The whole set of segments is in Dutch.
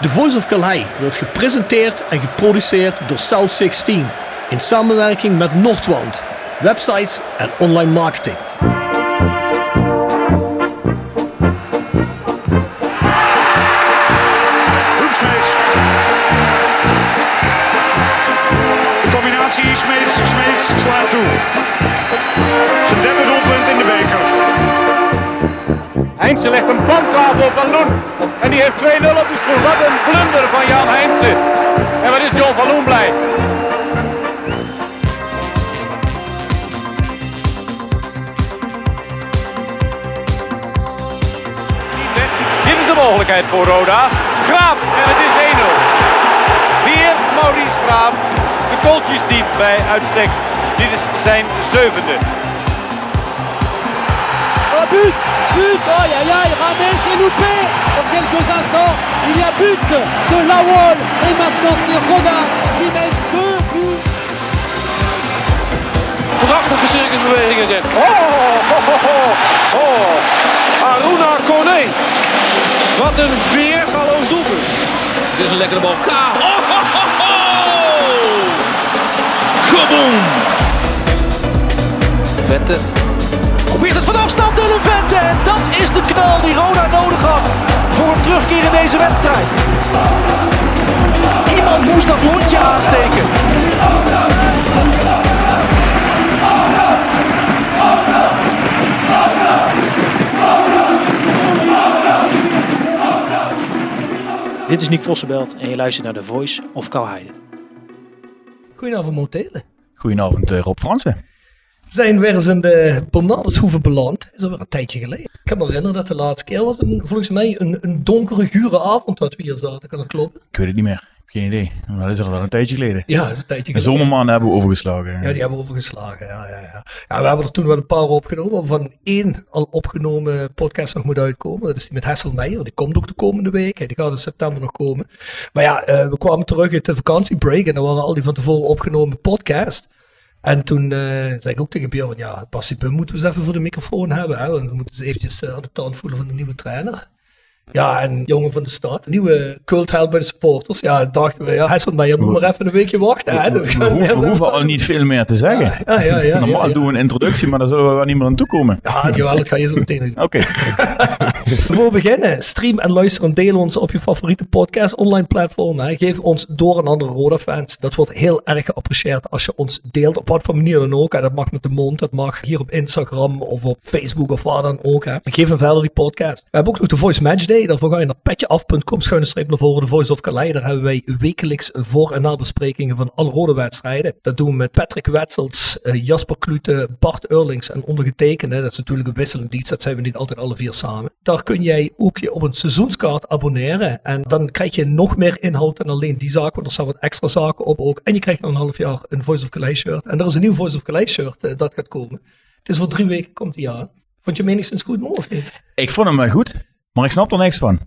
The Voice of Calais wordt gepresenteerd en geproduceerd door South 16 in samenwerking met Noordwand, websites en online marketing. Voor Roda. Graaf en het is 1-0. Weer Maurice Graaf. De kooltjes diep bij uitstek. Dit is zijn zevende. Oh but But Aïe aïe aïe Rames est loupé Dans quelques instants, il y a but de Lawol Et maintenant c'est Roda qui met deux buts Prachtige circusbewegingen zet. Oh, oh, oh, oh, oh. Aruna Kone. Wat een weergaloos doelpunt. Dit is een lekkere bal. Ka. Oh, ho, ho, ho. Kaboom. Vente. Probeert het van afstand Dylan Vente. En dat is de knal die Roda nodig had. Voor een terugkeer in deze wedstrijd. Iemand moest dat lontje aansteken. Dit is Nick Vossenbelt en je luistert naar The Voice of Kalheide. Goedenavond Motelen. Goedenavond, eh, Rob Fransen. zijn weer eens in de Bernardeshoeve beland. Dat is alweer een tijdje geleden. Ik kan me herinneren dat de laatste keer was een, volgens mij een, een donkere, gure avond wat we hier zaten. Kan dat kloppen? Ik weet het niet meer. Geen idee. Dat is al een tijdje geleden. Ja, dat is een tijdje De geleden. zomermaanden hebben we overgeslagen. Ja, die hebben we overgeslagen. Ja, ja, ja. ja, we hebben er toen wel een paar opgenomen. Waarvan één al opgenomen podcast nog moet uitkomen. Dat is die met Hessel Meijer. Die komt ook de komende week. Die gaat in september nog komen. Maar ja, eh, we kwamen terug uit de vakantiebreak. En dan waren al die van tevoren opgenomen podcast. En toen eh, zei ik ook tegen Björn, ja, Bassie moeten we eens even voor de microfoon hebben. Hè? Want we moeten eens eventjes eh, aan de tand voelen van de nieuwe trainer. Ja, en jongen van de stad, een nieuwe cultheld bij de supporters. Ja, dachten we, ja, Hessel Meijer moet maar even een weekje wachten. Hè? We, hoeven al niet veel meer te zeggen. Ja, ja, ja. Normaal doen we een introductie, maar daar zullen we wel niet meer aan toekomen. Ja, jawel, dat ga je zo meteen doen. Oké. Voor we beginnen, stream en luister en deel ons op je favoriete podcast online platform. Hè. Geef ons door aan andere Roda fans. Dat wordt heel erg geapprecieerd als je ons deelt, op wat voor manier dan ook. Hè. Dat mag met de mond, dat mag hier op Instagram of op Facebook of waar dan ook. Hè. Geef hem verder die podcast. We hebben ook nog de Voice Match Day. Daarvoor ga je naar petjeaf.com schuine streep naar voren. De Voice of Calais. Daar hebben wij wekelijks voor- en nabesprekingen van alle rode wedstrijden. Dat doen we met Patrick Wetsels, eh, Jasper Klute, Bart Eurlings en ondergetekende. Dat is natuurlijk een wisselend dienst. Dat zijn we niet altijd alle vier samen. Daar kun jij ook je op een seizoenskaart abonneren. En dan krijg je nog meer inhoud dan alleen die zaken. Want er staan wat extra zaken op ook. En je krijgt na een half jaar een Voice of Calais shirt. En er is een nieuw Voice of Calais shirt eh, dat gaat komen. Het is voor drie weken komt die aan. Vond je hem enigszins goed, man, of niet? Ik vond hem wel goed, maar ik snap er niks van.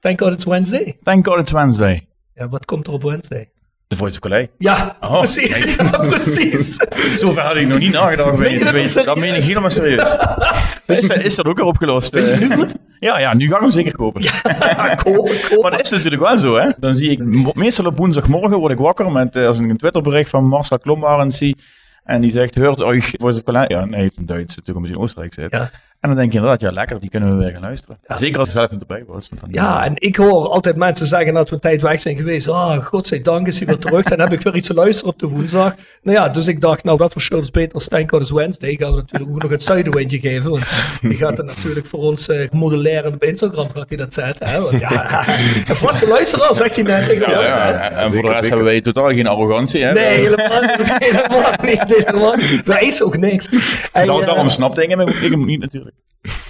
Thank God it's Wednesday. Thank God it's Wednesday. Ja, wat komt er op Wednesday? The Voice of Calais. Ja, Oh, precies. Ja, precies. Zover had ik nog niet nagedacht. Meen je dat Weet- meen ik helemaal serieus. Is, dat- is dat ook weer opgelost? Vind je nu goed? Ja, ja, nu ga ik hem zeker kopen. kopen, kopen. Maar dat is natuurlijk wel zo, hè. Dan zie ik, meestal op woensdagmorgen word ik wakker met, eh, als ik een Twitterbericht van Marcel Klombarens zie. En die zegt, hoort euch Voice of Calais. Ja, nee, hij heeft een Duits, natuurlijk omdat hij in Oostenrijk zit. Ja. En dan denk je inderdaad, ja lekker, die kunnen we weer gaan luisteren. Zeker als hij zelf niet erbij was. Ja, en ik hoor altijd mensen zeggen dat we een tijd weg zijn geweest. Ah, godzijdank is hij weer terug. Dan heb ik weer iets te luisteren op de woensdag. Nou ja, dus ik dacht, nou, wat voor show is beter als Thank God is Wednesday? Gaan we natuurlijk ook nog het zuidenwindje geven. Want die gaat het natuurlijk voor ons eh, modelleren op Instagram gaat hij dat zetten. Hè? Want ja, een vaste luisteraar, zegt hij net tegen Ja, ons. ja. En voor de rest hebben wij totaal geen arrogantie, hè. Nee, helemaal niet. Helemaal niet. Helemaal is ook niks. En, Daar- eh, daarom snapt ik hem, ik hem niet natuurlijk.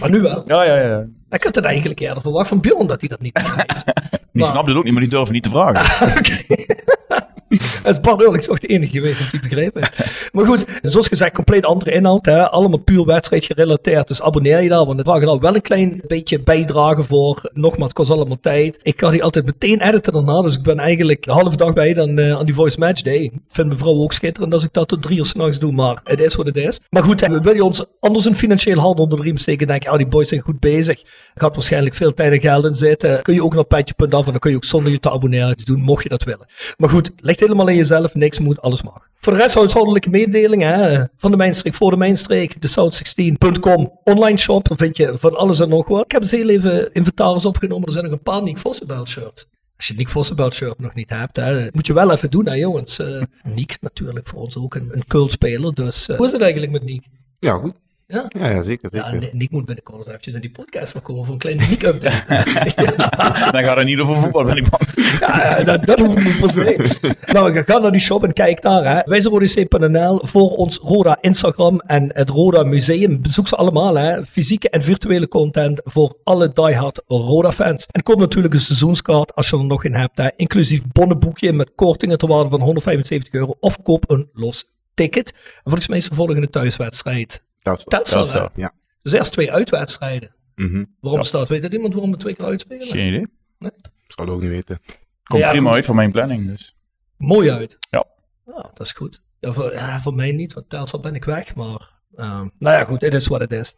Maar nu wel. Ja, ja, ja. Ik had het eigenlijk eerder verwacht van Bjorn dat hij dat niet meeneemt. Die Maar- snapt het ook niet, maar die durven niet te vragen. is Bart Eurlings toch de enige geweest die het begrepen. Maar goed, zoals gezegd, compleet andere inhoud. Hè? Allemaal puur wedstrijd gerelateerd. Dus abonneer je daar, want we vragen al wel een klein beetje bijdrage voor. Nogmaals, het kost allemaal tijd. Ik kan die altijd meteen editen daarna. Dus ik ben eigenlijk de halve dag bij dan uh, aan die Voice Match Day. Ik vind mijn vrouw ook schitterend als ik dat tot drie uur s'nachts doe. Maar het is wat het is. Maar goed, we willen ons anders een financieel hand onder de riem steken. Denk ik, oh, die boys zijn goed bezig. Gaat waarschijnlijk veel tijd en geld in zitten. Kun je ook naar petje.af en dan kun je ook zonder je te abonneren iets doen, mocht je dat willen. Maar goed, helemaal in jezelf. Niks moet, alles mag. Voor de rest huishoudelijke mededelingen van de Mijnstreek voor de Mijnstreek, de South16.com online shop. Dan vind je van alles en nog wat. Ik heb eens heel even inventaris opgenomen. Er zijn nog een paar Nick Vossenbelt shirts. Als je Nick Vossenbelt shirt nog niet hebt, moet je wel even doen, hè, jongens. Uh, Nick natuurlijk voor ons ook een, een cultspeler. Dus uh, hoe is het eigenlijk met Nick? Ja, goed. Ja? Ja, ja zeker. zeker. Ja, Nick moet binnenkort eens eventjes in die podcast voorkomen voor een kleine Nick-update. Dan gaat het niet over voetbal, ben ik bang. ja, dat, dat hoeft niet per se. Nou, ga naar die shop en kijk daar. Hè. Wijzerodc.nl voor ons Roda Instagram en het Roda Museum. Bezoek ze allemaal. Hè. Fysieke en virtuele content voor alle diehard Roda fans. En koop natuurlijk een seizoenskaart als je er nog in hebt. Hè. Inclusief bonnenboekje met kortingen ter waarde van 175 euro. Of koop een los ticket. En volgens mij is de volgende thuiswedstrijd Hè? Ja. Dus eerst twee uitwedstrijden. Mhm. Waarom Ja. staat? Weet dat iemand waarom we twee keer uitspelen? Geen idee. Zal ook niet weten. Komt Ja, prima goed. uit voor mijn planning, dus. Mooi uit. Ja. Ja, dat is goed. Ja, voor, ja, voor mij niet, want Telstar ben ik weg. Maar eh, nou ja, goed, het is wat het is.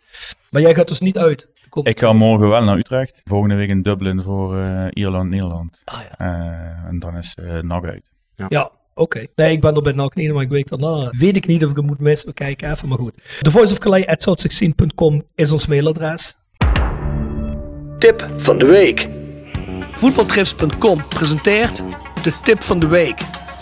Maar jij gaat dus niet uit. Kom. Ik ga morgen wel naar Utrecht. Volgende week in Dublin voor eh, Ierland-Nederland. Ah ja, Eh, en dan is eh NAC uit. ja oké. Nee, ik ben er bij NAC niet, maar ik weet daarna. Weet ik niet of ik hem moet missen. We kijken even, maar goed. The Voice of Calais at south16.com is ons mailadres. Tip van de week. Voetbaltrips.com presenteert de tip van de week.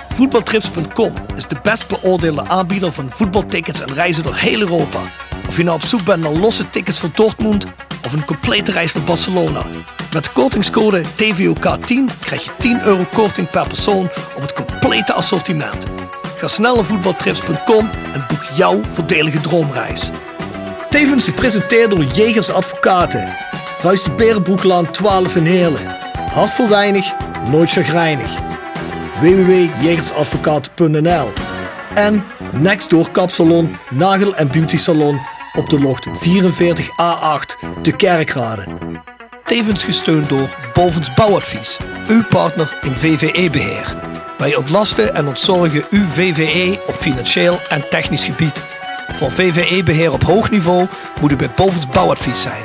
Voetbaltrips.com is de best beoordeelde aanbieder van voetbaltickets en reizen door heel Europa. Of je nou op zoek bent naar losse tickets voor Dortmund of een complete reis naar Barcelona. Met de kortingscode TVOK10 krijg je 10 euro korting per persoon op het complete assortiment. Ga snel naar voetbaltrips.com en boek jouw voordelige droomreis. Tevens gepresenteerd door Jegers Advocaten. Ruist de Berenbroeklaan 12 in Heerlen. Hart voor weinig, nooit chagrijnig. www.jegersadvocaten.nl En Nextdoor Kapsalon, Nagel en Beauty Salon op de locht 44A8 te Kerkrade. Tevens gesteund door Bovens Bouwadvies, uw partner in VVE-beheer. Wij ontlasten en ontzorgen uw VVE op financieel en technisch gebied. Voor VVE-beheer op hoog niveau moet u bij Bovens Bouwadvies zijn.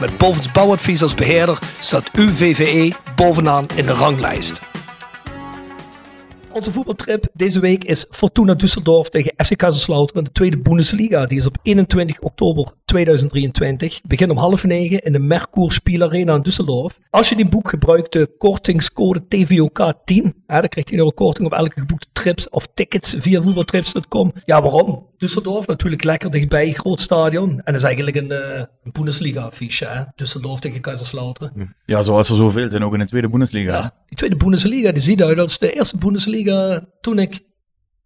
Met Bovens Bouwadvies als beheerder staat uw VVE bovenaan in de ranglijst. Onze voetbaltrip deze week is Fortuna Düsseldorf tegen FC Kaiserslautern de tweede Bundesliga. Die is op 21 oktober 2023. Begin om half negen in de Merkur Spielarena in Düsseldorf. Als je die boek gebruikt de kortingscode TVOK10, hè, dan krijg je 10 euro korting op elke geboekte trips of tickets via voetbaltrips.com. Ja, waarom? Düsseldorf natuurlijk lekker dichtbij, groot stadion. En dat is eigenlijk een, eh, een Bundesliga affiche. Hè? Düsseldorf tegen Kaiserslautern. Ja, zoals er zoveel zijn, ook in de tweede Bundesliga. Ja, die tweede Bundesliga, die ziet uit als de eerste Bundesliga toen ik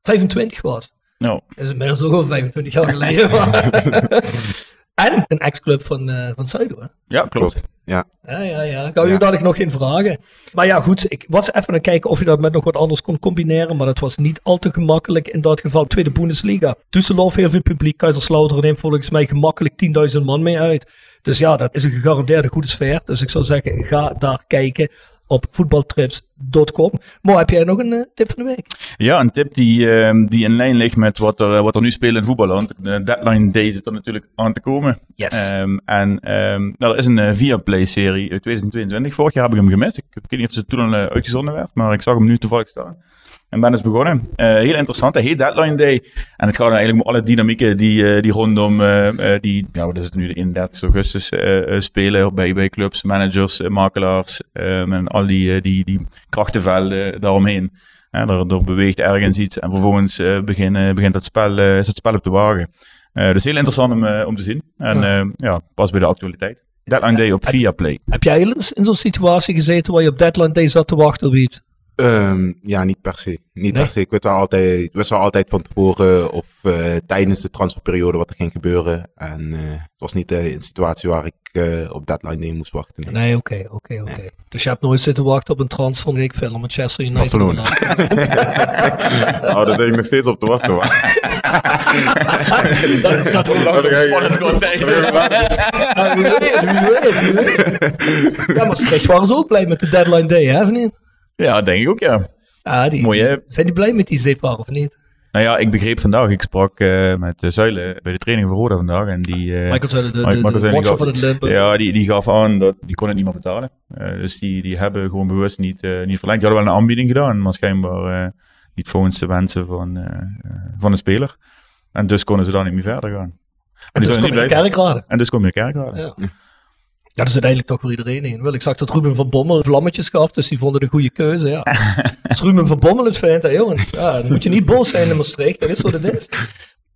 25 was. Nou, Dat is inmiddels ook al 25 jaar geleden. en een ex-club van, eh van Zuido. hè? ja, klopt. Ja. Ja, ja, ja. Kan je Ja. daar nog in vragen? Maar ja, goed. Ik was even aan het kijken of je dat met nog wat anders kon combineren. Maar dat was niet al te gemakkelijk in dat geval. Tweede Bundesliga. Düsseldorf heel veel publiek. Kaiserslautern neemt volgens mij gemakkelijk 10.000 man mee uit. Dus ja, dat is een gegarandeerde goede sfeer. Dus ik zou zeggen, ga daar kijken op voetbaltrips.com. Maar heb jij nog een eh, tip van de week? Ja, een tip die, ehm, die in lijn ligt met wat er, wat er nu speelt in voetballand. De deadline day zit er natuurlijk aan te komen. Yes. Ehm, en ehm, nou, er is een eh, Viaplay-serie uit 2022. Vorig jaar heb ik hem gemist. Ik, weet niet of ze toen al eh, uitgezonden werd, maar ik zag hem nu toevallig staan. En ben dus begonnen. Eh, heel interessant. Hij heet Deadline Day. En het gaat eigenlijk om alle dynamieken die, eh, die rondom eh, die, ja, wat is het nu, de 31 augustus spelen bij, bij clubs, managers, makelaars ehm, en al die, die, die krachtenvelden daaromheen. Ja, er, er beweegt ergens iets en vervolgens begin, eh, begint het spel, is het spel op de wagen. Dus heel interessant om, om te zien. En Ja. ja. ja, pas bij de actualiteit. Deadline Day op Viaplay. Heb jij eens in zo'n situatie gezeten waar je op deadline day zat te wachten op iets? Ehm, ja, niet per se. Niet Nee? per se. Ik weet wel altijd, wist wel altijd van tevoren of eh, tijdens de transferperiode wat er ging gebeuren. En eh, het was niet eh, een situatie waar ik eh, op deadline day moest wachten. nee. Oké, oké, oké. Dus je hebt nooit zitten wachten op een transfer, ik film Manchester United. Barcelona. oh, daar zit ik nog steeds op te wachten. Maar. dat, dat ga ik- spannend gewoon tegen. Ja, wie weet, wie weet, wie weet. Ja, maar Maastricht waren ze ook blij met de deadline day, hè, of niet? Ja, denk ik ook, ja. Die, Mooi, hè? Zijn die blij met die zitbaar, of niet? Nou ja, ik begreep vandaag, ik sprak eh, met de Zuilen bij de training van Roda vandaag. En die, eh, Michael zei de, de, gaf- van het Limpen. Ja, die, die gaf aan dat die kon het niet meer betalen. Eh, dus die, die hebben gewoon bewust niet, eh, niet verlengd. Die hadden wel een aanbieding gedaan, maar schijnbaar eh, niet volgens de wensen van, eh, eh, van de speler. En dus konden ze daar niet meer verder gaan. en dus kom je de kerkraden. En dus kom je de kerkraden. Ja. Ja, daar zit eigenlijk toch weer iedereen in. Wel, ik zag dat Ruben van Bommel vlammetjes gaf, dus die vonden een goede keuze. Ja. Als Ruben van Bommel het vindt, hè, jongens, ja, dan moet je niet boos zijn in Maastricht. Dat is wat het is.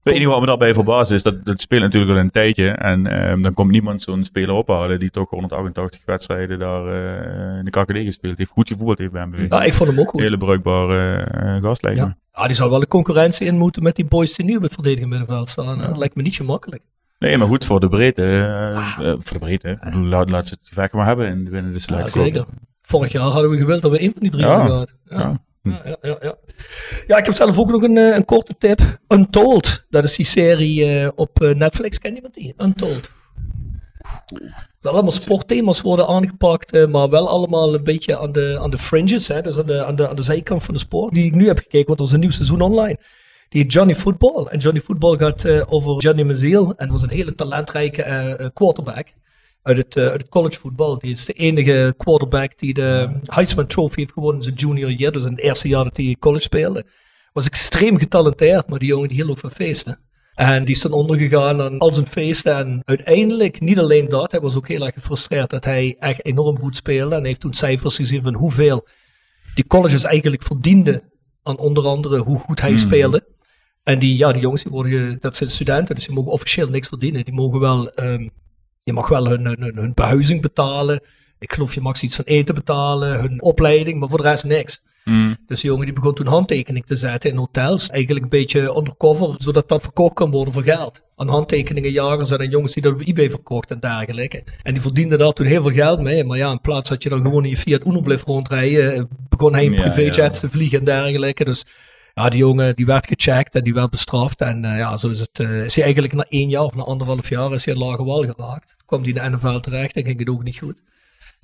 Het enige wat me daarbij verbaast is dat het speelt natuurlijk al een tijdje. En ehm, dan komt niemand zo'n speler ophalen die toch 188 wedstrijden daar eh, in de KKD gespeeld heeft. Goed gevoeld heeft bij MVV. Ja, ik vond hem ook goed. Hele bruikbare gast me. Ja. ja, die zal wel de concurrentie in moeten met die boys die nu op het verdedigende middenveld staan. Dat lijkt me niet gemakkelijk. Nee, maar goed voor de breedte. eh, eh, voor de breedte. Laat, laat ze het maar hebben in, binnen de Ja, selectie. zeker. Vorig jaar hadden we gewild dat we één van die drie Ja. hadden gehad. Ja. Ja. Ja, ja, ja, ja. ja, ik heb zelf ook nog een, eh, een korte tip. Untold. Dat is die serie op Netflix. Ken iemand die? Untold. Dat allemaal sportthema's worden aangepakt, maar wel allemaal een beetje aan de, aan de fringes, hè, dus aan de, aan, de, aan de zijkant van de sport. Die ik nu heb gekeken, want er was een nieuw seizoen online. Heet Johnny Football. En Johnny Football gaat eh, over Johnny Maziel. En was een hele talentrijke eh, quarterback uit het, uit het college voetbal. Die is de enige quarterback die de Heisman Trophy heeft gewonnen in zijn junior year. Dus in het eerste jaar dat hij college speelde. Was extreem getalenteerd, maar die jongen die hield van feesten. En die is dan ondergegaan aan al zijn feesten. En uiteindelijk, niet alleen dat, hij was ook heel erg gefrustreerd dat hij echt enorm goed speelde. En heeft toen cijfers gezien van hoeveel die colleges eigenlijk verdienden aan onder andere hoe goed hij speelde. En die, ja, die jongens, die worden, dat zijn studenten, dus die mogen officieel niks verdienen. Die mogen wel, ehm, je mag wel hun, hun, hun, behuizing betalen. Ik geloof je mag ze iets van eten betalen, hun opleiding, maar voor de rest niks. Dus die jongen die begon toen handtekening te zetten in hotels. Eigenlijk een beetje undercover, zodat dat verkocht kan worden voor geld. Aan handtekeningenjagers en aan jongens die dat op eBay verkocht en dergelijke. En die verdienden daar toen heel veel geld mee. Maar ja, in plaats dat je dan gewoon in je Fiat Uno bleef rondrijden, eh, begon hij in Ja, privéjets ja. te vliegen en dergelijke. Dus ja, die jongen die werd gecheckt en die werd bestraft. En eh, ja, zo is het. is hij eigenlijk na één jaar of na anderhalf jaar is hij in lage wal geraakt. Kwam hij in de NFL terecht en ging het ook niet goed.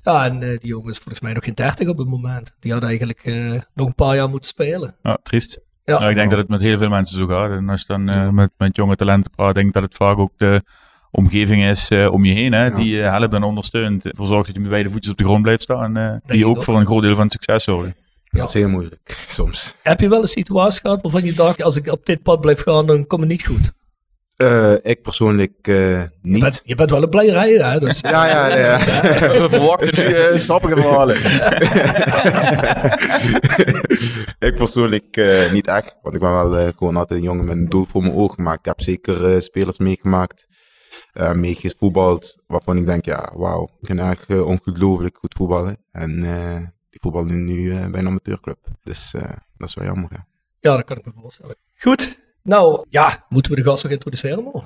Ja, en eh, die jongen is volgens mij nog geen 30 op het moment. Die had eigenlijk nog een paar jaar moeten spelen. Ja, triest. Ja. Nou, ik denk dat het met heel veel mensen zo gaat. En als je dan met, met jonge talenten praat, denk ik dat het vaak ook de omgeving is om je heen. Hè, Die je helpt en ondersteunt. Ervoor zorgt dat je met beide voetjes op de grond blijft staan. die ook ook. voor een groot deel van het succes zorgen. Dat is heel moeilijk, soms. Heb je wel een situatie gehad waarvan je dacht, als ik op dit pad blijf gaan, dan komt het niet goed? Eh, ik persoonlijk eh, niet. Je bent, je bent wel een blij rijden, hè? Dus, Ja, ja, ja. We verwachten nu uh, snappige verhalen. ik persoonlijk eh, niet echt. Want ik ben wel eh, gewoon altijd een jongen met een doel voor mijn ogen gemaakt. Ik heb zeker eh, spelers meegemaakt. eh meegevoetbald. Waarvan ik denk, ja, wauw. Ik kan echt eh, ongelooflijk goed voetballen. En eh, die voetballen nu eh, bij een amateurclub. Dus eh, dat is wel jammer. Ja. ja, dat kan ik me voorstellen. Goed. Nou, ja, moeten we de gast nog introduceren? man?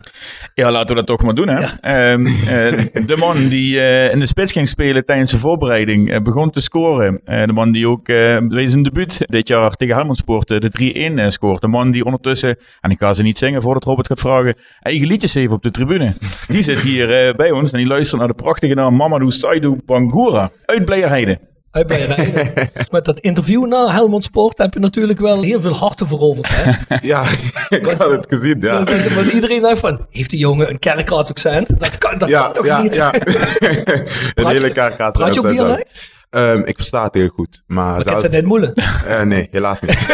Ja, laten we dat toch maar doen. Hè? Ehm, eh, de man die in de spits ging spelen tijdens de voorbereiding begon te scoren. Eh, de man die ook bij zijn debuut dit jaar tegen Helmond Sport eh, de 3-1 eh, scoort. De man die ondertussen, en ik ga ze niet zingen voordat Robert gaat vragen, eigen liedjes heeft op de tribune. Die zit hier bij ons en die luistert naar de prachtige naam Mamadou Saidou Bangura uit Blijerheide. Met dat interview na Helmond Sport heb je natuurlijk wel heel veel harten veroverd. Hè? Ja, ik had het gezien. Ja, Want, want iedereen dacht van, heeft die jongen een kerkraadse accent? Dat kan, dat ja, kan toch ja, niet? ja. een hele kaart praat je ook dialect? Ehm, ik versta het heel goed. Maar zelfs- is net moeilijk. Eh, nee, helaas niet.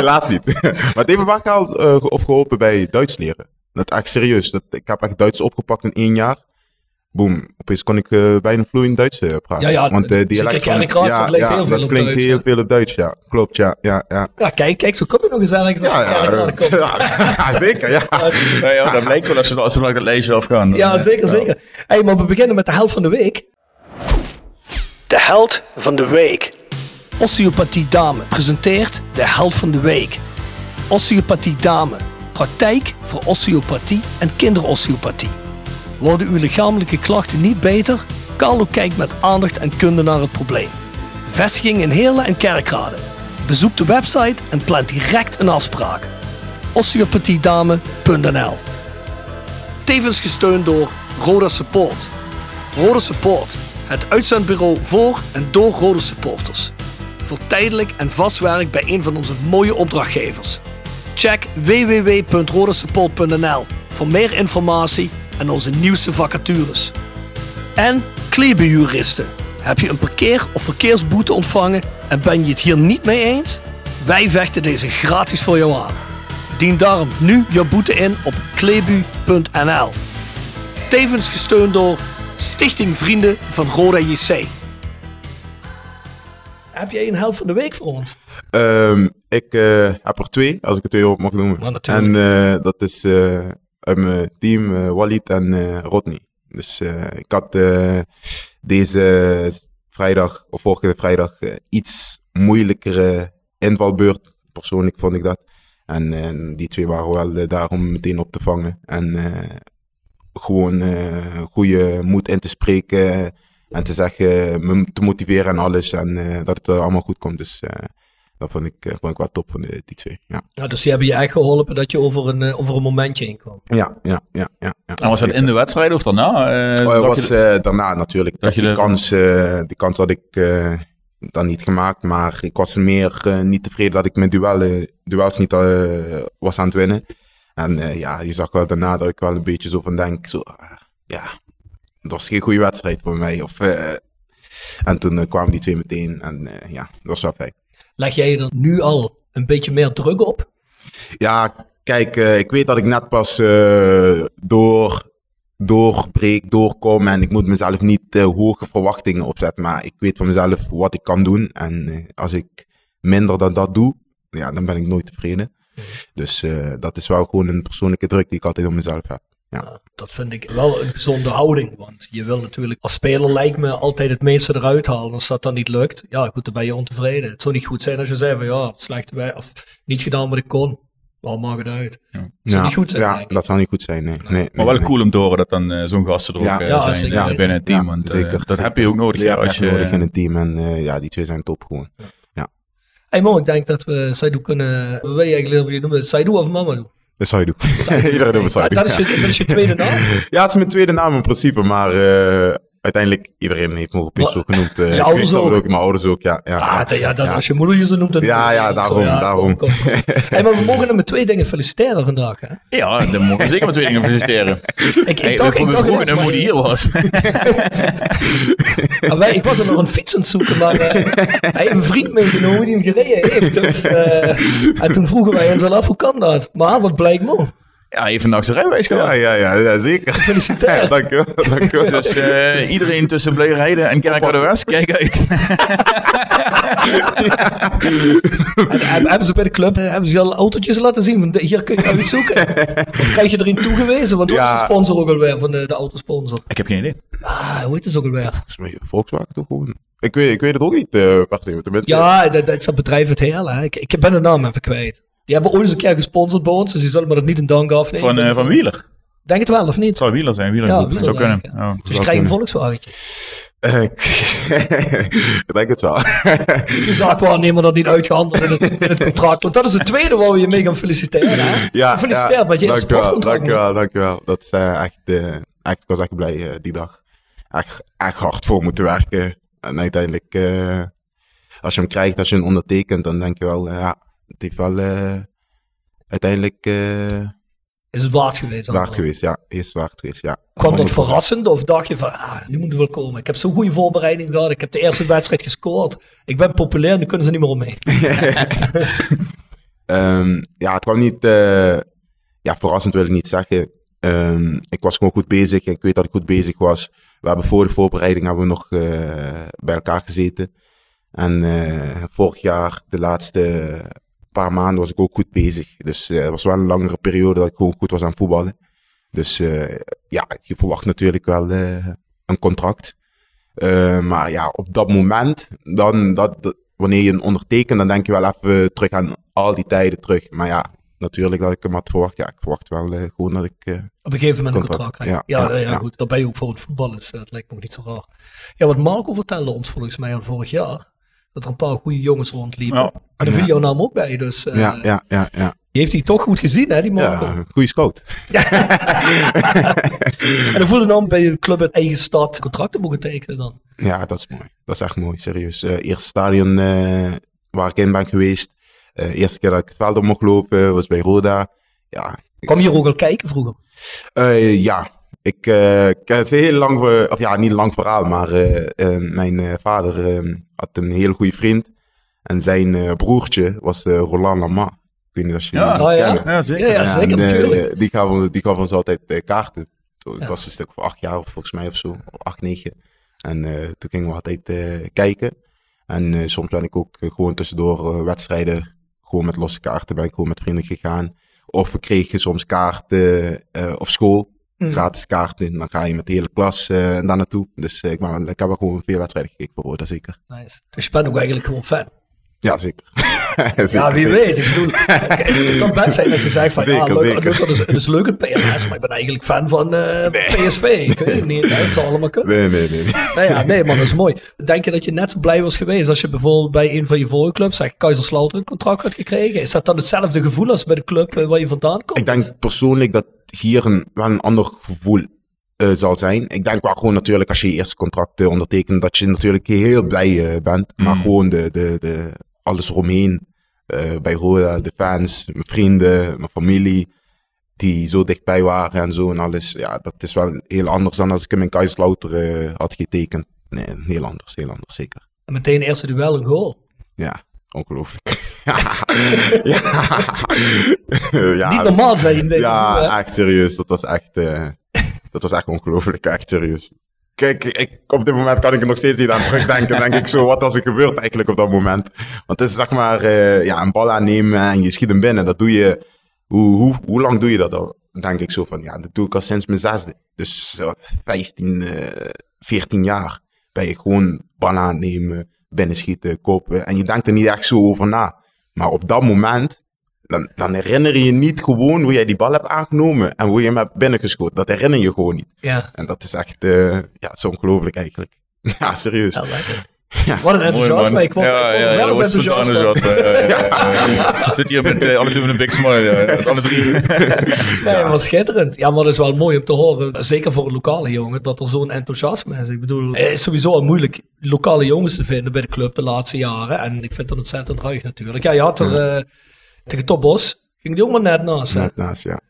helaas niet. maar het heeft me eh, of geholpen bij Duits leren. Dat echt serieus. Dat, ik heb echt Duits opgepakt in één jaar. Boom. Opeens kon ik eh, bijna vloeiend Duits eh, praten. Ja, ja, Want eh Kerkraad, dat lijkt heel veel dat op klinkt Duits, heel veel op Duits, ja. Klopt, ja, ja, ja. Ja, kijk, kijk, zo kom je nog eens ergens Ja, aan ja, komen. ja, zeker, ja. Ja, ja, dat blijkt wel als we, als we langs het lijstje afgaan. Ja, zeker, zeker. Hey, maar we beginnen met de held van de week. De held van de week. Osteopathie Dame presenteert de held van de week. Osteopathie Dame. Praktijk voor osteopathie en kinderosteopathie. Worden uw lichamelijke klachten niet beter? Carlo kijkt met aandacht en kunde naar het probleem. Vestiging in Heerlen en Kerkrade. Bezoek de website en plan direct een afspraak. osteopathiedame.nl Tevens gesteund door Roda Support. Roda Support, het uitzendbureau voor en door Rode supporters. Voor tijdelijk en vast werk bij een van onze mooie opdrachtgevers. Check www.rodasupport.nl voor meer informatie en onze nieuwste vacatures. En Klebenjuristen. Heb je een parkeer- of verkeersboete ontvangen en ben je het hier niet mee eens? Wij vechten deze gratis voor jou aan. Dien daarom nu jouw boete in op klebu.nl. Tevens gesteund door Stichting Vrienden van Roda JC. Heb jij een helft van de week voor ons? Ehm, ik eh, heb er twee, als ik er twee op mag noemen. Maar natuurlijk. en eh, dat is eh, mijn team eh, Walid en eh, Rodney. Dus ik had deze vrijdag, of vorige vrijdag, iets moeilijkere invalbeurt. Persoonlijk vond ik dat. En die twee waren wel daar om meteen op te vangen. En gewoon goede moed in te spreken. En te zeggen, me te motiveren en alles. En dat het allemaal goed komt. Dus dat vond ik, eh, vond ik wel top van de, die twee. Ja, Ja, dus die hebben je echt geholpen dat je over een, eh, over een momentje heen kwam. ja, ja. ja, ja, ja. En was dat in de wedstrijd of daarna? Eh, Oh, was je- eh, daarna natuurlijk. dat je die, er- kans, eh, die kans had ik eh, dan niet gemaakt. Maar ik was meer eh, niet tevreden dat ik mijn duellen, duels niet eh, was aan het winnen. En eh, ja, je zag wel daarna dat ik wel een beetje zo van denk. Zo, ah, ja, het was geen goede wedstrijd voor mij. Of, eh, en toen eh, kwamen die twee meteen. En eh, ja, dat was wel fijn. Leg jij er nu al een beetje meer druk op? Ja, kijk, eh, ik weet dat ik net pas eh, door, doorbreek, doorkom. En ik moet mezelf niet eh, hoge verwachtingen opzetten. Maar ik weet van mezelf wat ik kan doen. En als ik minder dan dat doe, ja, dan ben ik nooit tevreden. Dus eh, dat is wel gewoon een persoonlijke druk die ik altijd op mezelf heb. Ja. Ja, dat vind ik wel een gezonde houding. Want je wil natuurlijk als speler lijkt me altijd het meeste eruit halen. Als dat dan niet lukt, ja goed, dan ben je ontevreden. Het zou niet goed zijn als je zei van ja, slecht wij of niet gedaan wat ik kon. Waarom maakt het uit? Dat zou Ja, niet goed zijn. Ja, dat zou niet goed zijn. Nee, nee, nee, Maar wel nee. cool om te horen dat dan eh, zo'n gasten er ook Ja. eh, Ja, zijn eh, weten. binnen het team. Ja, want eh, zeker, dat zeker. heb je ook nodig. Ja, heb je als je, nodig in een team. En eh, ja, die twee zijn top gewoon. Hey Mo, ik denk dat we Saidu kunnen, wat wil je eigenlijk noemen? Saidu of Mamadou? Dat zou je doen. Iedereen doet dat, is je, dat is je tweede naam? Ja, het is mijn tweede naam in principe, maar eh, uiteindelijk iedereen heeft op zo genoemd. eh, Je ik ouders ook? Mijn ouders ook, ja. ja, Ah, dat- ja, dat, ja. als je moeder je zo noemt, dan Ja, ja, daarom, daarom. kom, kom. Hey, maar we mogen hem met twee dingen feliciteren vandaag. Hè? ja, dan mogen we zeker met twee dingen feliciteren. Ik, ik Hey, dacht, voor ik dacht dat moeder hier was. Ah, wij- ik was er nog een fiets aan het zoeken, maar eh, hij heeft een vriend meegenomen die hem gereden heeft. Dus, eh, en toen vroegen wij ons al af, hoe kan dat? Maar wat blijkt mo. Ja, vandaag zijn rijbewijs gehad. Ja, ja, ja, ja, zeker. Gefeliciteerd. dankjewel, dankjewel. Dus eh, iedereen tussen Bleurheide en Kerkrade West, kijk uit. En, hebben hebben ze bij de club eh, hebben ze al autootjes laten zien? Van, hier kun je uitzoeken. Of krijg je erin toegewezen? Want hoe is Ja. de sponsor ook alweer van de, de autosponsor? Ik heb geen idee. Ah, hoe heet het ook alweer? Volgens mij Volkswagen toch gewoon. Ik weet, ik weet het ook niet, eh per se. Tenminste, Ja, dat, dat is dat bedrijf het heel. Hè. Ik, ik ben de naam even kwijt. Die hebben ooit eens een keer gesponsord bij ons, dus die zullen me dat niet in dank afnemen. Van, eh, van Wieler. Denk het wel, of Het niet? zou Wieler zijn. Wieler Ja. Wieler, zou kunnen. Ja. Dus je krijgt een Volkswagentje. Eh, ik denk het wel. De zaakwaarnemer dat niet uitgehandeld in het, in het contract. Want dat is het tweede waar we je mee gaan feliciteren. Hè? ja, Gefeliciteerd met je eerste dankjewel, profcontract. dankjewel, dankjewel. Dat is eh, echt, echt, ik was echt blij die dag. Echt, echt hard voor moeten werken. En uiteindelijk, eh, als je hem krijgt, als je hem ondertekent, dan denk je wel, ja, het heeft wel eh, uiteindelijk eh, Is het waard geweest? waard geweest. Ja, is waard geweest, ja. Kwam dat 100%. verrassend of dacht je van, ah, nu moet het wel komen. Ik heb zo'n goede voorbereiding gehad. Ik heb de eerste wedstrijd gescoord. Ik ben populair, nu kunnen ze niet meer omheen. Ehm, ja, het kwam niet, eh, ja, verrassend wil ik niet zeggen. Ehm, ik was gewoon goed bezig. Ik weet dat ik goed bezig was. We hebben voor de voorbereiding hebben we nog bij elkaar gezeten. En vorig jaar, de laatste paar maanden, was ik ook goed bezig. Dus eh, het was wel een langere periode dat ik gewoon goed was aan voetballen. Dus eh, ja, je verwacht natuurlijk wel eh, een contract. Maar ja, op dat moment, dan, dat, dat- wanneer je een ondertekent, dan denk je wel even terug aan al die tijden terug. Maar ja, natuurlijk dat ik hem had verwacht. Ja, ik verwacht wel gewoon dat ik... Op een gegeven moment een Contract, ja, Ja, ja, goed. Dat ben je ook voor het voetbal. Dus dat lijkt me ook niet zo raar. Ja, wat Marco vertelde ons volgens mij al vorig jaar. Dat er een paar goede jongens rondliepen. Ja. En daar viel jouw naam ook bij. Dus eh, ja, ja, ja, ja. die heeft hij toch goed gezien, hè, die Marco. Ja, goede scout. En dan voelde dan bij de club uit eigen stad contracten mogen tekenen dan. Ja, dat is mooi. Dat is echt mooi, serieus. Eh eerste stadion eh, waar ik in ben geweest. Eh eerste keer dat ik het veld op mocht lopen was bij Roda. Ja, Kwam je hier ook al kijken vroeger? Eh, ja, ik, eh, ik heb een heel lang, of ja, niet een lang verhaal, maar mijn eh, vader eh, had een heel goede vriend. En zijn eh, broertje was eh, Roland Lama. Ik weet niet of je Ja. die Oh ja? kent. Ja, zeker. Ja, ja, zeker en, eh, natuurlijk. die, gaf, ons- die gaf ons altijd kaarten. Toen, Ik was een stuk of acht jaar volgens mij of zo, acht, negen. En eh, toen gingen we altijd kijken. En eh, soms ben ik ook gewoon tussendoor wedstrijden, gewoon met losse kaarten, ben ik gewoon met vrienden gegaan. Of we kregen soms kaarten eh, op school, Mm. gratis kaarten. Dan ga je met de hele klas eh daar naartoe. Dus eh, ik, ben, ik heb wel gewoon veel wedstrijden gekeken voor Roda, zeker. Nice. Dus je bent ook eigenlijk gewoon fan. Ja, zeker. ja, wie zeker. weet. Ik bedoel, het kan best zijn dat je zegt van, ja, Zeker, leuk, dat is, het is leuk in PNS, maar ik ben eigenlijk fan van eh, PSV. Ik weet het niet, het zou allemaal kunnen. Nee, nee, nee. nee. Nou ja, nee man, dat is mooi. Denk je dat je net zo blij was geweest als je bijvoorbeeld bij een van je vorige clubs, zeg Kaiserslautern, een contract had gekregen? Is dat dan hetzelfde gevoel als bij de club eh, waar je vandaan komt? Ik denk persoonlijk dat hier een, wel een ander gevoel eh, zal zijn. Ik denk wel gewoon natuurlijk als je je eerste contract ondertekent, dat je natuurlijk heel blij bent. Maar Mm. gewoon de, de, de, alles eromheen. eh, bij Roda, de fans, mijn vrienden, mijn familie. Die zo dichtbij waren en zo en alles. Ja, dat is wel heel anders dan als ik hem in Kaiserslautern eh, had getekend. Nee, heel anders, heel anders, zeker. En meteen eerste duel een goal. Ja, ongelooflijk. ja. ja. Niet normaal zijn je Ja, echt serieus. Dat was echt, eh, dat was echt ongelooflijk. Echt serieus. Kijk, ik, op dit moment kan ik er nog steeds niet aan terugdenken. denk ik zo, wat was er gebeurd eigenlijk op dat moment? Want het is zeg maar, eh, ja, een bal aannemen en je schiet hem binnen. Dat doe je, hoe, hoe, hoe lang doe je dat? Dan denk ik zo van, ja, dat doe ik al sinds mijn zesde. Dus eh, 15, eh 14 jaar ben je gewoon bal aannemen, binnenschieten, kopen. En je denkt er niet echt zo over na. Maar op dat moment, dan, dan herinner je je niet gewoon hoe jij die bal hebt aangenomen en hoe je hem hebt binnengeschoten. Dat herinner je gewoon niet. Ja, En dat is echt, eh, ja, het is ongelooflijk eigenlijk. Ja, serieus. ja. Ja. Wat een enthousiasme. Ik word, ik word er zelf enthousiast enthousiast, ja, ja, ja, ja. Zit hier met eh, alle twee met een big smile. ja, alle drie. Nee, maar schitterend. Ja, maar dat is wel mooi om te horen. Zeker voor een lokale jongen, dat er zo'n enthousiasme is. Ik bedoel, het is sowieso al moeilijk lokale jongens te vinden bij de club de laatste jaren. En ik vind dat ontzettend ruig natuurlijk. Ja, je had er eh, tegen Topos, ging die ook maar net naast. Net naast, ja.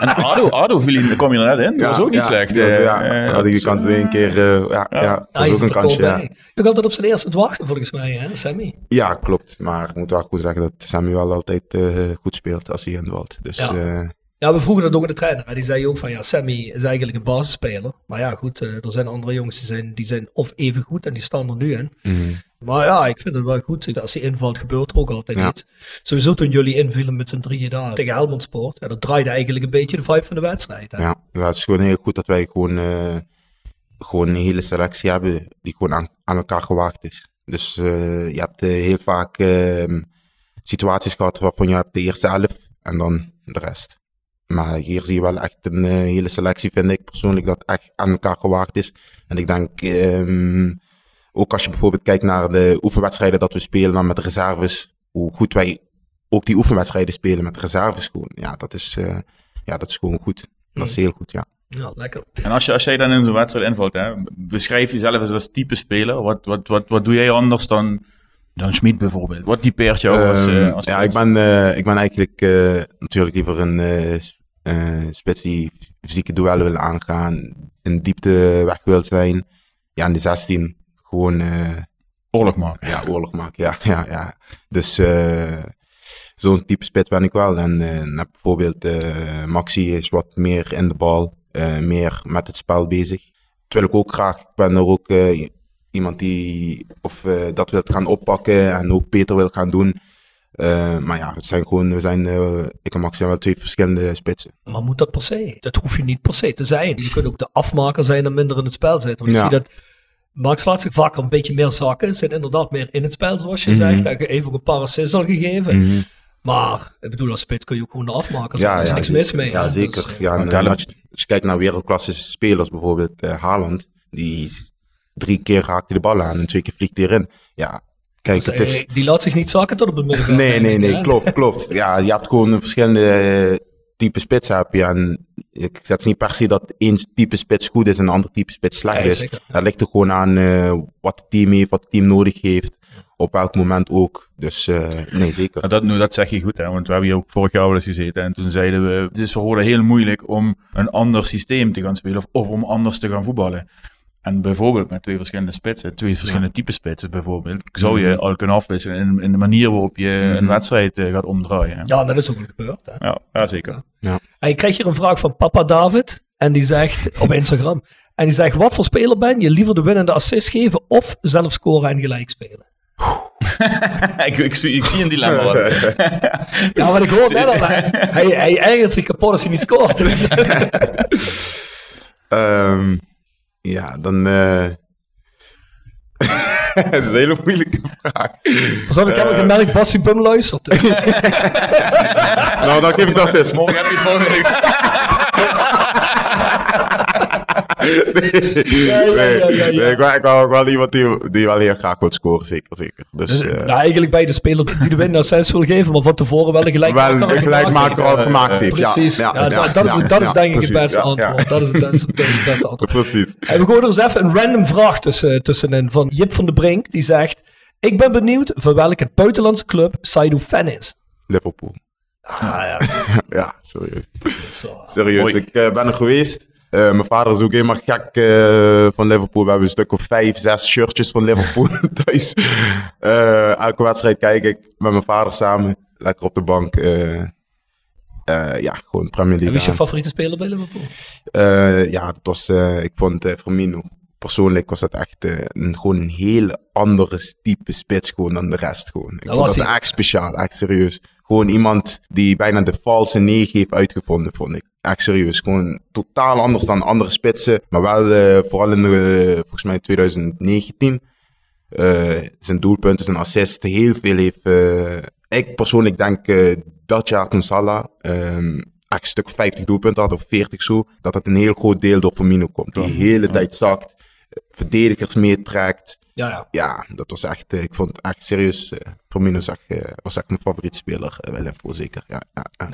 En Ado, Ado viel in, kwam je er net in. Dat was ook niet ja, slecht. die was- eh, ja, eh, had ik die dat kans is, één keer, eh, ja, ja. ook een toch kansje, ja. Toch altijd op zijn eerste wachten volgens mij, hè, Sammy? Ja, klopt. Maar ik moet wel goed zeggen dat Samuel altijd eh, goed speelt als hij invalt. Dus Ja. ja. Ja, we vroegen dat ook aan de trainer. hè. Die zei ook van, ja, Sammy is eigenlijk een basisspeler. Maar ja, goed, eh, er zijn andere jongens die zijn, die zijn of even goed en die staan er nu in. Mhm. Maar ja, ik vind het wel goed. Als hij invalt, gebeurt er ook altijd Ja. iets. Sowieso toen jullie invielen met z'n drieën daar tegen Helmond Sport. Ja, dat draaide eigenlijk een beetje de vibe van de wedstrijd. Hè? Ja, het is gewoon heel goed dat wij gewoon, eh, gewoon een hele selectie hebben die gewoon aan, aan elkaar gewaagd is. Dus eh, je hebt eh, heel vaak ehm, situaties gehad waarvan je hebt de eerste elf en dan de rest. Maar hier zie je wel echt een hele selectie, vind ik persoonlijk, dat echt aan elkaar gewaagd is. En ik denk, ehm, ook als je bijvoorbeeld kijkt naar de oefenwedstrijden dat we spelen dan met de reserves, hoe goed wij ook die oefenwedstrijden spelen met de reserves gewoon. Ja, dat is, eh, ja, dat is gewoon goed. Dat is heel goed, ja. Ja, lekker. En als, je, als jij dan in zo'n wedstrijd invalt, hè, beschrijf jezelf eens als type speler. Wat, wat, wat, wat doe jij anders dan, dan Schmid bijvoorbeeld? Wat typeert jou als, Ehm, eh, als ja, ik ben, eh, ik ben eigenlijk eh, natuurlijk liever een eh, eh, spits die fysieke duellen wil aangaan, in diepte weg wil zijn. Ja, in de 16 gewoon eh, oorlog maken. ja, oorlog maken. Ja, ja, ja. Dus eh, zo'n type spits ben ik wel. En eh, bijvoorbeeld eh, Maxi is wat meer in de bal, eh, meer met het spel bezig. Dat wil ik ook graag. Ik ben er ook eh, iemand die of, eh, dat wil gaan oppakken en ook beter wil gaan doen. Eh, maar ja, het zijn gewoon, we zijn, eh, ik en Max zijn wel twee verschillende spitsen. Maar moet dat per se? Dat hoef je niet per se te zijn. Je kunt ook de afmaker zijn en minder in het spel zitten. Want ik Ja. zie dat Max laat zich vaker een beetje meer zakken. Zit inderdaad meer in het spel, zoals je Mhm. zegt. Hij heeft ook een paar assists al gegeven. Mhm. Maar, ik bedoel, als spits kun je ook gewoon afmaken. Ja, er is ja, niks zeker. mis mee. Ja, hè. zeker. Dus, ja, en, als, je, als je kijkt naar wereldklasse spelers, bijvoorbeeld eh Haaland, die drie keer raakt hij de bal aan en twee keer vliegt hij erin. Ja, kijk, dus, het is... eh, die laat zich niet zakken tot op het middenveld. Nee, nee, nee, hè. klopt, klopt. Ja, je hebt gewoon een verschillende eh, type spits heb je. En ik zeg niet per se dat één type spits goed is en een ander type spits slecht is. Dat ligt er gewoon aan eh, wat het team heeft, wat het team nodig heeft. Op welk moment ook. Dus eh, nee, zeker. Dat, nou, dat zeg je goed, hè? want we hebben hier ook vorig jaar wel eens gezeten. En toen zeiden we, het is voor Roda heel moeilijk om een ander systeem te gaan spelen of, of om anders te gaan voetballen. En bijvoorbeeld met twee verschillende spitsen, twee verschillende type spitsen bijvoorbeeld, zou je al kunnen afwisselen in, in de manier waarop je een wedstrijd eh, gaat omdraaien. hè. Ja, dat is ook gebeurd. Hè. Ja, ja, zeker. En je krijgt hier een vraag van papa David. En die zegt op Instagram. En die zegt, wat voor speler ben je? Liever de winnende assist geven of zelf scoren en gelijk spelen? ik, ik, zie, ik zie een dilemma. Ja, wat ik hoor net al. Hij, hij, ergert zich kapot als hij niet scoort. Dus, Ehm, ja, dan... eh Het is een hele moeilijke vraag. Pas op, ik heb al gemerkt, Bassie Bum luistert. Nou, dan geef ik dat zes. Morgen heb je het volgende nee, ja, ja, ja, ja. nee, ik ook wel iemand die, die wel heel graag wil scoren, zeker, zeker. Dus, Dus, eh, nou, eigenlijk bij de speler die de winnende assist wil geven, maar van tevoren wel een gelijk wel een gelijkmaker al gemaakt heeft. Ja, Precies. ja, Ja, ja, dat, is, dat is denk ik het beste ja, antwoord. ja. Dat, is, dat, is, dat is het beste antwoord. Precies. En we gooien er eens even een random vraag tussen, tussenin van Jip van de Brink. Die zegt, ik ben benieuwd voor welke buitenlandse club Saidu fan is. Liverpool. Ah, ja. Ja, serieus. Zo. Serieus, Mooi. ik eh, ben er geweest. Eh, mijn vader is ook helemaal gek eh, van Liverpool. We hebben een stuk of vijf, zes shirtjes van Liverpool thuis. Eh, elke wedstrijd kijk ik met mijn vader samen. Lekker op de bank. ja, gewoon Premier En League. wie is je favoriete speler bij Liverpool? Ja, dat was, ik vond Firmino. Persoonlijk was dat echt een, gewoon een hele andere type spits gewoon dan de rest. Gewoon. Ik Dat vond was dat echt speciaal, echt serieus. Gewoon iemand die bijna de valse negen heeft uitgevonden, vond ik. Echt serieus. Gewoon totaal anders dan andere spitsen. Maar wel eh, vooral in de, volgens mij 2019. eh, zijn doelpunten, zijn assist, heel veel heeft. eh, ik persoonlijk denk dat jaar toen Salah ehm, echt een stuk 50 doelpunten had, of 40 zo, dat het een heel groot deel door Firmino komt. Die de hele tijd zakt, verdedigers meetrekt. Ja, ja. Ja, dat was echt, eh, ik vond het echt serieus. eh Firmino zag, eh, was echt mijn favoriete speler eh, bij Liverpool, zeker. Ja.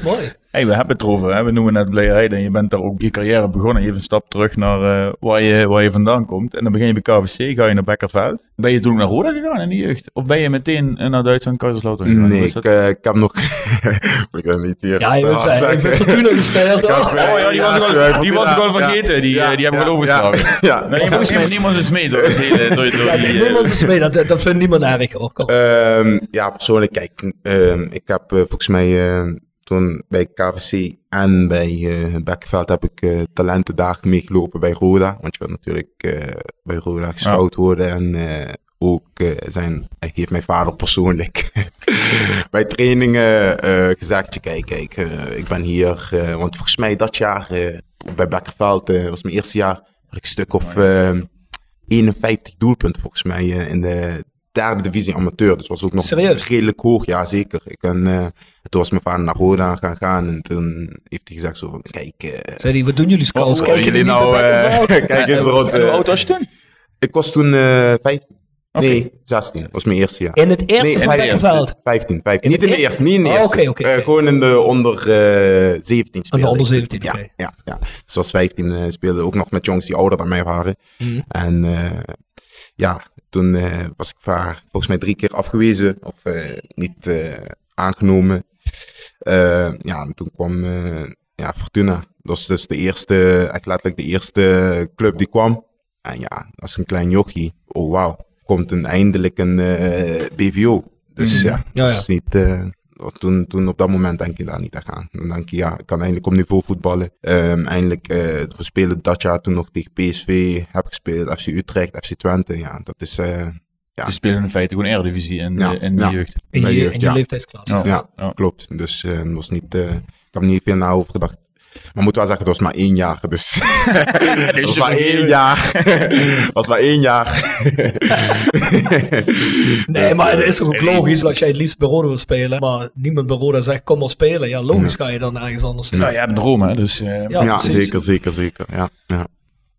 Mooi. Hey, we hebben het erover. Hè? We noemen net Blijheid en je bent daar ook je carrière begonnen. Je hebt een stap terug naar eh, waar, je, waar je vandaan komt. En dan begin je bij KVC, ga je naar Bekkerveld. Ben je toen ook naar Roda gegaan in de jeugd? Of ben je meteen naar Duitsland, Kaiserslautern gegaan? Nee, ik, dat? ik heb nog. ik wil niet hier. Ja, je wilt zeggen, ik ben. Fortuna gesteld. Ik heb, Oh ja, die was ik al- die was ik al vergeten. Die, die hebben we ja, wel overgeslagen. Ja. Nee, volgens mij- mij niemand is mee door het hele... Door, die, niemand is mee. Dat, dat vindt niemand erg hoor. Ehm, ja, persoonlijk, kijk, ehm, ik heb eh, volgens mij ehm, toen bij KVC en bij Bekkenveld heb ik eh talentendagen meegelopen bij Roda. Want je wilt natuurlijk bij Roda gescout worden en ook zijn, hij heeft mijn vader persoonlijk bij trainingen gezegd, kijk, kijk, ik ben hier, want volgens mij dat jaar bij Bekkenveld, eh was mijn eerste jaar, had ik een stuk of 51 doelpunten volgens mij eh, in de derde divisie amateur. Dus was ook nog Serieus? redelijk hoog, ja zeker. Ik eh, toen was mijn vader naar Roda gaan gaan en toen heeft hij gezegd zo van, kijk, eh, Zei die, wat doen jullie scouts? Kijken jullie jullie nou, kijk eens rond. Hoe oud was je toen? ik was toen eh 15. Nee, 16. Dat was mijn eerste jaar. In het eerste Nee, van in het Bekkenveld. 15, 15. In Niet in de eerste? niet in de Oh, eerste. Eh, gewoon in de onder eh 17 speelde onder ik toen. 17, ja, ja, ja. Zoals 15 eh, speelde ook nog met jongens die ouder dan mij waren. Mhm. En eh, ja, toen was ik vaar, volgens mij drie keer afgewezen of niet aangenomen. Ja, en toen kwam ja, Fortuna. Dat was dus de eerste, echt letterlijk de eerste club die kwam. En ja, als een klein jochie, oh wauw, komt een, eindelijk een eh, BVO. Dus ja, Mhm. Ja, dat ja. is niet... eh, toen, toen op dat moment denk je daar niet aan. Dan denk je, ja, ik kan eindelijk op niveau voetballen. Ehm, eindelijk, eh, we spelen dat jaar toen nog tegen PSV, heb gespeeld, FC Utrecht, FC Twente. Ja, dat is, eh, ja, Je speelde in feite gewoon Eredivisie in, Ja, de- in de ja. jeugd. In je, jeugd, in je ja. leeftijdsklasse. Ja. ja, Ja. klopt. Dus eh, het was niet, eh, ik heb er niet veel na over gedacht. Maar moet wel zeggen, het was maar één jaar. Dus het was je maar één jaar. Het was maar één jaar. Nee, Dus, maar het eh, is toch ook logisch als jij het liefst bij Roda wil spelen, maar niemand bij Roda zegt kom maar spelen. Ja, logisch ga je dan ergens anders zitten. Nou, jij hebt een droom, hè? Dus, eh, Ja, Ja, zeker, zeker, zeker. Ja, ja.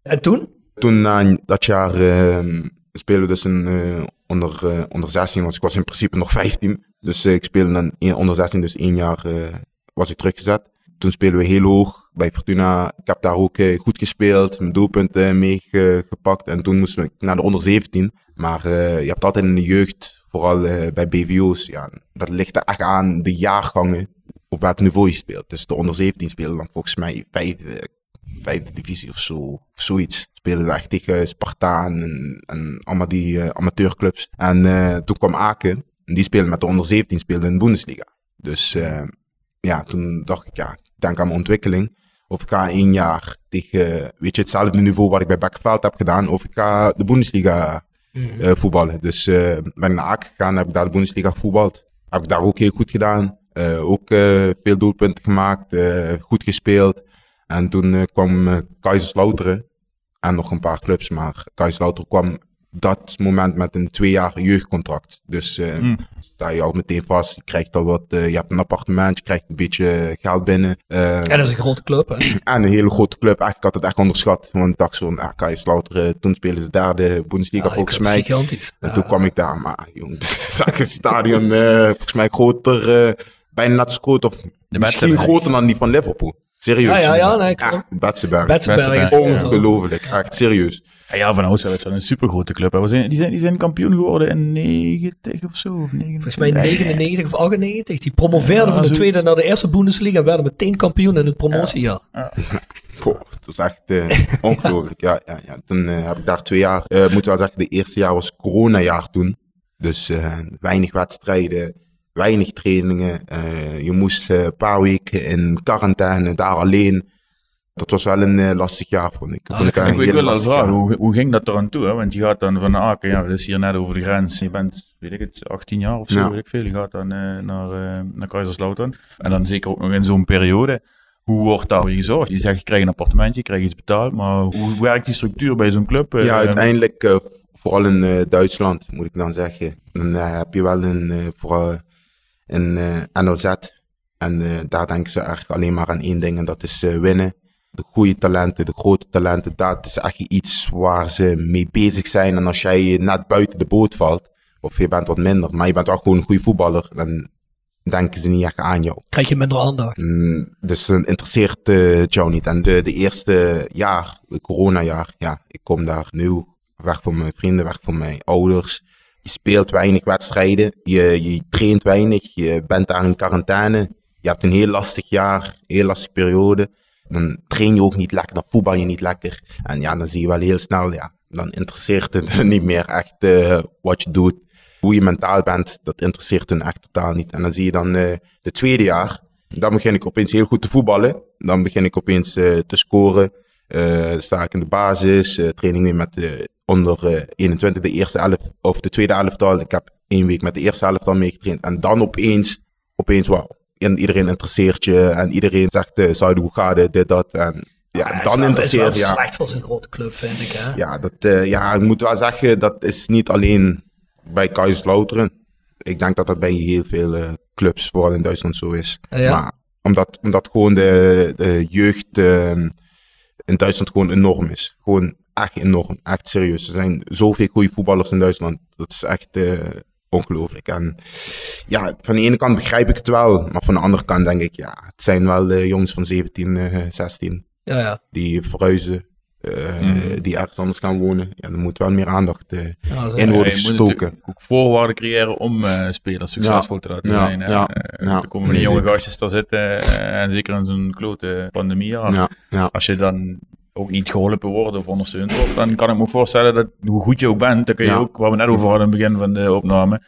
En toen? Toen na dat jaar ehm spelen we dus een eh, onder, eh, onder 16, want ik was in principe nog 15. Dus eh, ik speelde dan in- onder 16, dus één jaar eh, was ik teruggezet. Toen spelen we heel hoog bij Fortuna. Ik heb daar ook goed gespeeld, mijn doelpunten meegepakt. En toen moesten we naar de onder 17. Maar eh, je hebt altijd in de jeugd, vooral eh, bij BVO's, ja, dat ligt er echt aan de jaargangen op welk niveau je speelt. Dus de onder 17 spelen dan volgens mij eh, vijfde divisie of zo, of zoiets. Spelen daar echt tegen Spartaan en, allemaal die amateurclubs. En toen kwam Aken, en die spelen met de onder 17 spelen in de Bundesliga. Dus ja, toen dacht ik, ja, denk aan mijn ontwikkeling. Of ik ga één jaar tegen, weet je, hetzelfde niveau wat ik bij Bekkenveld heb gedaan. Of ik ga de Bundesliga eh, voetballen. Dus eh, ben ik naar Aken gegaan, heb ik daar de Bundesliga gevoetbald. Heb ik daar ook heel goed gedaan. Eh, ook veel doelpunten gemaakt, goed gespeeld. En toen kwam Kaiserslauteren en nog een paar clubs. Maar Kaiserslauteren kwam dat moment met een twee jaar jeugdcontract. Dus eh Mm. sta je al meteen vast. Je krijgt al wat, eh, je hebt een appartement, je krijgt een beetje geld binnen. Eh, En dat is een grote club, hè? en een hele grote club. Eigenlijk had het echt onderschat. Want ik dacht zo, ah, Kaiserslauteren, toen spelen ze daar de Bundesliga Ja, volgens mij. gigantisch. En Ja. toen kwam ik daar, maar het is echt een stadion eh, volgens mij groter, eh, bijna net zo groot of misschien groter dan die van Liverpool. Serieus. Ja, ja, ja, nee, Echt, is hoor. Ongelooflijk, echt serieus. Ja, ja, van oudsher is dat een supergrote club. hè. We zijn, die, zijn, die zijn kampioen geworden in 90 of zo. Of 90. Volgens mij Ja, 99 of 98. Die promoveerden Ja, van de zoiets. tweede naar de eerste Bundesliga en werden meteen kampioen in het promotiejaar. Goh, het was echt eh, ongelooflijk. Ja, ja, ja. Toen eh, heb ik daar twee jaar, eh moet wel zeggen, de eerste jaar was coronajaar toen. Dus eh, weinig wedstrijden, weinig trainingen. Eh, je moest eh, een paar weken in quarantaine, daar alleen. Dat was wel een eh, lastig jaar, vond ik. Vond ik, een Ik, vragen, hoe, hoe ging dat er aan toe? Hè? Want je gaat dan van Aken, ja, dat is hier net over de grens. Je bent, weet ik het, 18 jaar of zo, Ja. weet ik veel. Je gaat dan eh, naar, eh naar Kaiserslautern. En dan zeker ook nog in zo'n periode. Hoe wordt daar weer gezorgd? Je zegt, je krijgt een appartementje, je krijgt iets betaald. Maar hoe werkt die structuur bij zo'n club? Ja, uiteindelijk, vooral in Duitsland, moet ik dan zeggen. Dan heb je wel een, eh, eh, NLZ. En eh, daar denken ze eigenlijk alleen maar aan één ding en dat is eh, winnen. De goede talenten, de grote talenten, dat is echt iets waar ze mee bezig zijn. En als jij net buiten de boot valt, of je bent wat minder, maar je bent wel gewoon een goede voetballer, dan denken ze niet echt aan jou. Krijg je minder aandacht. Mm, Dus dan interesseert eh, het jou niet. En de, de eerste jaar, het coronajaar, ja, ik kom daar nieuw, weg van mijn vrienden, weg van mijn ouders. Je speelt weinig wedstrijden, je, je traint weinig, je bent daar in quarantaine. Je hebt een heel lastig jaar, een heel lastige periode. Dan train je ook niet lekker, dan voetbal je niet lekker. En ja, dan zie je wel heel snel, ja, dan interesseert het niet meer echt eh, wat je doet. Hoe je mentaal bent, dat interesseert hun echt totaal niet. En dan zie je dan de tweede jaar, dan begin ik opeens heel goed te voetballen. Dan begin ik opeens eh, te scoren. Sta ik in de basis, training weer met de onder eh, 21, de eerste elf, of de tweede elftal. Ik heb één week met de eerste elftal meegetraind. En dan opeens, opeens wauw. En iedereen interesseert je en iedereen zegt, eh Saudi, hoe gaat het, dit, dat. En ja, Ja, dan interesseert wel ja. slecht voor zo'n grote club, vind ik. Hè? Ja, dat, eh, ja, ik moet wel zeggen, dat is niet alleen bij Kaiserslauteren. Ik denk dat dat bij heel veel eh, clubs, vooral in Duitsland, zo is. Ja. Maar omdat, omdat gewoon de, de jeugd eh, in Duitsland gewoon enorm is. Gewoon echt enorm, echt serieus. Er zijn zoveel goede voetballers in Duitsland. Dat is echt eh, ongelooflijk. En ja, van de ene kant begrijp ik het wel. Maar van de andere kant denk ik, ja, het zijn wel eh, jongens van 17, eh 16 Ja, ja. die verhuizen, eh, die ergens anders gaan wonen. Ja, er moet wel meer aandacht eh, ja in worden je moet gestoken. ook voorwaarden creëren om eh, spelers succesvol te laten Ja, zijn. hè. ja, Eh, ja. Er komen die Nee, jonge zeker. gastjes daar zitten. eh, en zeker in zo'n klote ja. Als je dan ook niet geholpen wordt of ondersteund wordt, dan kan ik me voorstellen dat hoe goed je ook bent, dan kun je Ja. ook, waar we net over hadden in het begin van de opname,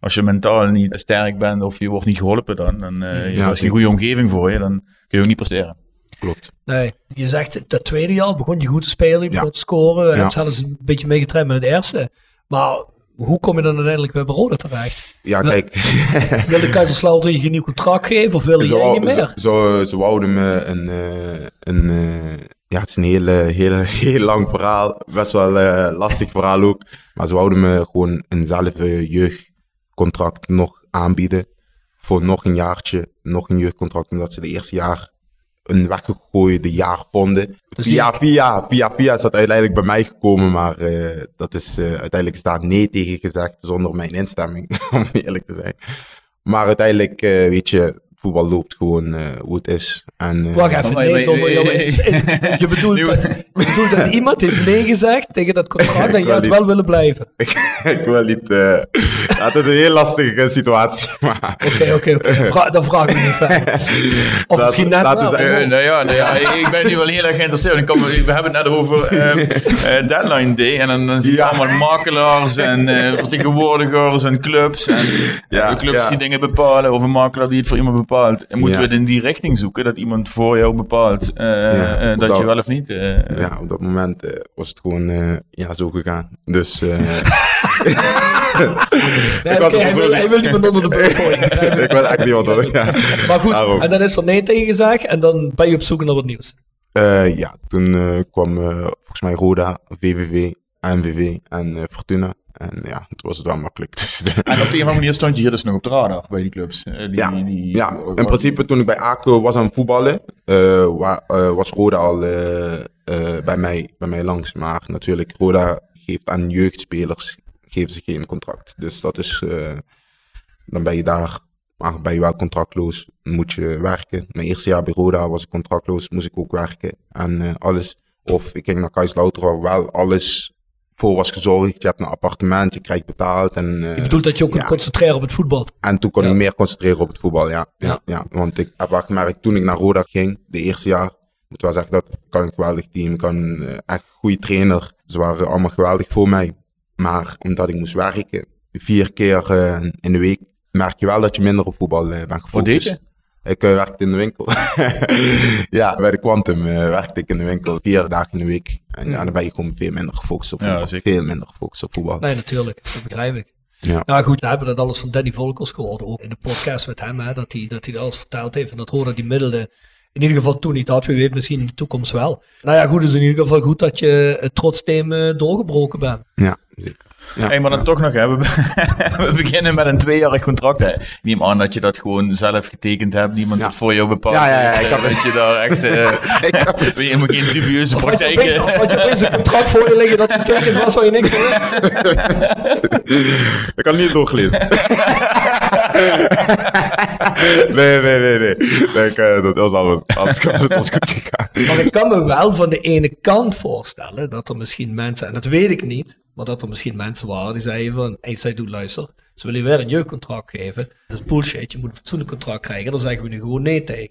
als je mentaal niet sterk bent of je wordt niet geholpen dan, dan eh, Ja, er is geen goede omgeving voor je, dan kun je ook niet presteren. Klopt. Nee, je zegt dat tweede jaar begon je goed te spelen, je begon Ja. te scoren. Je Ja. hebt zelfs een beetje meegetraind met het eerste. Maar hoe kom je dan uiteindelijk bij Roda terecht? ja, kijk. Wil de Kaiserslautern je geen nieuw contract geven of willen ze, jij wou- niet meer? Ze, ze, ze wouden me een, eh, een eh, ja, het is een hele, hele, heel lang verhaal. Best wel eh, lastig verhaal ook. Maar ze wouden me gewoon eenzelfde jeugdcontract nog aanbieden. Voor nog een jaartje, nog een jeugdcontract. Omdat ze de eerste jaar een weggegooide jaar vonden. Dus via, via, via, via is dat uiteindelijk bij mij gekomen. Maar eh, dat is eh, uiteindelijk is daar nee tegen gezegd. Zonder mijn instemming, om eerlijk te zijn. Maar uiteindelijk, weet je, voetbal loopt gewoon eh, hoe het is. En, eh, Wacht even, nee, maar- zonder eh, jongen. eh, Je bedoelt, dat, je bedoelt dat iemand heeft nee gezegd tegen dat contract en Ik jij had wil wel willen blijven. ik wil niet. eh, ja, het is een heel lastige situatie. Maar Oké, oké, oké. Dan vraag ik niet verder. Of misschien net wel. Eh, nou ja, nou ja, ik ben nu wel heel erg geïnteresseerd. Ik kom, we hebben het net over ehm, eh, Deadline Day. En dan, dan zie je Ja. allemaal makelaars en eh, vertegenwoordigers en clubs. En Ja, eh, clubs ja. die dingen bepalen. Of een makelaar die het voor iemand bepaalt. En moeten we het in die richting zoeken? Dat iemand voor jou bepaalt eh, eh, dat dat- je wel of niet... eh, ja, op dat moment was het gewoon ja, zo gegaan. Dus. Nee, het hij, wil, hij wil niemand onder de bus gooien. ik wil echt niemand hoor. Ja. Maar goed, Daarom. en dan is er nee tegen gezegd en dan ben je op zoek naar wat nieuws. Ja, toen kwam volgens mij Roda, VVV, ANVV en Fortuna. En ja, toen was het wel makkelijk. Dus En op de een of andere manier stond je hier dus nog op de radar bij die clubs. Eh, die, Ja, die, ja, in principe toen ik bij ACO was aan het voetballen, eh, wa- eh, was Roda al bij, mij, bij mij langs. Maar natuurlijk, Roda geeft aan jeugdspelers geven ze geen contract. Dus dat is, dan ben je daar, maar ben je wel contractloos, moet je werken. Mijn eerste jaar bij Roda was ik contractloos, moest ik ook werken. En alles, of ik ging naar Kaiserslautern waar wel alles voor was gezorgd. Je hebt een appartement, je krijgt betaald. En, eh, Je bedoelt dat je ook kunt ja. concentreren op het voetbal. en toen kon Ja. ik meer concentreren op het voetbal, ja. ja, Ja. ja. Want ik heb wel gemerkt, toen ik naar Roda ging, de eerste jaar, moet wel zeggen, dat kan een geweldig team, ik kan een eh, echt goede trainer. Ze waren allemaal geweldig voor mij. Maar omdat ik moest werken, vier keer eh, in de week, merk je wel dat je minder op voetbal eh, bent gefocust. Ik eh, werkte in de winkel. ja, bij de Quantum eh, werkte ik in de winkel vier dagen in de week. En ja, dan ben je gewoon veel minder gefocust op Ja, voetbal. zeker. veel minder gefocust op voetbal. Nee, natuurlijk. Dat begrijp ik. Ja. Nou goed, we hebben dat alles van Danny Volkers gehoord. Ook in de podcast met hem. Hè, dat hij dat hij dat alles verteld heeft. En dat Roda die middelen in ieder geval toen niet had. Wie weet misschien in de toekomst wel. Nou ja, goed. Het is in ieder geval goed dat je het trotsteam eh, doorgebroken bent. Ja, zeker. Ja, Hey, maar dan ja. toch nog, hè. We, we beginnen met een tweejarig contract. Hè. Neem aan dat je dat gewoon zelf getekend hebt. Niemand Ja. het voor jou bepaalt. Ja, ja, ja, ik heeft, heb- eh, Dat je daar echt... eh Ik heb- ben je helemaal geen dubieuze Of had je opeens, praktijken... of had je opeens een contract voor je liggen dat getekend was waar je niks van wist. Ik kan het niet doorgelezen. nee, nee, nee, nee. eh, dat was alles. Alles kan het was goed gegaan. Maar ik kan me wel van de ene kant voorstellen dat er misschien mensen, en dat weet ik niet, maar dat er misschien mensen waren die zeiden van, hey, zij doet luister, ze willen je weer een jeugdcontract geven. Dat is bullshit, je moet een fatsoenlijk contract krijgen, dan zeggen we nu gewoon nee tegen.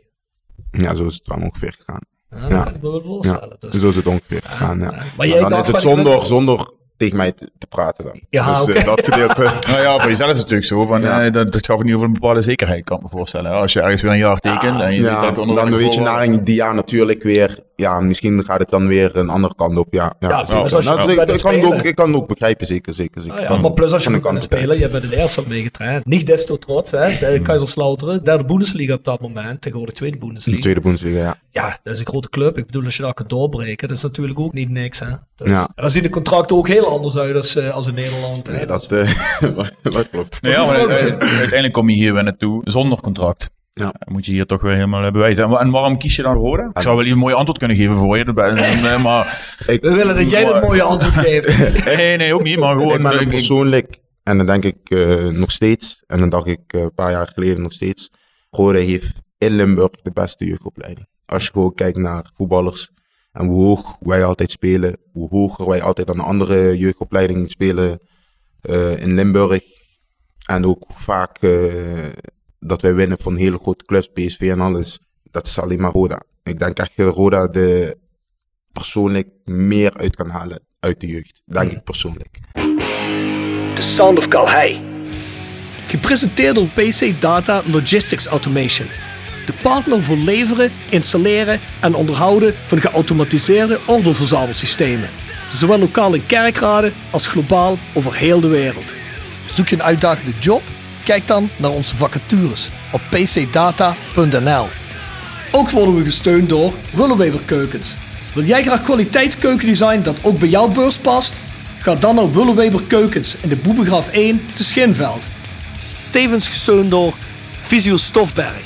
Ja, zo is het wel ongeveer gegaan. Ja, dat Ja. kan ik me wel Ja, voorstellen. dus. zo is het ongeveer gegaan. Ja. ja. Maar Maar jij dan is het ben- zonder, zonder tegen mij te, te praten dan. Ja, dus eh, dat gedeelte. Nou ja, voor jezelf is het natuurlijk zo. Van, Ja. eh, dat, dat gaf in ieder geval een bepaalde zekerheid, kan ik me voorstellen. Als je ergens weer een jaar tekent en je weet Ja, dat je onder dan weet je na een die jaar natuurlijk weer, ja, misschien gaat het dan weer een andere kant op. Ja, ja, Ja, zeker. dus als je Nou, bij ik, de ik, kan het ook, ik kan het ook begrijpen, zeker, zeker. zeker. Ah, ja, Kan- maar plus als je kan de spelen, je bent in de eerste meegetraind. Niet des te trots, hè. De Kaiserslauteren, derde Bundesliga op dat moment, tegenwoordig tweede De Bundesliga. tweede Bundesliga, ja. Ja, dat is een grote club. Ik bedoel, als je dat kunt doorbreken, dat is natuurlijk ook niet niks, hè. Dus, Ja. En dan zien de contracten ook heel anders uit als, eh, als in Nederland. hè. Nee, dat, eh, dat klopt. Nou ja, maar uiteindelijk kom je hier weer naartoe zonder contract. Ja. Dan moet je hier toch weer helemaal eh, bewijzen. En wa- En waarom kies je dan Roda? Ik zou wel hier een mooi antwoord kunnen geven voor je. eh, Maar Ik, We willen dat jij dat mooie antwoord geeft. nee, nee, ook niet. Maar gewoon... ik ben ik- persoonlijk, en dan denk ik eh, nog steeds, en dan dacht ik eh, een paar jaar geleden nog steeds, Roda heeft in Limburg de beste jeugdopleiding. Als je gewoon kijkt naar voetballers en hoe hoog wij altijd spelen, hoe hoger wij altijd dan een andere jeugdopleiding spelen eh, in Limburg. En ook vaak eh, dat wij winnen van hele grote clubs, PSV en alles. Dat is alleen maar Roda. Ik denk echt dat Roda de persoonlijk meer uit kan halen uit de jeugd. Denk ik persoonlijk. The Sound of Calhei. Gepresenteerd door PC Data Logistics Automation. De partner voor leveren, installeren en onderhouden van geautomatiseerde ordeelverzamelsystemen. Zowel lokaal in kerkraden als globaal over heel de wereld. Zoek je een uitdagende job? Kijk dan naar onze vacatures op pcdata.nl. Ook worden we gesteund door Willeweber Keukens. Wil jij graag kwaliteitskeukendesign dat ook bij jouw beurs past? Ga dan naar Willeweber Keukens in de Boebegraaf 1 te Schinveld. Tevens gesteund door Visio Stofberg.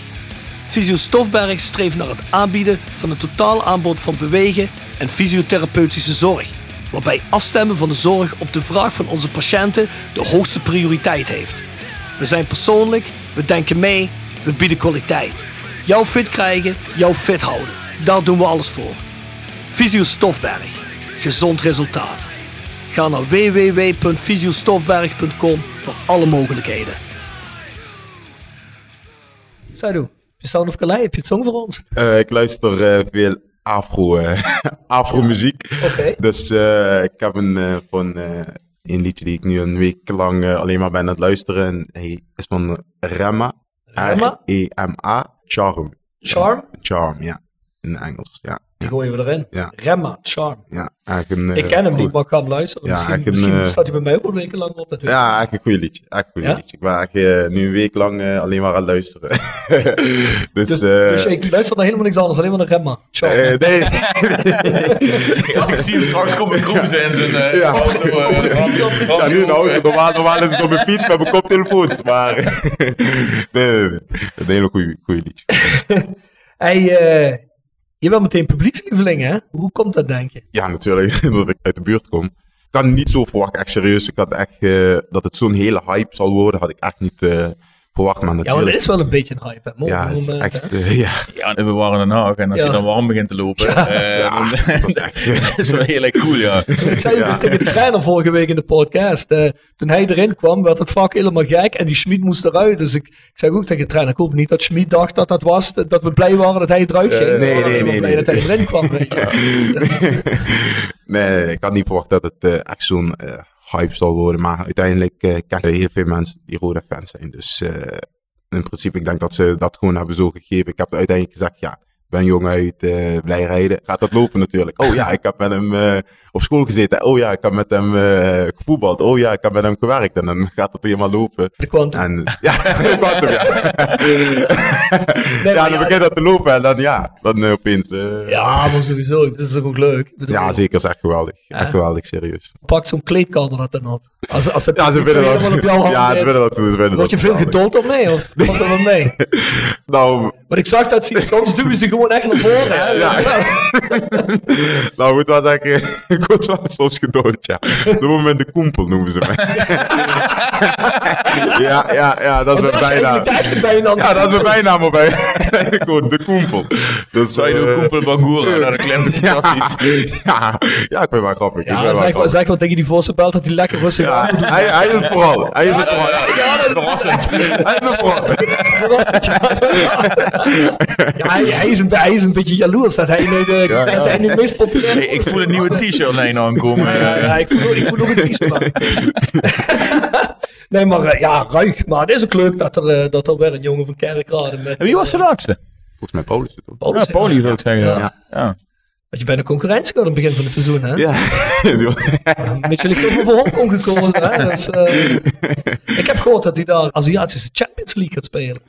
Visio Stofberg streeft naar het aanbieden van een totaal aanbod van bewegen en fysiotherapeutische zorg. Waarbij afstemmen van de zorg op de vraag van onze patiënten de hoogste prioriteit heeft. We zijn persoonlijk, we denken mee, we bieden kwaliteit. Jou fit krijgen, jou fit houden. Daar doen we alles voor. Visio Stofberg. Gezond resultaat. Ga naar www.visiostofberg.com voor alle mogelijkheden. Saidu, je Sound of Calais, heb je het song voor ons? Eh, ik luister eh, veel afro, eh, afro muziek. Oké. Dus eh, ik heb een, eh, van, eh, een liedje die ik nu een week lang eh, alleen maar ben aan het luisteren. En hij is van. Remma? R-E-M-A. Charm. Charm? Charm, ja. In Engels, ja. Die gooien we erin. Ja. Remma, Charm. Ja, eigenlijk een, Ik eh, ken hem goed- niet, maar ik ga hem luisteren. Ja, misschien een, misschien eh, staat hij bij mij ook al weken lang op. Dat Ja, eigenlijk een goede liedje. Eigenlijk een goede Ja? liedje. Ik ben eigenlijk eh, nu een week lang alleen maar aan het luisteren. dus, Dus, eh, dus ik luister naar helemaal niks anders, alleen maar naar Remma. Charm. eh, nee. Ja, ik zie hem straks komen cruisen in zijn eh, Ja. auto. ja, nu nou, normaal, normaal is het op mijn fiets met mijn koptelefoons. Maar nee, nee, nee. Een hele goede, goede liedje. Hey, eh, je bent meteen publiekslieveling, hè? Hoe komt dat, denk je? Ja, natuurlijk, dat ik uit de buurt kom. Ik had niet zo verwacht, echt serieus. Ik had echt, eh, dat het zo'n hele hype zal worden, had ik echt niet eh, verwacht. Maar Ja, want natuurlijk. het is wel een beetje een hype, hè? Mooi Ja, het is moment, echt, hè? eh, ja. Ja, we waren in Den Haag. En als Ja. je dan warm begint te lopen, Ja. eh, Ja, dan- dat is echt, dat is wel heel erg cool, ja. Ik zei Ja. tegen de trainer vorige week in de podcast. eh, toen hij erin kwam, werd het vak helemaal gek. En die Schmid moest eruit. Dus ik, ik zei ook tegen de trainer: Ik hoop niet dat Schmid dacht dat dat was. Dat, we blij waren dat hij eruit ging. Nee, nee, nee, blij nee. dat hij erin kwam. Weet je. Dus, nee, ik had niet verwacht dat het eh, echt zo'n eh, hype zal worden. Maar uiteindelijk uh, kennen heel veel mensen die rode fans zijn. Dus eh, in principe, ik denk dat ze dat gewoon hebben zo gegeven. Ik heb uiteindelijk gezegd, ja, ben jong uit, eh, blij rijden. Gaat dat lopen natuurlijk. Oh ja, ik heb met hem eh, op school gezeten. Oh ja, ik heb met hem eh, gevoetbald. Oh ja, ik heb met hem gewerkt. En dan gaat het helemaal lopen. de Quantum. En ja, de Quantum, ja. maar ja, dan begint dat te lopen. En dan ja, dan opeens... Ja, maar sowieso. Dat is toch ook leuk. Ja, zeker. is echt geweldig. Echt geweldig, serieus. Pak zo'n kleedkamer dat dan op. Als, als het Ja, ze willen dat. op jouw Ja, ze willen dat. Ze willen Word dat je veel geduld op mee? Of valt er wel mee? Nou, Want ik zag dat ze, soms duwen ze gewoon echt naar voren. Hè? Ja. nou, moet wel zeggen, ik word wel soms gedood, ja. Zo'n moment de koempel noemen ze mij. ja, ja, ja, dat is mijn dat bijnaam. bijnaam. Ja, dat is mijn bijnaam op mij. Gewoon, de koempel. Dus, Zou je eh, doen Koempel Bangura? Dat klinkt fantastisch. ja, ja, ik ben wel grappig. Ja, wel zeg, maar, grappig. zeg maar tegen die Vosse belt dat hij lekker rustig Ja, doen. hij, hij is het vooral. Hij is het vooral. Ja, dat is Verrassend. Hij is het vooral. verrassend. Ja, ja hij, hij, is een, hij is een beetje jaloers dat hij nu de, Ja, ja. dat hij nu het meest populair Hey, ik voel een nieuwe t-shirt-lijn aankomen. Ja, ja, ik voel, ik voel ook een t-shirt aan. Nee, maar eh, ja, ruig. Maar het is ook leuk dat er, eh, dat er weer een jongen van Kerkrade met... En wie was de laatste? Volgens mij ook. Paulus, Ja, Poli wil ik zeggen. Ja. Ja. Ja. Want je bent een concurrentie geworden aan het begin van het seizoen, hè? Ja. Mitchell heeft wel voor Hongkong gekozen, hè? Dus, eh, ik heb gehoord dat hij daar Aziatische Champions League gaat spelen.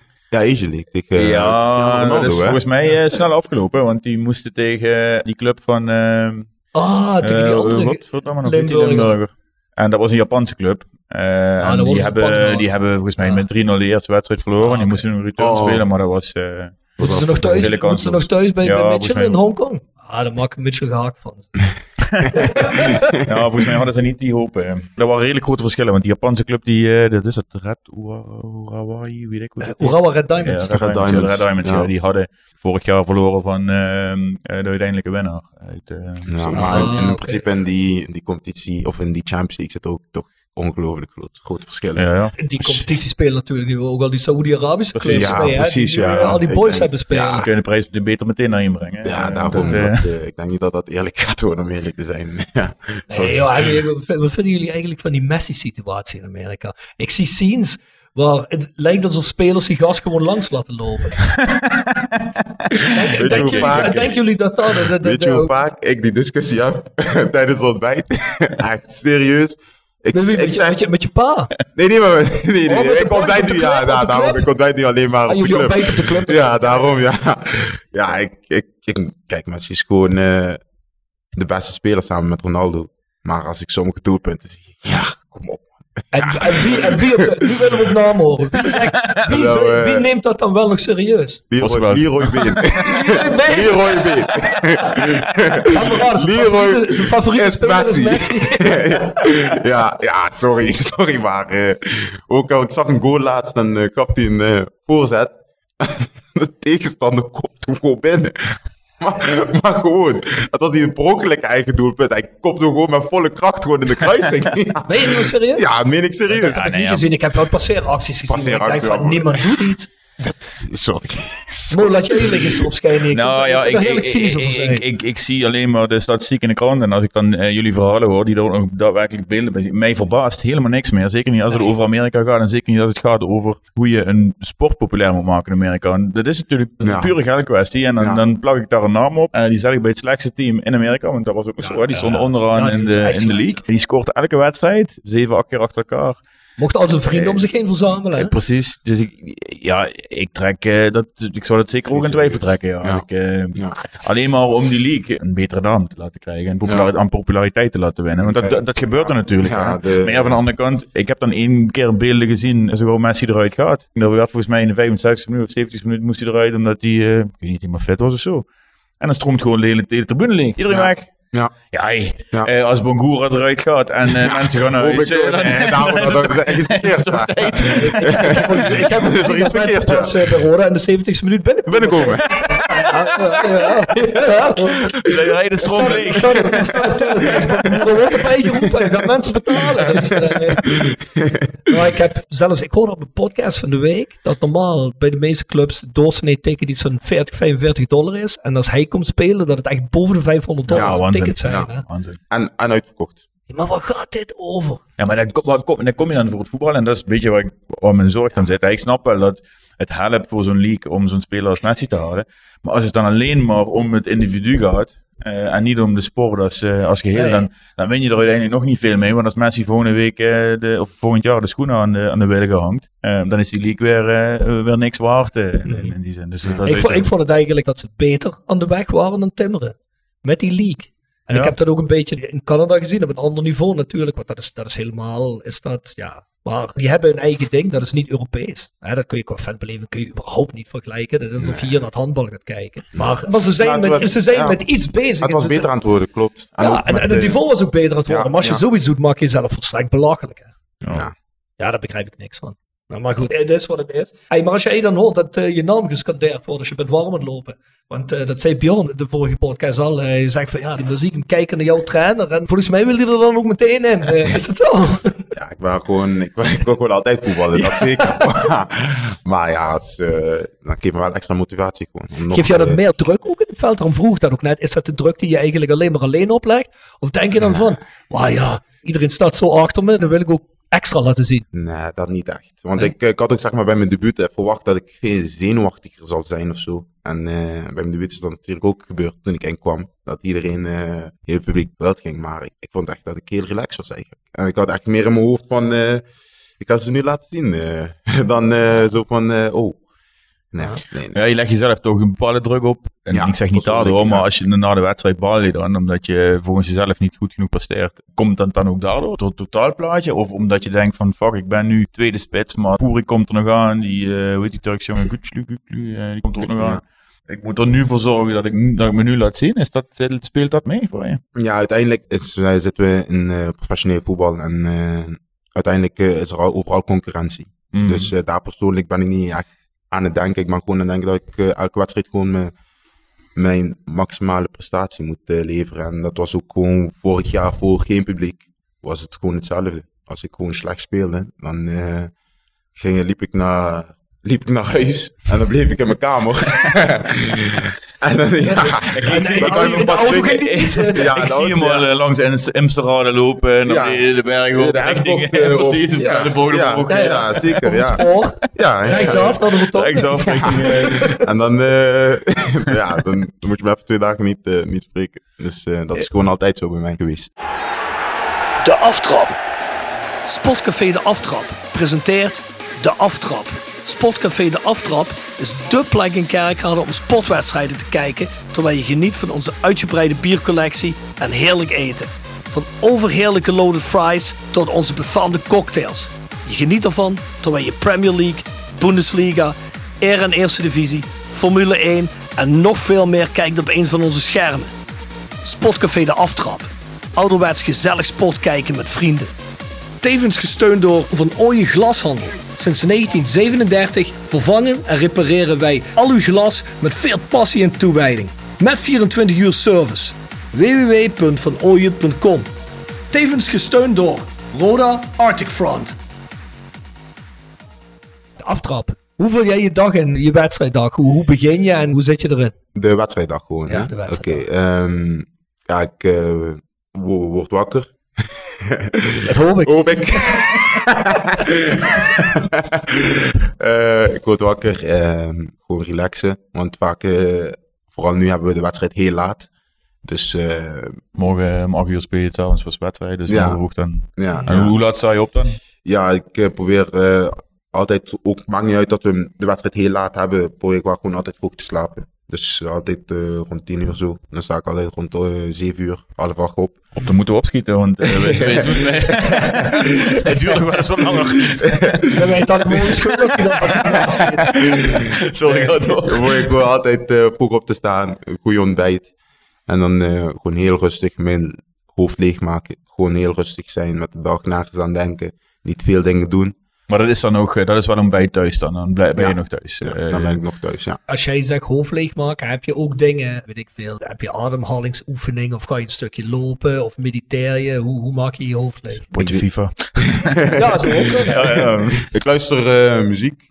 Ja, Asia League. Tegen eh, Ja, dat is hè? volgens mij eh, snel afgelopen, want die moesten tegen die club van ehm Ah, tegen die eh, andere... wat, Limburger. Limburger. En dat was een Japanse club. Eh, Ah, en die, hebben, die hebben volgens mij Ja. met 3-0 de eerste wedstrijd verloren. Ah, Die moesten een return Oh. spelen, maar dat was... eh, Moeten ze nog thuis, moeten ze nog thuis bij, Ja, bij Mitchell in. Hongkong? Ah, daar maak ik Mitchell gehaakt van. ja, volgens mij hadden ze niet die hoop. eh. Er waren redelijk grote verschillen, want die Japanse club, die, eh, dat is het, Red Ura- Urawa, weet ik hoe Uh, dat heet. Urawa Red Diamonds. Ja, Red, Red Diamonds, Diamonds, ja, Red Diamonds, ja. ja. Die hadden vorig jaar verloren van eh, de uiteindelijke winnaar. Uit, eh, Ja, maar in, principe in die, in die competitie of in die Champions League zit ook toch ongelooflijk groot, grote verschillen. ja, ja. Die competitie spelen natuurlijk nu ook al die Saoedi-Arabische Precies. clubs Ja, mee, precies, die ja. al die boys denk- hebben spelen. Dan kun je de prijs beter meteen naar inbrengen. Ja, daarom. dat, Dat, eh, eh, ik denk niet dat dat eerlijk gaat worden, om eerlijk te zijn. ja. Nee, joh, en wat vinden jullie eigenlijk van die Messi-situatie in Amerika? Ik zie scenes waar het lijkt alsof spelers die gas gewoon langs laten lopen. denk, jullie, vaak- denken jullie dat dat Weet je hoe vaak ik die discussie heb tijdens het ontbijt? Echt serieus. Ik, Met, wie? ik met, je, zeg, met, je, met je pa? nee, nee, maar, nee, nee, Oh, ik ontbijt nu, ja, ja, daarom, ik ontbijt nu alleen maar Ah, op de club. op de club? Ja, daarom, ja. Ja, ik, ik, ik, kijk, Messi is gewoon eh, de beste speler samen met Ronaldo. Maar als ik sommige doelpunten zie, ja, kom op. En, en wie, en wie op de, nu willen we op naam horen. Wie, zegt, wie, Nou, eh, wie neemt dat dan wel nog serieus? Leroy. Leroy Been. Leroy Been. Leroy favoriete, zijn favoriete is Messi. Messi. ja, ja, sorry, sorry, maar eh, ook al ik zag een goal laatst en uh, gaf hij een eh, voorzet. de tegenstander komt hem gewoon binnen. Maar, maar gewoon, het was niet een brokelijke eigen doelpunt. Hij kopte hem gewoon met volle kracht gewoon in de kruising. Ben je nu serieus? ja, meen ik serieus. heb ik nee, niet ja. gezien. Ik heb wel passeeracties gezien. ik denk van, niemand doet iets. Dat is, sorry. Mo, laat je eerlijk eens erop schijnen. Ik Nou ja, ik, ik, ik, ik, ik, ik zie alleen maar de statistiek in de krant. En als ik dan eh, jullie verhalen hoor, die er ook nog daadwerkelijk beelden bij zien, mij verbaast helemaal niks meer. Zeker niet als het over Amerika gaat. En zeker niet als het gaat over hoe je een sport populair moet maken in Amerika. En dat is natuurlijk een Ja. pure geldkwestie. En dan, Ja. dan plak ik daar een naam op. En die zet ik bij het slechtste team in Amerika. Want dat was ook zo. Die stonden onderaan in, de, in de league. Die scoort elke wedstrijd. Zeven, acht keer achter elkaar. Mocht al zijn vrienden om zich heen verzamelen. hè? Precies. Dus ik, ja, ik trek eh, dat. Ik zou dat zeker ook in twijfel trekken. Ja. Als ik, eh, Ja, Alleen maar om die league een betere naam te laten krijgen. En populariteit, Ja. aan populariteit te laten winnen. Want dat, dat, dat gebeurt er natuurlijk. Ja, hè. de- maar ja, van de andere kant, ik heb dan één keer beelden gezien. Zo hoe Messi eruit gaat. Dat werd volgens mij in de 65 minuten of 70 minuten moest hij eruit. Omdat hij, eh, ik weet niet, helemaal vet was of zo. En dan stroomt gewoon de hele, de hele tribune leeg. Iedereen Ja. weg. Ja. Ja, hey, Ja. eh, als Bongura eruit gaat en eh, mensen gaan naar huis. ik eh, ook. dan- Nee, daarom is dat het is echt verkeerd. ja. Ik heb Er is er iets dat mensen verkeerd, ja. pas eh, bij Roda in de 70ste minuut binnenkomen. Binnenkomen. Ja, ja, ja, ja. Rijdt de stroom leeg. Er er staat op teletext, Er wordt erbij geroepen en gaan mensen betalen. Dus, eh, maar ik heb zelfs, ik hoorde op een podcast van de week dat normaal bij de meeste clubs de doorsnee ticket iets van 40, 45 dollar is. En als hij komt spelen, dat het echt boven de 500 dollar Ja. Tickets zijn. Ja. Waanzin. En, en uitverkocht. Maar waar gaat dit over? Ja, maar dan, kom- dan kom je dan voor het voetbal en dat is een beetje waar, ik, waar mijn zorg dan zit. Ik snap wel dat het helpt voor zo'n league om zo'n speler als Messi te houden. Maar als het dan alleen maar om het individu gaat eh, en niet om de sport als, eh, als geheel, Nee. dan, dan win je er uiteindelijk nog niet veel mee. Want als Messi volgende week eh, de, of volgend jaar de schoenen aan de, aan de wilgen hangt, dan is die league weer, eh, weer niks waard in, in die zin. Dus dat Ik vond, ik vond het eigenlijk dat ze beter aan de weg waren dan Timmeren. Met die league. En Ja. ik heb dat ook een beetje in Canada gezien, op een ander niveau natuurlijk. Want dat is, dat is helemaal, is dat, ja. Maar die hebben hun eigen ding, dat is niet Europees. Hè, dat kun je qua fanbeleving kun je überhaupt niet vergelijken. Dat is alsof je hier naar het handbal gaat kijken. Maar, maar ze zijn, met, was- ze zijn ja. met iets bezig. Het was beter zijn- aan het worden, klopt. Ja, en, met en de- het niveau was ook beter aan het worden. Ja, maar als je ja. zoiets doet, maak je jezelf volstrekt belachelijk. Hè. Ja. Ja, daar begrijp ik niks van. Nou, maar goed, het is wat het is. Hey, maar als jij dan hoort dat eh, je naam gescandeerd wordt als je bent warm aan het lopen. Want eh, dat zei Bjorn de vorige podcast al. Hij zegt van ja, die zie ik hem kijken naar jouw trainer. En volgens mij wil hij er dan ook meteen in. Eh, is het zo? Ja, ik ben gewoon, ik, ik wil gewoon altijd voetballen, dat zeker. maar ja, eh, dan geeft me wel extra motivatie gewoon. Geef jij dat meer druk ook in het veld? Daarom vroeg dat ook net. Is dat de druk die je eigenlijk alleen maar alleen oplegt? Of denk je dan van, wauw ja, iedereen staat zo achter me. Dan wil ik ook extra laten zien. Nee, dat niet echt. Want Nee? ik, ik had ook zeg maar bij mijn debuut eh, verwacht dat ik veel zenuwachtiger zal zijn of zo. En eh, bij mijn debuut is dat natuurlijk ook gebeurd toen ik inkwam. Dat iedereen, eh heel het publiek buiten ging. Maar ik, ik vond echt dat ik heel relaxed was eigenlijk. En ik had echt meer in mijn hoofd van, eh, ik kan ze nu laten zien. eh, dan eh, zo van, eh, oh. Nee, nee, nee. Ja, je legt jezelf toch een bepaalde druk op. En Ja, ik zeg niet daardoor, maar als je na de wedstrijd baal dan, omdat je volgens jezelf niet goed genoeg presteert. Komt dat dan ook daardoor, door het totaalplaatje? Of omdat je denkt van, fuck, ik ben nu tweede spits, maar Poeri komt er nog aan. Die, eh hoe heet die Turkse jongen, Güçlü, Güçlü, eh, die komt er ook nog aan. Ik moet er nu voor zorgen dat ik, dat ik me nu laat zien. Is dat, speelt dat mee voor je? Ja, uiteindelijk is, eh, zitten we in professioneel voetbal en uiteindelijk is er al overal concurrentie. Mm. Dus daar persoonlijk ben ik niet echt aan het denken. Ik ben gewoon aan het denken dat ik elke wedstrijd gewoon mijn maximale prestatie moet eh, leveren. En dat was ook gewoon vorig jaar voor geen publiek. Was het gewoon hetzelfde. Als ik gewoon slecht speelde, dan eh, ging, liep, ik naar, liep ik naar huis. En dan bleef ik in mijn kamer. en dan, ja, ik kan zie je in de auto ging. Ja, ik dat- zie hem al ja. eh, langs Ams- Amsterdam lopen en dan Ja. de, bergen op. De richting, eh, op. precies, Ja, de bogen ja, ja, ja, zeker. Of het Ja, spoor. ja, ja. Rechtsaf naar de rotonde. Rechtsaf eh, En dan, eh, ja, dan, dan moet je me even twee dagen niet, eh, niet spreken. Dus eh, dat is gewoon altijd zo bij mij geweest. De aftrap. Sportcafé De Aftrap presenteert De Aftrap. Sportcafé De Aftrap is dé plek in Kerkrade om sportwedstrijden te kijken... terwijl je geniet van onze uitgebreide biercollectie en heerlijk eten. Van overheerlijke loaded fries tot onze befaamde cocktails. Je geniet ervan terwijl je Premier League, Bundesliga, Air en Eerste Divisie, Formule 1 en nog veel meer kijkt op een van onze schermen. Sportcafé De Aftrap. Ouderwets gezellig sport kijken met vrienden. Tevens gesteund door Van Ooyen Glashandel. Sinds 1937 vervangen en repareren wij al uw glas met veel passie en toewijding. Met 24 uur service. www.vanooyen.com Tevens gesteund door Roda Arctic Front. De aftrap. Hoe vul jij je dag in, je wedstrijddag? Hoe, hoe begin je en hoe zit je erin? De wedstrijddag gewoon. Ja, hè? de wedstrijddag. Oké, ehm, ja, ik eh, wo- word wakker. Dat hoop ik. Hoop ik. Eh, ik word wakker. ehm, gewoon relaxen. Want vaak, eh, vooral nu hebben we de wedstrijd heel laat. Dus eh, Morgen om 8 uur speel je s'avonds voor de wedstrijd. Dus Ja. dan. ja, En ja. hoe laat sta je op dan? Ja, ik probeer altijd, ook maakt niet uit dat we de wedstrijd heel laat hebben, probeer ik wel gewoon altijd vroeg te slapen. Dus altijd eh, rond 10 uur zo. Dan sta ik altijd rond eh 7 uur, half acht op. Op, dan moeten we opschieten, want eh, we weten hoe het Het duurt nog wel eens wat langer. Zijn wij dan schuldig dat als ik Sorry, ga door. Dan ik wel altijd eh, vroeg op te staan, een goede ontbijt. En dan eh, gewoon heel rustig mijn hoofd leegmaken. Gewoon heel rustig zijn, met de dag nergens aan denken. Niet veel dingen doen. Maar dat is dan ook, eh, dat is wel om bij je thuis dan. Dan ben je Ja. nog thuis. Ja, Eh, dan ben ik nog thuis, ja. Als jij zegt hoofd leegmaken, heb je ook dingen, weet ik veel, heb je ademhalingsoefeningen of ga je een stukje lopen of mediteer je? Hoe, hoe maak je je hoofd leeg? Potje FIFA. Ja, dat is ook. Ja, ja. Ik luister eh, muziek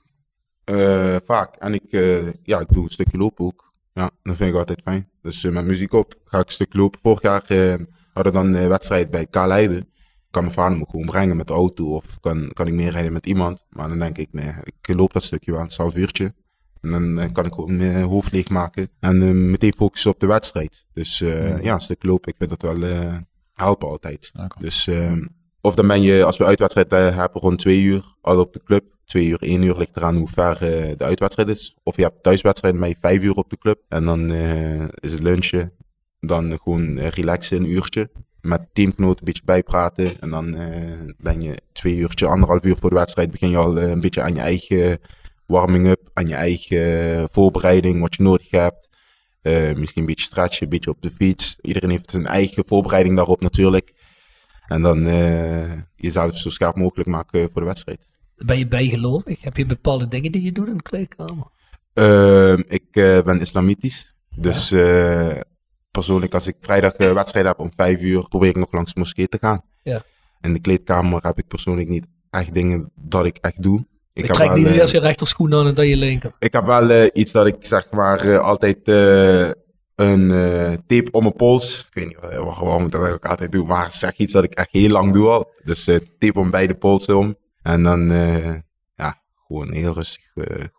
eh, vaak. En ik, eh, ja, ik doe een stukje lopen ook. Ja, dat vind ik altijd fijn. Dus met muziek op ga ik een stuk lopen. Vorig jaar eh, hadden we dan een wedstrijd bij K Leiden. Kan mijn vader me gewoon brengen met de auto of kan, kan ik meerijden met iemand. Maar dan denk ik, nee, ik loop dat stukje wel, een half uurtje. En dan eh, kan ik gewoon mijn hoofd leegmaken en eh, meteen focussen op de wedstrijd. Dus eh, ja, een stuk lopen, ik vind dat wel eh, helpen altijd. Dus ehm, of dan ben je, als we uitwedstrijd eh, hebben, rond twee uur al op de club. Twee uur, één uur ligt eraan hoe ver eh, de uitwedstrijd is. Of je hebt thuiswedstrijd, ben je vijf uur op de club. En dan eh, is het lunchen. Dan gewoon eh, relaxen een uurtje. Met teamgenoten een beetje bijpraten. En dan eh, ben je twee uurtje, anderhalf uur voor de wedstrijd. Begin je al eh, een beetje aan je eigen warming-up. Aan je eigen eh, voorbereiding, wat je nodig hebt. Misschien een beetje stretchen, een beetje op de fiets. Iedereen heeft zijn eigen voorbereiding daarop natuurlijk. En dan jezelf zo scherp mogelijk maken voor de wedstrijd. Ben je bijgelovig? Heb je bepaalde dingen die je doet in de kleedkamer? Ehm, ik ben islamitisch. Dus persoonlijk, als ik vrijdag eh, wedstrijd heb om vijf uur, probeer ik nog langs de moskee te gaan. Ja. In de kleedkamer heb ik persoonlijk niet echt dingen dat ik echt doe. Ik, heb trek niet eh, eerst je rechterschoen aan en dan je linker. ik heb wel eh, iets dat ik zeg maar altijd een tape om mijn pols. Ik weet niet wa- wa- waarom ik dat ook altijd doe, maar zeg iets dat ik echt heel lang doe al. Dus tape om beide polsen om. En dan ja, gewoon heel rustig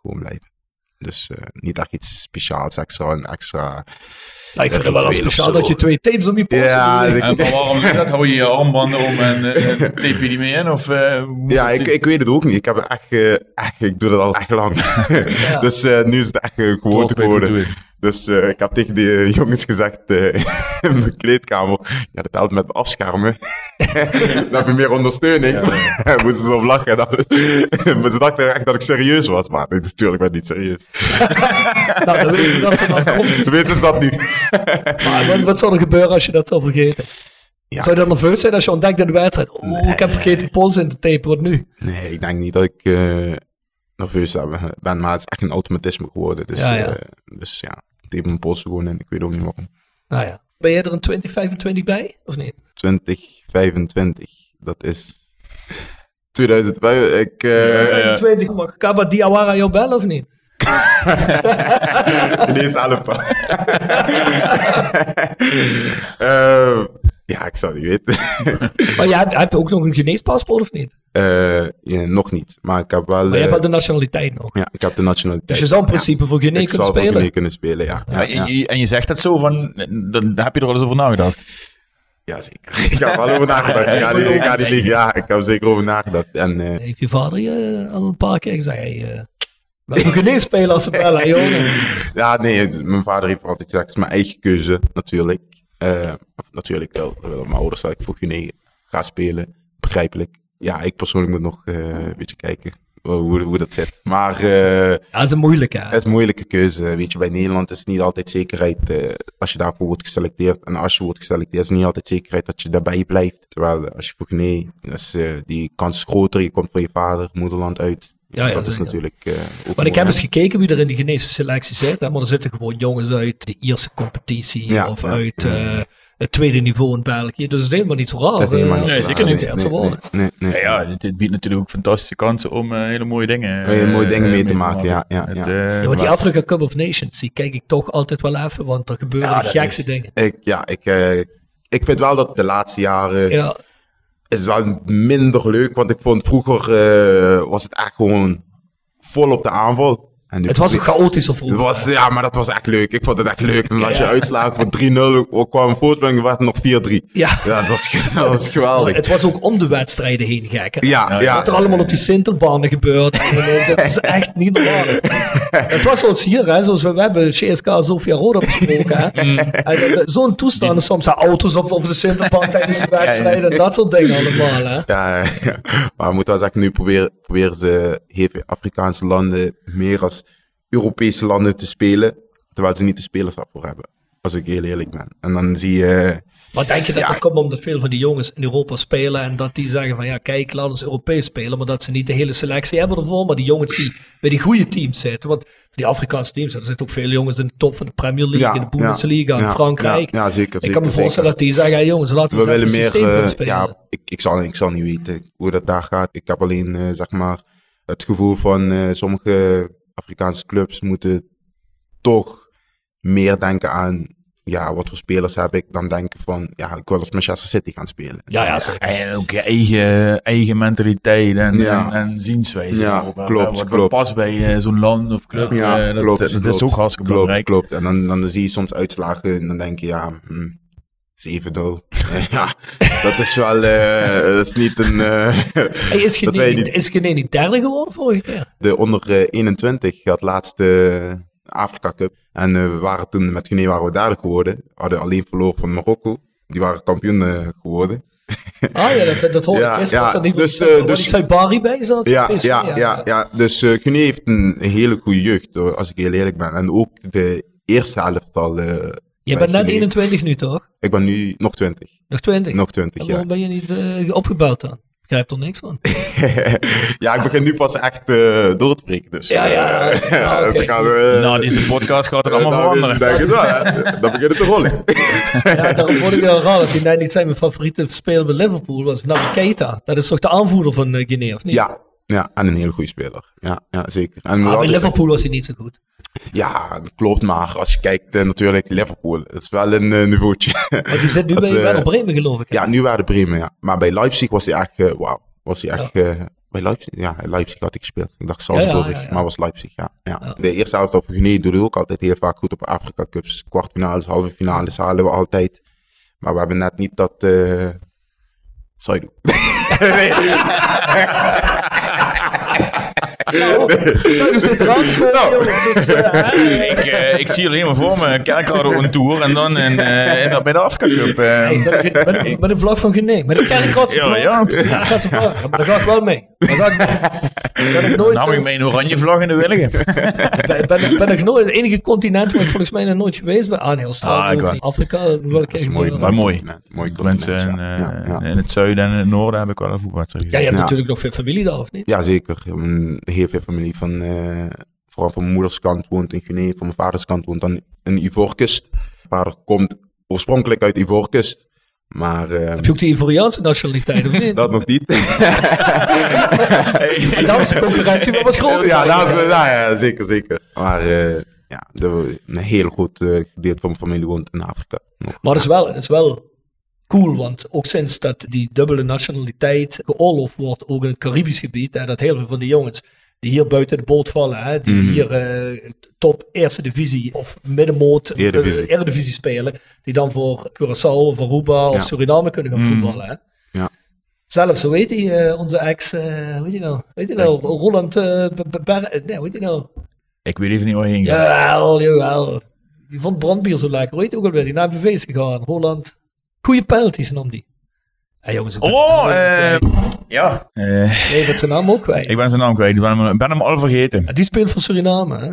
gewoon blijven. Dus niet echt iets speciaals, extra en extra. Ja, ik vind het wel speciaal dat je twee tapes om je pols Ja, doet. ik- En maar waarom doe je dat? Hou je je armbanden om en eh, tape je die mee in? Of, eh, Ja, ik, ik weet het ook niet. Ik heb echt, eh, echt ik doe dat al echt lang. dus eh, nu is het echt gewoonte Toch beter geworden. Dus eh, ik heb tegen die eh, jongens gezegd eh, in mijn kleedkamer, ja, dat helpt met afschermen. dan heb je meer ondersteuning. En moesten ze op lachen maar ze dachten echt dat ik serieus was. Maar nee, natuurlijk ben ik niet serieus. Nou, dan weet je dat vanaf. Weten ze dat niet? Maar wat, wat zou er gebeuren als je dat zou vergeten? Ja. Zou je dan nerveus zijn als je ontdekt in de wedstrijd? Oh, ik heb vergeten pols in te tapen, wat nu? Nee, ik denk niet dat ik nerveus ben, maar het is echt een automatisme geworden. Dus Ja, ja, ja. dus, ja ik tape mijn polsen gewoon in. Ik weet ook niet waarom. Nou ja. Ben jij er een 2025 bij, of niet? 2025, dat is 2005. Ik, eh, 2025, mag Kaba Diawara jou bellen of niet? Ineens helpen. Eh, ja, ik zou niet weten. Maar jij hebt, heb je ook nog een geneespaspoort of niet? Eh, ja, nog niet, maar ik heb wel... Maar je hebt eh, wel de nationaliteit nog. ja, ik heb de nationaliteit. Dus je zou in principe voor Guinea ik kunnen zal voor spelen. Guinea kunnen spelen, ja. ja, Ja, ja. en je- En je zegt dat zo van, dan heb je er al eens over nagedacht. Ja, zeker. Ik heb er wel over nagedacht. Ik ga niet, ik ga niet liegen. Ja, ik heb er zeker over nagedacht. En eh, Heeft je vader je eh, al een paar keer gezegd, hey, eh, we geen spelen als ze bellen, hè, jongen. ja, nee, het- mijn vader heeft altijd gezegd, het is mijn eigen keuze, natuurlijk. Eh, of natuurlijk wel, wel mijn ouders dat ik voor Guinea ga spelen. Begrijpelijk. Ja, ik persoonlijk moet nog eh, een beetje kijken hoe, hoe dat zit. Maar eh, Ja, dat is een moeilijke. het is een moeilijke keuze. Weet je, bij Nederland is het niet altijd zekerheid eh, als je daarvoor wordt geselecteerd. En als je wordt geselecteerd, is het niet altijd zekerheid dat je daarbij blijft. Terwijl eh, als je voor Guinea, is, eh, die kans is groter. Je komt van je vader, moederland uit. Ja, ja, dat is natuurlijk eh, ook Maar ik heb eens gekeken wie er in de Geneese selectie zit. Hè? Maar er zitten gewoon jongens uit de eerste competitie Ja, of ja. uit eh, het tweede niveau in België. Dus het is helemaal niet zo raar. Dat is helemaal eh, niet Nee, ze zeker niet. geselecteerd Nee, zou nee, worden. nee, nee. Ja, ja dit, dit biedt natuurlijk ook fantastische kansen om eh, hele mooie dingen Hele mooie eh, dingen mee te maken, ja, ja, Het, ja. Ja, want die Afrika Cup of Nations, die kijk ik toch altijd wel even, want er gebeuren Ja, de gekste dingen. Ik, ja, ik, eh, ik vind wel dat de laatste jaren Ja, is het wel minder leuk. Want ik vond vroeger eh, was het echt gewoon vol op de aanval. Het was ook chaotischer Het vroeger. was, ja, maar dat was echt leuk. Ik vond het echt leuk. En als je uitslagen voor 3-0 kwam voorsprong, werd het nog 4-3. Ja. Ja, dat was, dat was Maar geweldig. het was ook om de wedstrijden heen gek. hè. Ja, ja. Wat er allemaal op die Sintelbanen gebeurt. Dat is echt niet normaal. het was zoals hier, hè, zoals we, we hebben CSK Sofia Roda besproken. Mm. Zo'n toestand soms hè, auto's op, over de Sintelbaan tijdens de wedstrijden. En dat soort dingen allemaal. Hè. Ja, maar we moeten wel nu proberen, proberen ze Afrikaanse landen meer als Europese landen te spelen. Terwijl ze niet de spelers daarvoor hebben. Als ik heel eerlijk ben. En dan zie je... Maar denk je dat Ja. dat komt omdat veel van die jongens in Europa spelen en dat die zeggen van ja kijk laat ons Europees spelen, maar dat ze niet de hele selectie hebben ervoor, maar die jongens die bij die goede teams zitten. Want die Afrikaanse teams, er zitten ook veel jongens in de top van de Premier League, Ja, in de Bundesliga, ja, in Frankrijk. Ja, zeker. ik zeker, kan me voorstellen dat die zeggen, jongens laten we, we eens willen meer. eh, spelen. ja, ik, ik, zal, ik zal niet weten hoe dat daar gaat. Ik heb alleen eh, zeg maar het gevoel van eh, sommige Afrikaanse clubs moeten toch meer denken aan. Ja, wat voor spelers heb ik? Dan denken van, ja, ik wil als Manchester City gaan spelen. ja, ja. En ook je eigen, eigen mentaliteit en, Ja. en, en zienswijze. Ja, klopt, Wat- klopt. past bij eh, zo'n land of club. Ja, eh, dat, klopt. dat, klopt, is ook hartstikke klopt, belangrijk. Klopt, En dan, dan zie je soms uitslagen en dan denk je, ja, hm, 7-0. ja, dat is wel, eh, dat is niet een... eh, Hey, is je niet, is niet derde geworden vorige keer? de onder eh, 21 had laatste eh, Afrika Cup. En eh, we waren toen met Guinea waren we derde geworden. We hadden alleen verloren van Marokko. Die waren kampioen eh, geworden. Ah ja, dat, dat hoorde Ja, ik. Is, ja, dat niet dus, eh, die dus- Saibari bij zat? Ja, ja, ja, ja. Dus eh Guinea heeft een hele goede jeugd, hoor, als ik heel eerlijk ben. En ook de eerste helft al. eh, Je bent net Guinea. 21 nu toch? Ik ben nu nog 20. Nog 20? Nog 20, En ja. waarom ben je niet eh, opgebouwd dan? Ik begrijp er niks van. ja, ik begin nu pas echt eh, door te breken. Dus, Ja, ja, Nou, deze podcast gaat eh, allemaal veranderen. Denk het wel, hè. Dan begint het te rollen. Ja, daarom vond ik wel raar dat hij net niet zijn mijn favoriete speler bij Liverpool was. Naby Keita. Dat is toch de aanvoerder van eh, Guinea, of niet? Ja, ja, en een hele goede speler. Ja, ja zeker. En Maar bij altijd- Liverpool was hij niet zo goed. Ja, dat klopt. Maar als je kijkt eh, natuurlijk, Liverpool, dat is wel een eh, niveautje. Want die zit nu bij eh, Werder Bremen, geloof ik. hè? ja, nu waren Bremen, ja. Maar bij Leipzig was hij echt, eh, wauw. Was hij echt, eh, bij Leipzig, ja, Leipzig had ik gespeeld. Ik dacht Salzburg, ja, ja. maar was Leipzig, ja. ja. Ja. De eerste helft van Guinea doet ook altijd heel vaak goed op Afrika Cups. Kwartfinales, halve finales halen we altijd. Maar we hebben net niet dat, zou je doen. Zo, te komen, eh? Ik, eh, ik zie alleen maar voor me. Kerkrade een tour en dan in, eh, in, bij de Afrika Cup. eh. Hey, met, een- vlag van Guinea. Met een kerkratse Ja, vlag. ja, precies. Kerkratse vlag. Ja, maar daar ga ik wel mee. Daar ga ik mee. Ben ik nooit, Nam ik eh, mee een oranje vlag in de Willigen. ben, ben, ben ik nooit het enige continent waar ik volgens mij nog nooit geweest ben. Ah nee, Australië Ah, niet. Afrika, wel Dat is mooi, maar mooi. Mooi Mensen in, ja. eh, Ja, ja. in het zuiden en in het noorden heb ik wel een voetbalwedstrijd Ja, je hebt Ja. natuurlijk nog veel familie daar, of niet? Ja, zeker. Een- heel veel familie van, eh, vooral van mijn moeders kant woont in Guinea, van mijn vaders kant woont dan in Ivoorkust. Mijn vader komt oorspronkelijk uit Ivoorkust, maar eh, Heb je ook de Ivoriaanse nationaliteit, of niet? dat nog niet. En daar is de concurrentie wel wat groter. ja, dat is, ja, ja, zeker, zeker. Maar eh, ja, de, een heel groot eh, gedeelte van mijn familie woont in Afrika. Nog. Maar het is wel, het is wel cool, want ook sinds dat die dubbele nationaliteit geoorloofd wordt, ook in het Caribisch gebied, hè, dat heel veel van die jongens die hier buiten de boot vallen. Hè? Die Mhm. hier eh, top eerste divisie of middenmoot eh, Eredivisie. eredivisie spelen. Die dan voor Curaçao of Aruba of Ja. Suriname kunnen gaan Mhm. voetballen. Hè? Ja. Zelfs, hoe heet die, eh, onze ex, eh weet je nou, weet je nou, Roland, nee, hoe heet die nou? Ik weet even niet waar je heen gaat. Jawel, jawel. Die vond brandbier zo lekker. Hoe heet die ook alweer? Die naar MVV is gegaan. Roland. Goeie penalties nam die. Ja, jongens. ik ben- Oh, ik eh, ja. Eh, Nee, dat zijn naam ook kwijt. ik ben zijn naam kwijt. Ik ben hem, ben hem al vergeten. Ja, die speelt voor Suriname, hè?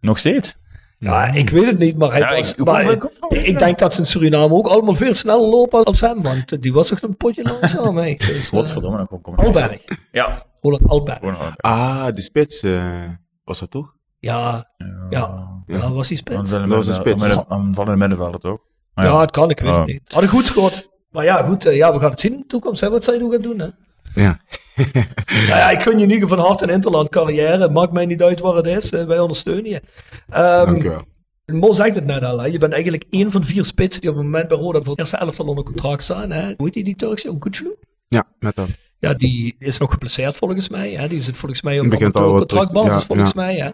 Nog steeds? Ja, ik weet het niet, maar hij Ja, was... ik- maar ik- ik, ik denk dat ze in Suriname ook allemaal veel sneller lopen als hem, want die was toch een potje langzaam, hè? Dus, eh, Godverdomme, dan kom kom Alberg. Ja. Roland Alberg. Ah, de spits eh, was dat toch? Ja, ja, ja, was hij spits? Dat was een spits. Aanvallende middenvelder toch? Maar Ja, het kan, ik weet het niet. Had een goed schot. Maar ja, goed, eh, ja, we gaan het zien in de toekomst, hè, wat zij nu gaan doen, hè. Ja. Nou ja, ik gun je geval van harte een Interland carrière. Maakt mij niet uit waar het is. eh, wij ondersteunen je. Ehm, Dank wel. Mo zegt het net al. Hè. Je bent eigenlijk één van vier spitsen die op het moment bij Roda voor het eerste elftal onder contract staan. Hè. Hoe heet die, die Turkse? Ja, met dat. Ja, die is nog geplaceerd volgens mij. Hè. Die zit volgens mij op, een contractbasis ja, volgens ja. mij. Hè.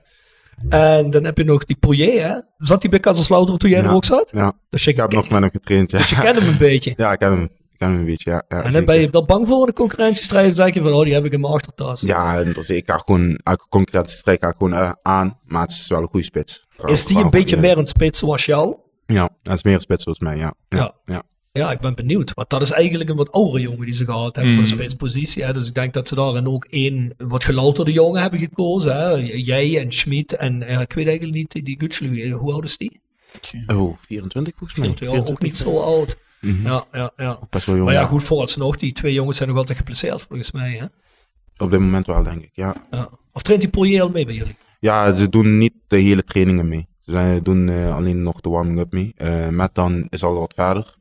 En dan heb je nog die Poirier. Hè. Zat die bij Kaiserslautern toen jij Ja. er ook zat? Ja, Dus je, ik heb nog met hem getraind. Ja, dus je kent hem een beetje. ja ik ken hem. Ik ken hem een beetje. Ja, ja, en dan zeker. ben je dan bang voor de concurrentiestrijd. Dan zeg je van, oh, die heb ik in mijn achtertas. Ja, en dus ik ga gewoon, elke concurrentiestrijd ga ik gewoon eh, aan. Maar het is wel een goede spits. Is die een beetje meer een spits zoals jou? Ja, dat is meer een spits zoals mij, ja. Ja. Ja, ja. Ik ben benieuwd. Want dat is eigenlijk een wat oudere jongen die ze gehad hebben voor de Mm. spitspositie. Hè. Dus ik denk dat ze daarin ook één wat gelouterde jongen hebben gekozen. Hè. Jij en Schmid en eh, ik weet eigenlijk niet, die- Gutschlu, eh, hoe oud is die? Oh, 24 volgens mij. Ja, ook niet zo oud. Mhm. Ja, ja, ja. Best wel jong. Maar ja, goed, vooralsnog, die twee jongens zijn nog altijd geplaceerd volgens mij. Hè. Op dit moment wel, denk ik, ja. Ja. Of traint die Poirier al mee bij jullie? Ja, ze doen niet de hele trainingen mee. Ze doen eh, alleen nog de warming-up mee. Eh met dan is al wat verder.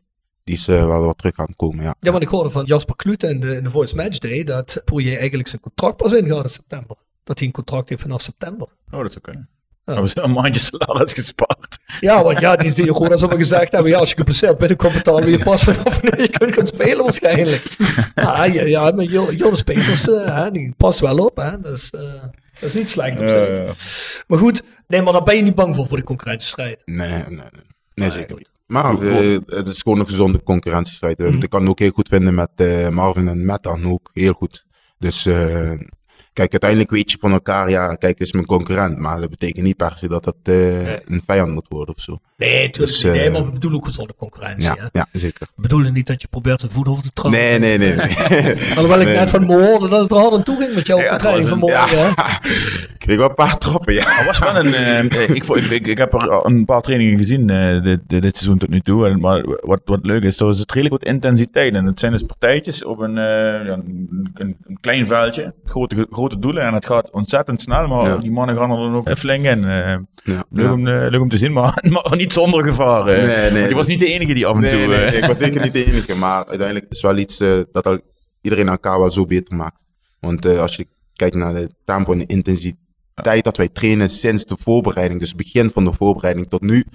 Die is eh, wel wat terug aan het komen, ja. Ja, want ik hoorde van Jasper Klute in de, in de Voice Match Day dat Poirier eigenlijk zijn contract pas ingaat in september. Dat hij een contract heeft vanaf september. Oh, dat zou kunnen. Ja. We hebben een maandje salaris gespaard. Ja, want ja, die, die gewoon als we gezegd hebben, ja, als je geblesseerd bent, dan betalen we je pas vanaf wanneer je kunt gaan spelen waarschijnlijk. Ja, ja, ja maar Jo- Jonas Peters, eh, hè, die past wel op, hè. Dat is, eh, dat is niet slecht op zich. Maar goed, nee, maar daar ben je niet bang voor, voor de concurrentiestrijd. Nee, nee, nee. Nee, zeker niet. Maar eh, het is gewoon een gezonde concurrentiestrijd. Mhm. Ik kan het ook heel goed vinden met eh, Marvin en Matt dan ook. Heel goed. Dus eh, kijk, uiteindelijk weet je van elkaar, ja, kijk, het is mijn concurrent. Maar dat betekent niet per se dat eh, een vijand moet worden of zo. Nee, Dus, niet. Nee, eh, maar we bedoelen ook gezonde concurrentie, hè. Ja, ja, zeker. We bedoelen niet dat je probeert zijn voet over te trappen. Nee, nee, nee. nee. Alhoewel ik Nee. net van me hoorde dat het er hard aan toe ging met jou op Ja, de het training was van een- morgen, hè. ja. Ik kreeg wel een paar trappen, ja. Er was wel een. eh, ik, vond- ik, ik, ik heb er een paar trainingen gezien eh, dit, dit, seizoen tot nu toe. En, maar wat, wat leuk is, er zit redelijk wat intensiteit. En het zijn dus partijtjes op een, eh, ja, een, een, een klein veldje. Grote, grote doelen. En het gaat ontzettend snel. Maar Ja. die mannen gaan er dan ook flink in. eh ja. leuk, om, eh, leuk om te zien, maar, maar niet zonder gevaar. eh. Nee, nee. Want je was niet de enige die af en Nee, toe. nee, eh, nee, ik was zeker niet de enige. Maar uiteindelijk is wel iets eh, dat al iedereen elkaar wel zo beter maakt. Want eh, als je kijkt naar de tempo en de intensiteit dat wij trainen sinds de voorbereiding, dus begin van de voorbereiding tot nu,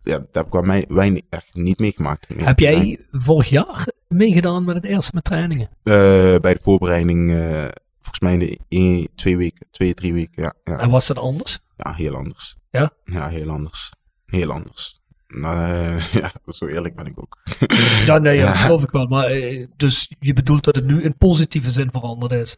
ja, dat heb ik wel mij, weinig, echt niet meegemaakt. Heb zijn. jij vorig jaar meegedaan met het eerste met trainingen? Eh, bij de voorbereiding, eh, volgens mij in de één- twee weken, twee, drie weken, ja. Ja, En was dat anders? ja heel anders. Ja? Ja, heel anders. Heel anders. Nou, eh, ja, zo eerlijk ben ik ook. Ja, nee, ja, dat geloof ik wel. Maar eh, dus je bedoelt dat het nu in positieve zin veranderd is?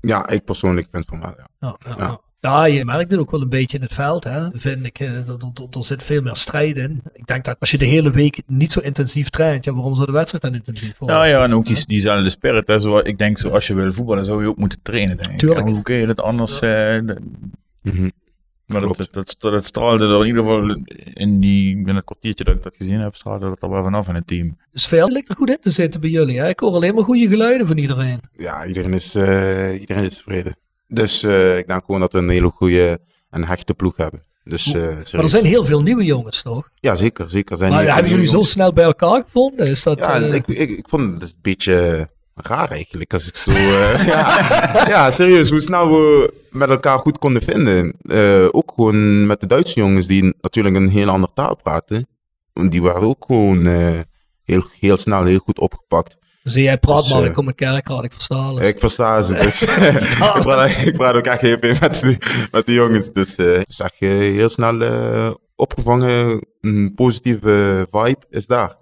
Ja, ik persoonlijk vind van wel, ja. Ja, ja, Ja. ja. Ja, je merkt het ook wel een beetje in het veld, hè. vind ik. eh, Er, er, er- er zit veel meer strijd in. Ik denk dat als je de hele week niet zo intensief traint, ja, waarom zou de wedstrijd dan intensief worden? Ja, ja, en ook die, diezelfde spirit. Hè, zo, ik denk, zo, als je wil voetballen, zou je ook moeten trainen, denk ik. Tuurlijk. Hoe kun je dat anders... eh, Mhm. Maar dat, Klopt. dat, dat, dat straalde er in ieder geval in, die, in het kwartiertje dat ik dat gezien heb, straalde dat er wel vanaf in het team. De sfeer lijkt er goed in te zitten bij jullie. Hè? Ik hoor alleen maar goede geluiden van iedereen. ja, iedereen is, eh, iedereen is tevreden. Dus eh, ik denk gewoon dat we een hele goede en hechte ploeg hebben. Dus, eh, Maar er zijn heel veel nieuwe jongens, toch? Ja, zeker. zeker. Zijn Maar hebben jullie zo snel bij elkaar gevonden? Is dat, Ja, ik, ik, ik vond het een beetje raar eigenlijk. Als ik zo. eh, ja, ja, serieus. Hoe snel we met elkaar goed konden vinden. Eh, ook gewoon met de Duitse jongens die natuurlijk een heel andere taal praten. Die waren ook gewoon eh, heel, heel snel heel goed opgepakt. Zie jij praat Dus, maar, ik kom in kerkraad, ik versta alles. Ik versta ze, dus ik, praat, ik praat ook echt heel veel met de, met de jongens. Dus ik zeg je heel snel opgevangen, een positieve vibe is daar.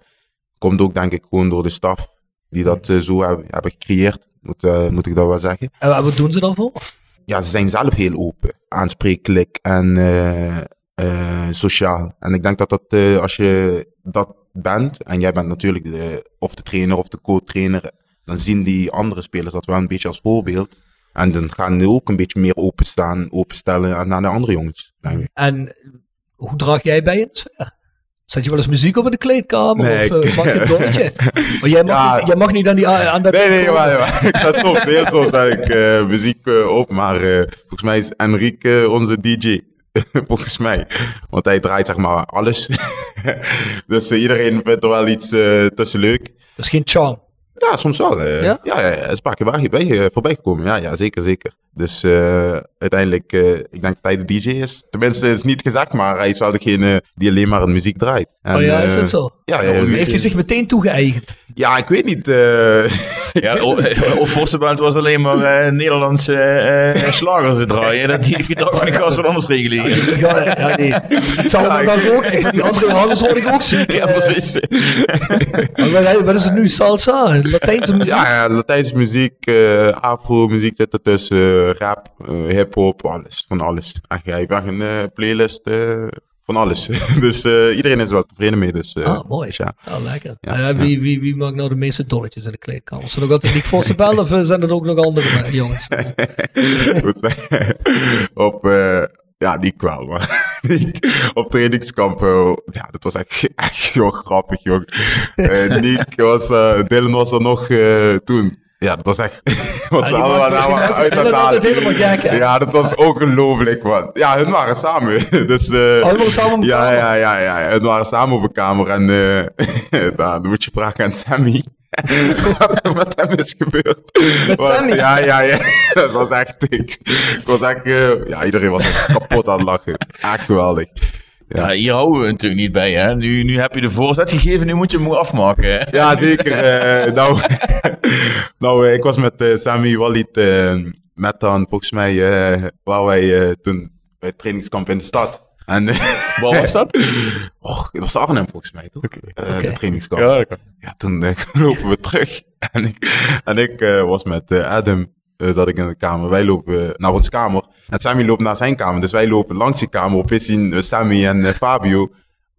Komt ook denk ik gewoon door de staf die dat eh, zo hebben, hebben gecreëerd, moet, eh, moet ik dat wel zeggen. En wat doen ze dan voor? Ja, ze zijn zelf heel open, aansprekelijk en eh, sociaal. En ik denk dat dat, als je dat bent, en jij bent natuurlijk de, of de trainer of de co-trainer, dan zien die andere spelers dat wel een beetje als voorbeeld. En dan gaan die ook een beetje meer openstaan, openstellen aan- naar de andere jongens, denk ik. En hoe draag jij bij in de sfeer? Zet je wel eens muziek op in de kleedkamer? Nee, of mag je een? Maar jij mag, Ja. niet, jij mag niet aan, die, aan dat... Nee, nee, jawel. Ik zet soms, heel soms zet ik eh, muziek eh, op, maar volgens mij is Enrique onze DJ. volgens mij. Want hij draait zeg maar alles. dus iedereen vindt er wel iets tussen leuk. Dat is geen charm. Ja, soms wel. Ja? ja? Ja, is een paar keer bij, bij, voorbij gekomen. Ja, ja, zeker, zeker. Dus eh, uiteindelijk, eh, ik denk dat hij de DJ is. Tenminste, is niet gezegd, maar hij is wel degene die alleen maar een muziek draait. En, oh ja, is eh, dat zo? Ja, ja, Heeft dus- hij zich meteen toegeëigend? ja, ik weet niet. eh, Ja, of Vossenband was alleen maar eh, Nederlandse eh slagers te draaien. Dat die heeft dacht van ik ga eens wat anders regelen. Ja, ja, nee. Het zou me dan ook. Ik van die andere hazes word ik ook ziek. Ja, precies. maar wat- Wat is het nu? Salsa? Latijnse muziek? Ja, ja Latijnse muziek, eh afro-muziek zit ertussen, rap, eh, hip-hop, alles, van alles. Echt, ik heb echt een eh, playlist eh, van alles. dus eh, iedereen is wel tevreden mee. Dus, eh, Ah, mooi. dus ja. Ja, lekker. Ja, Eh, wie, wie, wie maakt nou de meeste dolletjes in de kleedkamer? Zijn er ook altijd Nick Vossenbel of eh, zijn er ook nog andere eh, jongens? Goed. Op, eh, ja, die kwel, man. Op trainingskamp, eh, ja, dat was echt, echt heel grappig, jong. Eh Nick was, eh Dylan was er nog eh, toen. Ja, dat was echt, wat ze allemaal nou maakt- uit aan maakt altijd helemaal gek, hè? Ja, dat was ongelooflijk, man. Ja, hun waren samen. Dus, eh Oh, hun waren samen op ja, kamer? ja, ja, ja, hun waren samen op een kamer en eh nou, dan moet je vragen aan Sammy. wat er met hem is gebeurd. Met Want- Sammy? Ja, ja, ja. Dat was echt dik. Ik was echt, eh, ja, iedereen was echt kapot aan het lachen. Echt geweldig. Ja, hier houden we natuurlijk niet bij. Hè? Nu, nu heb je de voorzet gegeven, nu moet je hem afmaken. Hè? Ja, zeker. eh, nou, nou eh, ik was met eh, Sammy Walid, eh met dan volgens mij, waar wij eh, toen bij het trainingskamp in de stad. En, Waar was dat? Och, dat was Arnhem volgens mij, toch? Eh, Oké. De trainingskamp. Ja. Ja, toen lopen we terug. En ik, en ik eh, was met Adam, zat ik in de kamer. Wij lopen naar ons kamer. En Sammy loopt naar zijn kamer. Dus wij lopen langs die kamer. Opeens zien we Sammy en eh, Fabio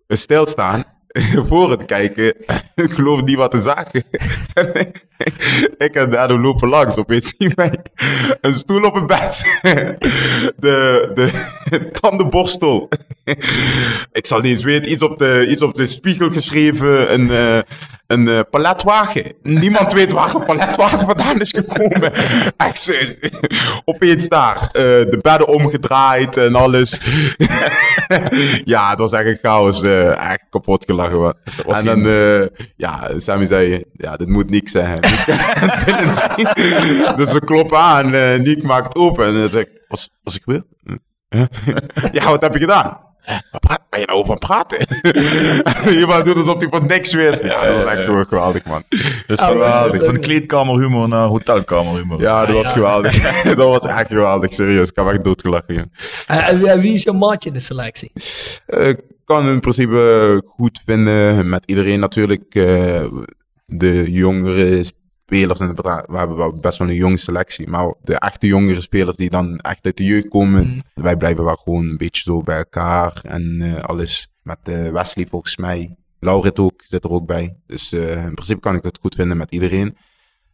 eh, stilstaan. Voor het kijken. ik geloof niet wat te zagen. En ik- en Adam lopen langs. Opeens zien wij een stoel op een bed. de, de tandenborstel. ik zal niet eens weten. Iets op de, iets op de spiegel geschreven. Een, eh, een eh, paletwagen. Niemand weet waar een paletwagen vandaan is gekomen. Echt zo. Opeens daar. eh, de bedden omgedraaid en alles. ja, het was echt een chaos. eh, echt kapot gelachen. was En dan, eh, ja, Sammy zei, ja, dit moet Nick zijn. Dus we kloppen aan. eh Nick maakt open. En dan zeg ik, wat was ik weer? ja, wat heb je gedaan? Waar praat- ben je nou over praten? Iemand doet alsof hij van niks wist. Ja, dat was echt gewoon geweldig, man. Dus Ah, van, geweldig. van kleedkamerhumor naar hotelkamerhumor. Ja, dat was geweldig. dat was echt geweldig, serieus. Ik heb echt doodgelachen. En, en wie- en wie is jouw maatje in de selectie? Eh, Ik kan in principe goed vinden met iedereen natuurlijk. eh, de jongere spelers, en we hebben wel best wel een jonge selectie, maar de echte jongere spelers die dan echt uit de jeugd komen, wij blijven wel gewoon een beetje zo bij elkaar en eh, alles. Met eh, Wesley volgens mij, Laurit ook, zit er ook bij. Dus eh, in principe kan ik het goed vinden met iedereen.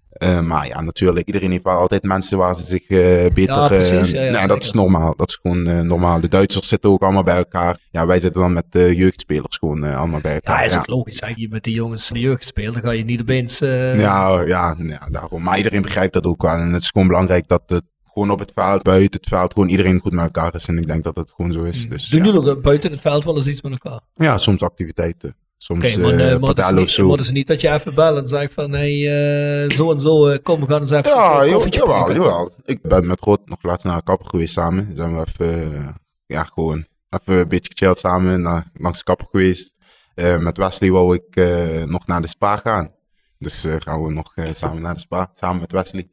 Eh, maar ja, natuurlijk, iedereen heeft wel altijd mensen waar ze zich eh, beter... Ja, precies, eh, ja, ja, dat is normaal. Dat is gewoon normaal. De Duitsers zitten ook allemaal bij elkaar. Ja, wij zitten dan met de jeugdspelers gewoon allemaal bij elkaar. Ja, is ook logisch. Zeg je met die jongens in de jeugd speelt, dan ga je niet opeens... Ja, ja, ja, daarom. Maar iedereen begrijpt dat ook wel. En het is gewoon belangrijk dat het gewoon op het veld, buiten het veld, gewoon iedereen goed met elkaar is. En ik denk dat het gewoon zo is. Dus, Doen jullie ook buiten het veld wel eens iets met elkaar? ja, soms activiteiten. Soms maar, eh, eh, maar, is padellen of niet, zo. maar het is niet dat je even belt en zegt van, hey, eh, zo en zo, eh, kom, we gaan eens even Ja, een koffietje jawel, pakken. jawel. Ik ben met Rot nog laatst naar een kapper geweest samen. Zijn we even, eh, ja, gewoon even een beetje gechilled samen, naar, langs de kapper geweest. Eh, met Wesley wou ik eh, nog naar de spa gaan. Dus eh, gaan we nog eh, samen naar de spa, samen met Wesley.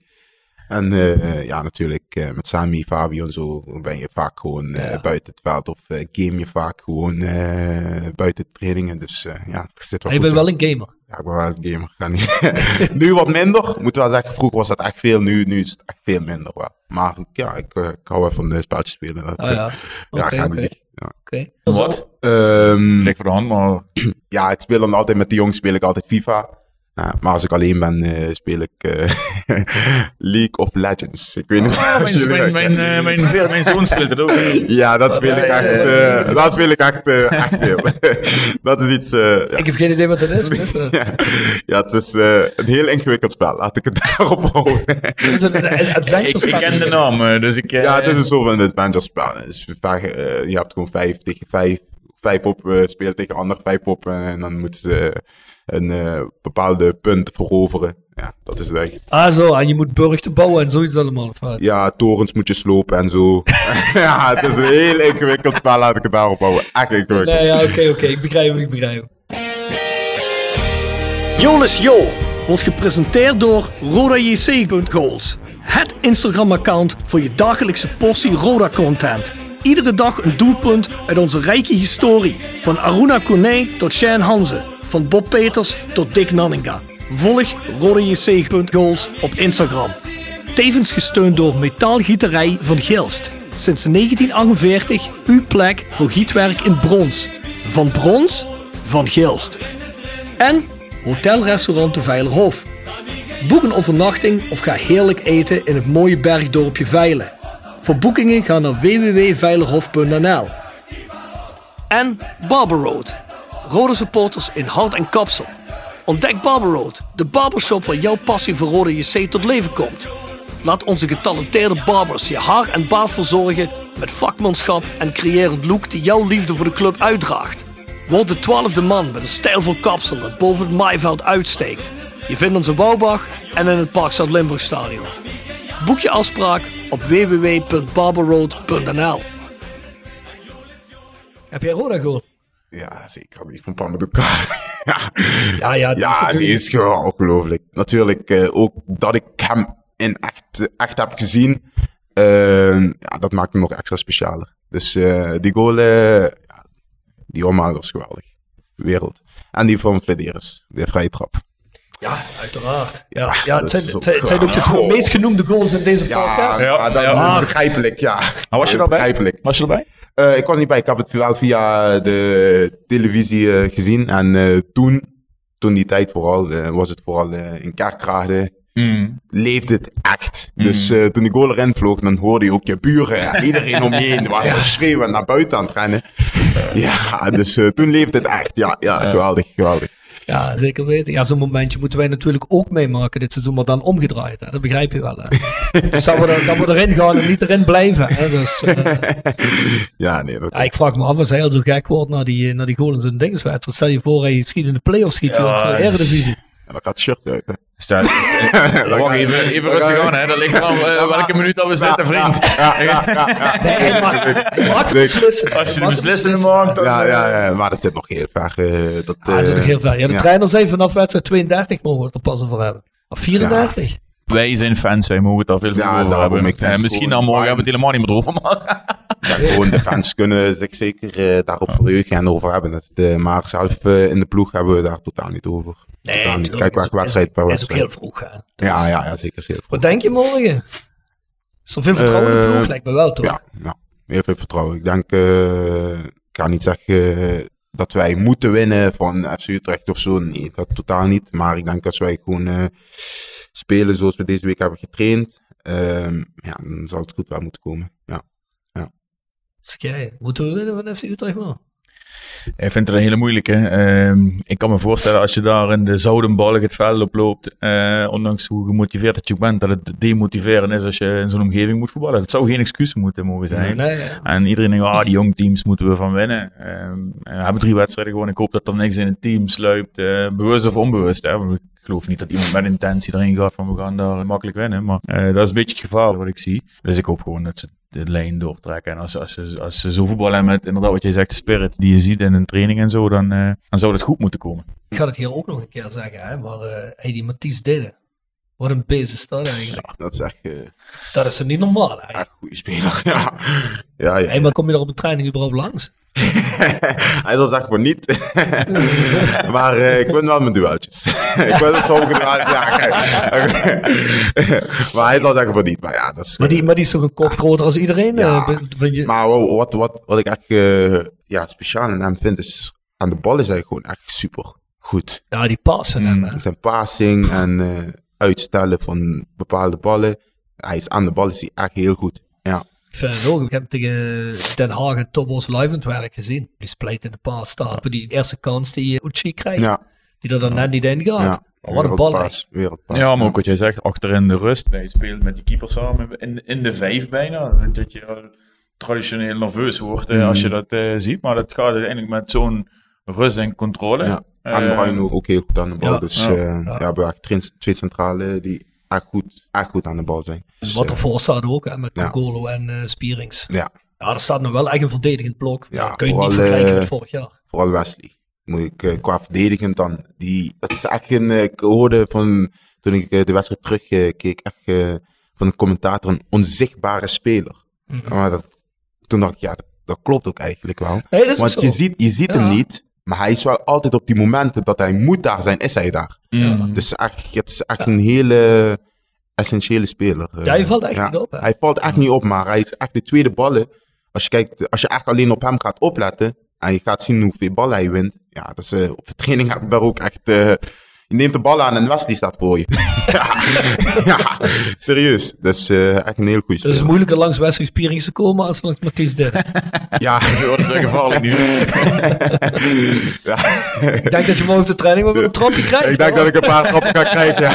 En eh, ja, natuurlijk eh, met Sami, Fabio en zo ben je vaak gewoon eh, buiten het veld. Of eh, game je vaak gewoon eh, buiten de trainingen. Dus eh, ja, het zit wel Maar je bent wel een gamer. Ja, ik ben wel een gamer. Ga niet. nu wat minder. Moet wel zeggen, vroeger was dat echt veel. Nu, nu is het echt veel minder wel. Maar ja, ik, eh, ik hou wel van de spelletjes spelen. Dat, Ah ja. ja, Oké. Ja. Oké. Wat? Ehm, Ligt voor de hand, maar... ja, ik speel dan altijd met de jongens speel ik altijd FIFA. Ja, maar als ik alleen ben, eh, speel ik eh, League of Legends. Ik weet niet Ah, of mijn, mijn, dat mijn, eh, mijn, veer- mijn zoon speelt het ook. Ja, dat speel ik echt, eh, dat speel ik echt, eh, echt veel. dat is iets, eh, ja. Ik heb geen idee wat het is. Dat? ja. het is eh, een heel ingewikkeld spel. Laat ik het daarop houden. Het is een, adventure ik ken de naam, dus ik... ja, het is een soort van adventure spel. Dus je hebt gewoon vijf tegen vijf. Vijf op spelen tegen andere vijf op. en dan moeten ze een eh, bepaalde punt veroveren. Ja, dat is het eigenlijk. Ah zo, en je moet burchten bouwen en zoiets allemaal. Of wat? Ja, torens moet je slopen en zo. ja, het is een heel ingewikkeld spel. Laat ik het daarop houden. Echt ingewikkeld. Nee, ja, oké, oké. Ik begrijp hem, ik begrijp hem. Jolis Jo wordt gepresenteerd door RodaJC.goals. Het Instagram-account voor je dagelijkse portie Roda-content. Iedere dag een doelpunt uit onze rijke historie. Van Aruna Kone tot Shane Hanze. Van Bob Peters tot Dick Nanninga. Volg RodaJC.goals op Instagram. Tevens gesteund door Metaalgieterij van Gilst. Sinds 1948 uw plek voor gietwerk in brons. Van brons, van Gilst. En Hotelrestaurant de Veilerhof. Boek een overnachting of ga heerlijk eten in het mooie bergdorpje Veilen. Voor boekingen ga naar www.veilerhof.nl En Barber Road. Rode supporters in hart en kapsel. Ontdek Barber Road, de barbershop waar jouw passie voor Rode JC tot leven komt. Laat onze getalenteerde barbers je haar en baard verzorgen met vakmanschap en creërend look die jouw liefde voor de club uitdraagt. Word de twaalfde man met een stijlvol kapsel dat boven het maaiveld uitsteekt. Je vindt ons in Bouwbach en in het Park Zuid-Limburg Stadion. Boek je afspraak op www.barberroad.nl Heb jij Roda goal? Ja, zeker. Die van Pamadouka. ja, Ja, ja, die is ja natuurlijk- die is gewoon ongelooflijk. Natuurlijk eh, ook dat ik hem in echt, echt heb gezien. eh, ja, dat maakt hem nog extra specialer. Dus eh, die goal, eh, ja, die omhaal was geweldig. Wereld. En die van Flederis, de vrije trap. Ja, uiteraard. Ja, ja het, zijn, is het zijn- het zijn ook de Oh. meest genoemde goals in deze Ja, podcast. Ja, ja, dat begrijpelijk, ja. Maar was je erbij? Begrijpelijk. Was je erbij? Eh, ik was niet bij, ik heb het wel via de televisie eh, gezien. En eh, toen, toen die tijd vooral, was het vooral in Kerkrade, Mm. leefde het echt. Dus eh, toen die goal erin vloog, dan hoorde je ook je buren en iedereen om je heen. was zo schreeuwen en naar buiten aan het rennen. Ja, dus toen leefde het echt. Ja, ja geweldig, geweldig. Ja, zeker weten. Ja, zo'n momentje moeten wij natuurlijk ook meemaken dit seizoen, maar dan omgedraaid. Hè? Dat begrijp je wel. Dus dat we, er, dat we erin gaan en niet erin blijven. Hè? Dus, eh, Ja, nee, dat ja, ik vraag me af als hij al zo gek wordt naar die, naar die goal in zijn dingswedstrijd. Stel je voor, hij schiet in de play-offs schiet. Ja, in de Eredivisie. dan gaat het shirt uit. Staat, wacht even, even rustig aan, hè. Dat ligt aan eh, welke minuut dat we zitten, vriend. Ja, ja, ja, ja. Nee, de Nee. beslissing. Als je de beslissing. maakt, dan... Ja, ja, ja, maar dat zit nog heel ver. eh, dat, Ah, dat is ook eh, heel ver. Ja, de ja. trainer zei vanaf wedstrijd 32 mogen we het er pas over hebben. Of 34? Wij zijn fans, wij mogen het daar veel Ja, over hebben. ik Eh, het misschien dan morgen hebben we het helemaal niet meer over. Maar... Ja, gewoon de fans kunnen zich zeker eh, daarop verheugen en over hebben. Dat, eh, maar zelf eh, in de ploeg hebben we daar totaal niet over. Nee, tuurlijk. Kijk, welke Is ook- wedstrijd per is- Is ook wedstrijd. heel vroeg. Hè? Dus- Ja, ja, ja, zeker. Zeker. Wat denk je morgen? Is er veel vertrouwen in de Eh, ploeg? Lijkt me wel, toch? Ja, ja, heel veel vertrouwen. Ik denk, eh, ik ga niet zeggen eh, dat wij moeten winnen van FC Utrecht of zo. Nee, dat totaal niet. Maar ik denk als wij gewoon eh, spelen zoals we deze week hebben getraind, ehm, ja, dan zal het goed wel moeten komen. Ja. Jij, moeten we winnen van FC Utrecht, man? Ik vind het een hele moeilijke. Ehm, ik kan me voorstellen als je daar in de zoudenbalk het veld oploopt, eh ondanks hoe gemotiveerd dat je bent, dat het demotiverend is als je in zo'n omgeving moet voetballen. Het zou geen excuus moeten mogen zijn. Nee, nee. En iedereen denkt, ah, die jong teams moeten we van winnen. Ehm, we hebben drie wedstrijden gewoon. Ik hoop dat er niks in het team sluipt, eh, bewust of onbewust. Hè. Geloof niet dat iemand met intentie erin gaat van we gaan daar makkelijk winnen. Maar eh, dat is een beetje het gevaar wat ik zie. Dus ik hoop gewoon dat ze de lijn doortrekken. En als, als, ze, als ze zo voetballen met inderdaad wat jij zegt, de spirit die je ziet in een training en zo, dan, eh, dan zou dat goed moeten komen. Ik ga het hier ook nog een keer zeggen, hè, maar die Mathies Didde. Wat een beest is dat eigenlijk. Dat is echt, eh, Dat is er niet normaal eigenlijk. een goede speler. Ja, ja, ja. Hey, maar kom je er op een training überhaupt langs? hij zal zeg maar niet. maar eh, ik win wel mijn dueltjes. ik win het sommige dueltjes. Ja, kijk. maar hij zal zeggen van niet. Maar ja, dat is... Maar die, maar die is toch een kop groter als iedereen? Ja, eh, vind je- Maar wow, wat, wat, wat ik echt eh, ja, speciaal in hem vind, is aan de bal is hij gewoon echt super goed. ja, die passen Mm. hem. hè. Zijn passing en eh, uitstellen van bepaalde ballen. Hij is aan de bal is hij echt heel goed. Ja, Ik vind het ook. Ik heb tegen Den Haag en Tobos live aan het werk gezien. Die splijt in de paas staan. Voor die eerste kans die Uchi krijgt. ja, Die er dan net niet in gaat. ja. Maar wat een bal. Ja, maar ook wat jij zegt, achterin de rust. Hij speelt met die keeper samen in, in de vijf bijna. Dat je al traditioneel nerveus wordt eh, als je dat eh, ziet. Maar dat gaat uiteindelijk met zo'n rust en controle. Ja. Eh, En Bruino ook heel goed aan de bal. ja, dus ja, eh, ja. ja, we hebben twee centrale die echt goed, echt goed aan de bal zijn. Dus, Wat eh, ervoor staat ook, hè, met ja. Congolo en eh, Spierings. ja, Ja, er staat nog wel echt een verdedigend blok. Ja, kun je niet vooral, vergelijken eh, met vorig jaar. vooral Wesley. Moet ik eh, qua verdedigend dan. Die, dat is echt een, eh, ik hoorde van, toen ik eh, de wedstrijd terugkeek, echt eh, van de commentator een onzichtbare speler. Mhm. Maar dat, toen dacht ik, ja, dat, dat klopt ook eigenlijk wel. Nee, dat is Want ook je ziet, je ziet Ja. hem niet, maar hij is wel altijd op die momenten dat hij moet daar zijn, is hij daar. Dus echt, het is echt een hele essentiële speler. eh. Ja, hij valt echt niet op, hè? Hij valt echt niet op, maar hij is echt de tweede ballen. Als je, kijkt, als je echt alleen op hem gaat opletten en je gaat zien hoeveel ballen hij wint. Ja, eh, op de training heb ik daar ook echt... eh, je neemt de bal aan en Wesley staat voor je. ja, ja, serieus. Dat is eh, echt een heel goede Dus het speler. is moeilijker langs Wesley Spierings te komen als langs Mathies Didde. Ja, Dat wordt weer gevaarlijk nu. ja. ik denk dat je mooi op de training wel weer een trapje krijgt. ik denk hoor. dat ik een paar trappen ga krijgen. Ja.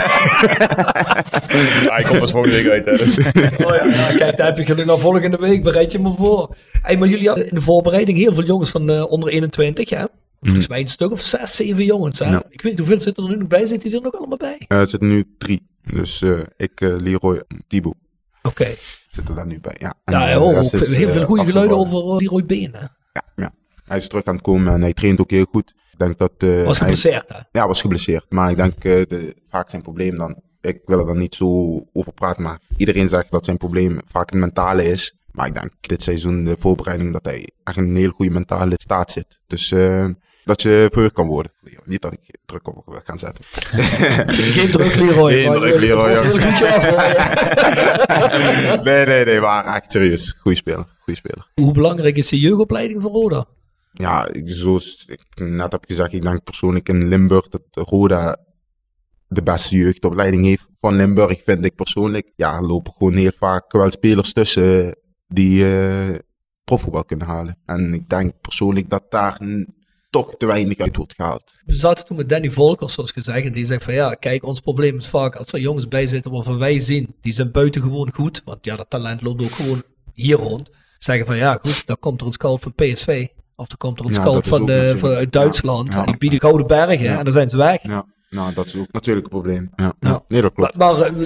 Ja, ik kom pas volgende week uit. Hè, dus. Oh ja, ja, kijk, daar heb je geluk. Nou, volgende week bereid je me voor. Hey, maar jullie hadden in de voorbereiding heel veel jongens van eh, onder 21, hè? Volgens mij een stuk of zes, zeven jongens, hè? Ja. Ik weet niet hoeveel zitten er nu nog bij. Zitten die er nog allemaal bij? Eh, er zitten nu drie. Dus eh, ik, eh, Leroy, Thibaut Oké. zitten daar nu bij. Ja, En, Ja, is, heel veel goede geluiden over uh, Leroy Been, hè? Ja, ja, hij is terug aan het komen en hij traint ook heel goed. Ik denk dat... Was hij- geblesseerd, hè? Ja, was geblesseerd. Maar ik denk de, vaak zijn probleem dan... Ik wil er dan niet zo over praten, maar iedereen zegt dat zijn probleem vaak een mentale is. Maar ik denk dit seizoen, de voorbereiding, dat hij echt in een heel goede mentale staat zit. Dus dat je verheugd kan worden. Niet dat ik druk op wil gaan zetten. Geen druk, Leroy. Geen druk, Leroy, nee, nee, nee, maar echt serieus. Goeie speler, goede speler. Hoe belangrijk is de jeugdopleiding voor Roda? Ja, ik- zoals ik net heb gezegd, ik denk persoonlijk in Limburg dat Roda de beste jeugdopleiding heeft van Limburg, vind ik persoonlijk. Ja, er lopen gewoon heel vaak wel spelers tussen die eh profvoetbal kunnen halen. En ik denk persoonlijk dat daar toch te weinig uit wordt gehaald. We zaten toen met Danny Volkers, zoals gezegd. En die zegt van ja, kijk, ons probleem is vaak als er jongens bij zitten waarvan wij zien, die zijn buitengewoon goed. Want ja, dat talent loopt ook gewoon hier rond. Zeggen van ja, goed, dan komt er een scout van PSV. Of dan komt er een Ja, scout van de, van, uit Duitsland. Ja. En die bieden Gouden Bergen Ja. en dan zijn ze weg. Ja, nou, dat is ook natuurlijk een probleem. Ja, Ja. nee, dat klopt. Maar, maar eh,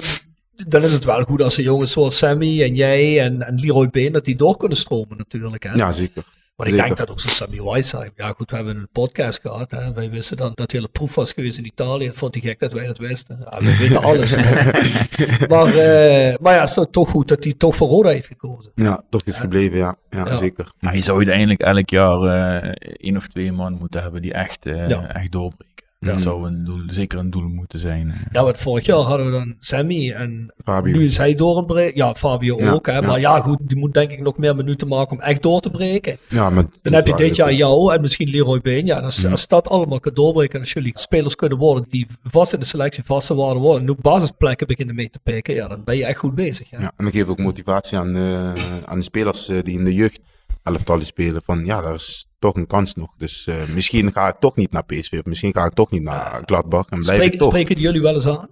dan is het wel goed als de jongens zoals Sammy en jij en, en Leroy Been, dat die door kunnen stromen natuurlijk. Hè? Ja, zeker. Maar ik denk dat ook zo'n Sammy Wise zei. Ja, goed, we hebben een podcast gehad. Hè. Wij wisten dan dat hij hele proef was geweest in Italië. Dat vond hij gek dat wij dat wisten. Ja, we weten alles. maar, eh, maar ja, het is toch goed dat hij toch voor Roda heeft gekozen. Ja, toch is gebleven, ja. Ja, Ja. zeker. Maar je zou uiteindelijk elk jaar eh één of twee man moeten hebben die echt, eh, Ja. echt doorbreken. Dat zou een doel, zeker een doel moeten zijn. eh. Ja, want vorig jaar hadden we dan Sammy en Fabio. nu is hij door het breken. Ja, Fabio Ja, ook. Hè. ja. Maar ja, goed, die moet denk ik nog meer minuten maken om echt door te breken. Ja, maar Dan heb je dit jaar jou en misschien Leroy Been. Ja, als, als dat allemaal kan doorbreken en als jullie spelers kunnen worden die vast in de selectie vaste waarde worden en ook basisplekken beginnen mee te pikken, ja, dan ben je echt goed bezig. Ja. Ja, en dat geeft ook motivatie aan, eh, aan de spelers eh, die in de jeugd elftallen spelen. Van ja, daar is toch een kans nog. Dus eh, misschien ga ik toch niet naar PSV. Of misschien ga ik toch niet naar Gladbach. En blijf toch. spreken jullie wel eens aan?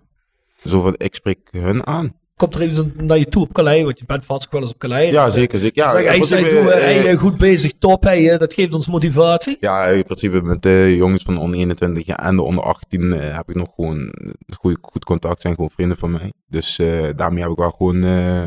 Zoveel, ik spreek hun aan. komt er even naar je toe op Calais, want je bent vast wel eens op Calais. Ja, Dus, zeker. zeker. Ja, zeg, hij zei, doe, eh, eh, goed bezig, top, eh, dat geeft ons motivatie. Ja, in principe met de jongens van de onder 21 en de onder 18 eh, heb ik nog gewoon goed, goed contact. Zijn gewoon vrienden van mij. Dus eh, daarmee heb ik wel gewoon eh,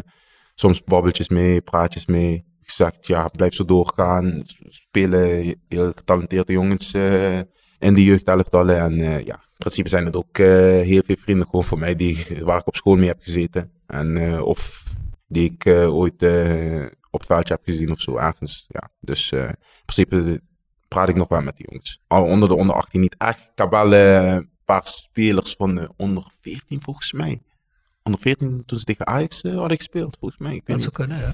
soms babbeltjes mee, praatjes mee. Gezegd, ja, blijf zo doorgaan. Spelen heel getalenteerde jongens eh, in de jeugdelftallen. En eh, ja, in principe zijn het ook eh, heel veel vrienden gewoon van mij die, waar ik op school mee heb gezeten. En, of die ik ooit op het veldje heb gezien of zo ergens. Ja, dus in principe praat ik nog wel met die jongens. Al onder de onder 18 niet echt. Ik heb wel een paar spelers van de onder 14 volgens mij. Onder 14 toen ze tegen Ajax eh, hadden gespeeld volgens mij. Ik weet, Dat zou kunnen, ja.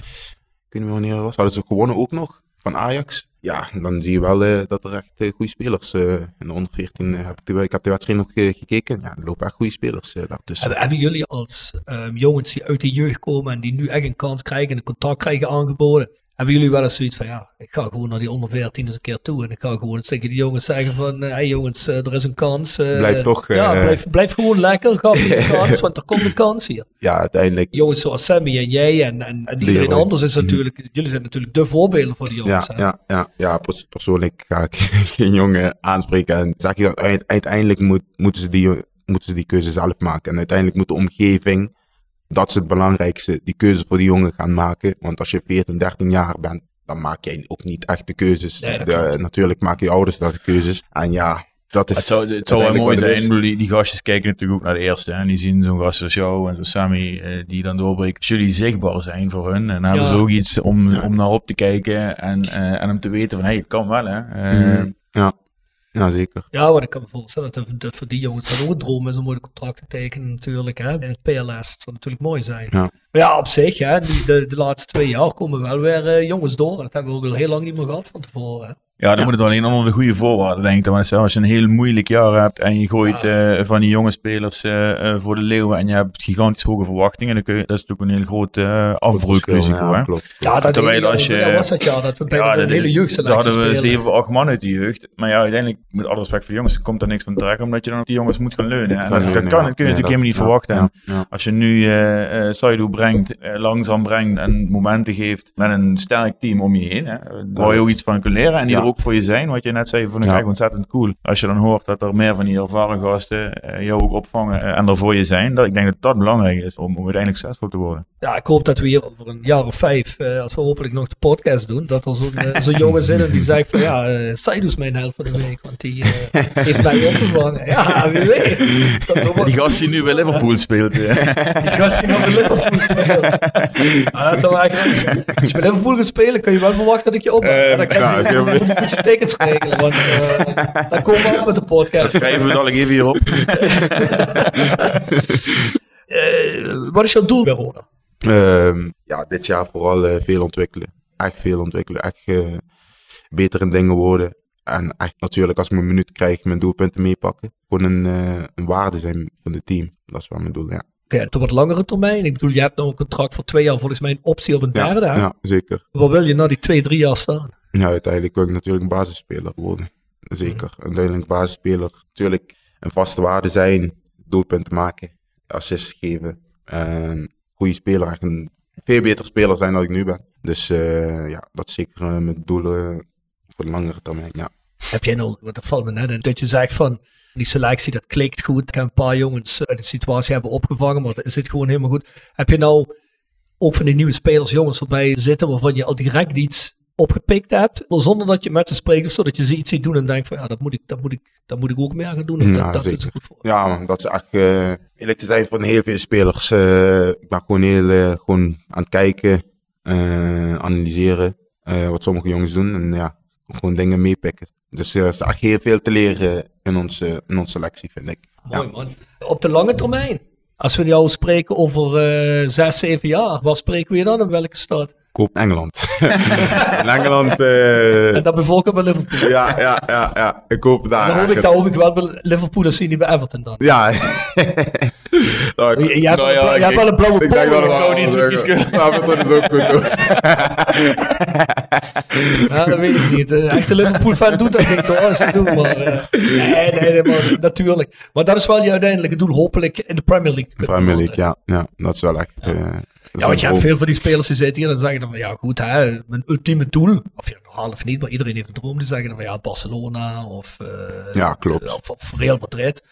Ik weet niet meer wanneer het was. Hadden ze gewonnen ook nog van Ajax. Ja, dan zie je wel eh, dat er echt eh, goede spelers uh, in de onder 14 uh, heb ik, de, ik heb de wedstrijd nog uh, gekeken. Ja, er lopen echt goede spelers uh, daartussen. Hebben, hebben jullie als um, jongens die uit de jeugd komen en die nu echt een kans krijgen en een contact krijgen aangeboden, hebben jullie wel eens zoiets van, ja, ik ga gewoon naar die onder 14 eens een keer toe en ik ga gewoon tegen die jongens zeggen van, hé hey jongens, uh, er is een kans. Uh, blijf toch. Uh, ja, blijf, blijf gewoon lekker, ga een kans, want er komt een kans hier. Ja, uiteindelijk. Jongens zoals Sammy en jij en, en, en iedereen Leroy. anders is natuurlijk, mm -hmm. jullie zijn natuurlijk de voorbeelden voor die jongens. Ja, ja, ja, ja, persoonlijk ga ik geen jongen aanspreken en zeg je dat uiteindelijk moet, moeten, ze die, moeten ze die keuze zelf maken. En uiteindelijk moet de omgeving, dat is het belangrijkste, die keuze voor die jongen gaan maken. Want als je 14, 13 jaar bent, dan maak jij ook niet echt de keuzes. Nee, de, natuurlijk maken je ouders dat de keuzes. En ja, dat is. Het zou, het zou wel mooi zijn. Die, die gastjes kijken natuurlijk ook naar de eerste. En die zien zo'n gast als jou en zo'n Sammy, eh, die dan doorbreken. Als jullie zichtbaar zijn voor hun. En dan hebben Ja. ze ook iets om, Ja. om naar op te kijken. En, eh, en om te weten van, hé, hey, het kan wel, hè. Eh, Mhm. ja. Ja, zeker. Ja, wat ik kan me voorstellen dat, dat voor die jongens dan ook een droom is om mooie contracten te tekenen natuurlijk. Hè. In het PLS, dat zou natuurlijk mooi zijn. Ja. Maar ja, op zich, hè, die, de, de laatste twee jaar komen wel weer eh, jongens door. Dat hebben we ook al heel lang niet meer gehad van tevoren. Ja, dan Ja. moet het alleen onder de goede voorwaarden, denk ik. Als je een heel moeilijk jaar hebt en je gooit eh, van die jonge spelers eh, eh, voor de leeuwen en je hebt gigantisch hoge verwachtingen, dan kun je, dat is natuurlijk een heel groot afbreekrisico. Ja, klopt. Ja, dat, terwijl als je- dat was het jaar dat we bijna Ja, een dat- hele Daar jeugdselectie hadden we spelen. zeven of acht man uit de jeugd. Maar ja, uiteindelijk, met alle respect voor de jongens, komt er niks van terecht, omdat je dan op die jongens moet gaan leunen. En dat, dat kan, dat kun je natuurlijk helemaal niet verwachten. En Ja, ja. Als je nu eh eh Saido brengt, langzaam brengt en momenten geeft met een sterk team om je heen, hè, waar je ook iets van kunt leren en die Ja. er ook voor je zijn, wat je net zei, vond ik Ja. echt ontzettend cool. Als je dan hoort dat er meer van die ervaren gasten eh, jou ook opvangen eh, en er voor je zijn, dat, ik denk dat dat belangrijk is om, om uiteindelijk succesvol te worden. Ja, ik hoop dat we hier over een jaar of vijf, eh, als we hopelijk nog de podcast doen, dat er zo'n eh, zo'n jongen zit die zegt van ja, uh, mijn helft van de week, want die heeft mij opgevangen. Ja, wie weet. Dat Die gast die nu bij Liverpool speelt. Die gast die nog bij Liverpool speelt. Ah, dat zou eigenlijk. Als je bij Liverpool gaat spelen, kun je wel verwachten dat ik je. Eh, Ja, dan kan nou, je, moet, je tickets regelen, want eh, dan komen we af met de Dat podcast. schrijven we dadelijk even hier op. Eh, wat is jouw doel bij Roda? Ehm, ja, dit jaar vooral eh, veel ontwikkelen. Echt veel ontwikkelen. Echt eh, beter in dingen worden. En echt natuurlijk als ik mijn minuut krijg, mijn doelpunten meepakken. Gewoon een, eh, een waarde zijn van het team. Dat is wel mijn doel, ja. Oké, op wat langere termijn. Ik bedoel, je hebt nog een contract voor twee jaar, volgens mij een optie op een Ja, derde. hè? ja, zeker. Waar wil je na die twee, drie jaar staan? Ja, uiteindelijk wil ik natuurlijk een basisspeler worden. Zeker. Een basisspeler. Natuurlijk een vaste waarde zijn. Doelpunten maken. Assists geven. En goede speler. Een veel beter speler zijn dan ik nu ben. Dus eh, ja, dat is zeker eh, mijn doel eh, voor de langere termijn. Ja. Heb jij nou, wat er valt me net in, dat je zegt van, die selectie, dat klikt goed. Ik heb een paar jongens uit de situatie hebben opgevangen, maar het zit gewoon helemaal goed. Heb je nou ook van die nieuwe spelers, jongens erbij zitten waarvan je al direct iets opgepikt hebt, zonder dat je met ze spreekt of zo, dat je ze iets ziet doen en denkt van, ja, dat moet ik, dat moet ik, dat moet ik ook meer gaan doen. Of Ja, dat, dat is goed voor. Ja, dat is echt eerlijk te zijn van heel veel spelers. eh, ik ben gewoon heel eh, gewoon aan het kijken, analyseren wat sommige jongens doen en ja, gewoon dingen meepikken. Dus er is echt heel veel te leren in onze, in onze selectie, vind ik. Mooi man. Op de lange termijn, als we jou spreken over zes, zeven jaar, waar spreken we je dan? In welke stad? Koop Engeland. in Engeland, eh, En dat bevolken bij Liverpool. ja, ja, ja, ja, ik hoop daar. dan hoop ik, hoop ik wel bij Liverpool en zie niet bij Everton dan. Ja. nou, ik- Je, je hebt, Nou wel ja, je hebt ik- wel een blauwe ik denk dat het zou niet zo kies kunnen. Ja, dat is ook goed hoor. Ja, dat weet ik niet. Een echte Liverpool-fan doet dat niet hoor. Ze doen maar. eh, nee, nee, nee, maar natuurlijk. Maar dat is wel je uiteindelijke doel. Hopelijk in de Premier League te kunnen Premier. League, ja. ja. Dat is wel echt... eh, dat is Ja, want je hebt veel van die spelers die zitten hier en dan zeggen dan van ja goed, hè, mijn ultieme doel, of ja, half niet, maar iedereen heeft een droom die zeggen dan van ja, Barcelona of, eh, Ja, klopt. of, of Real Madrid.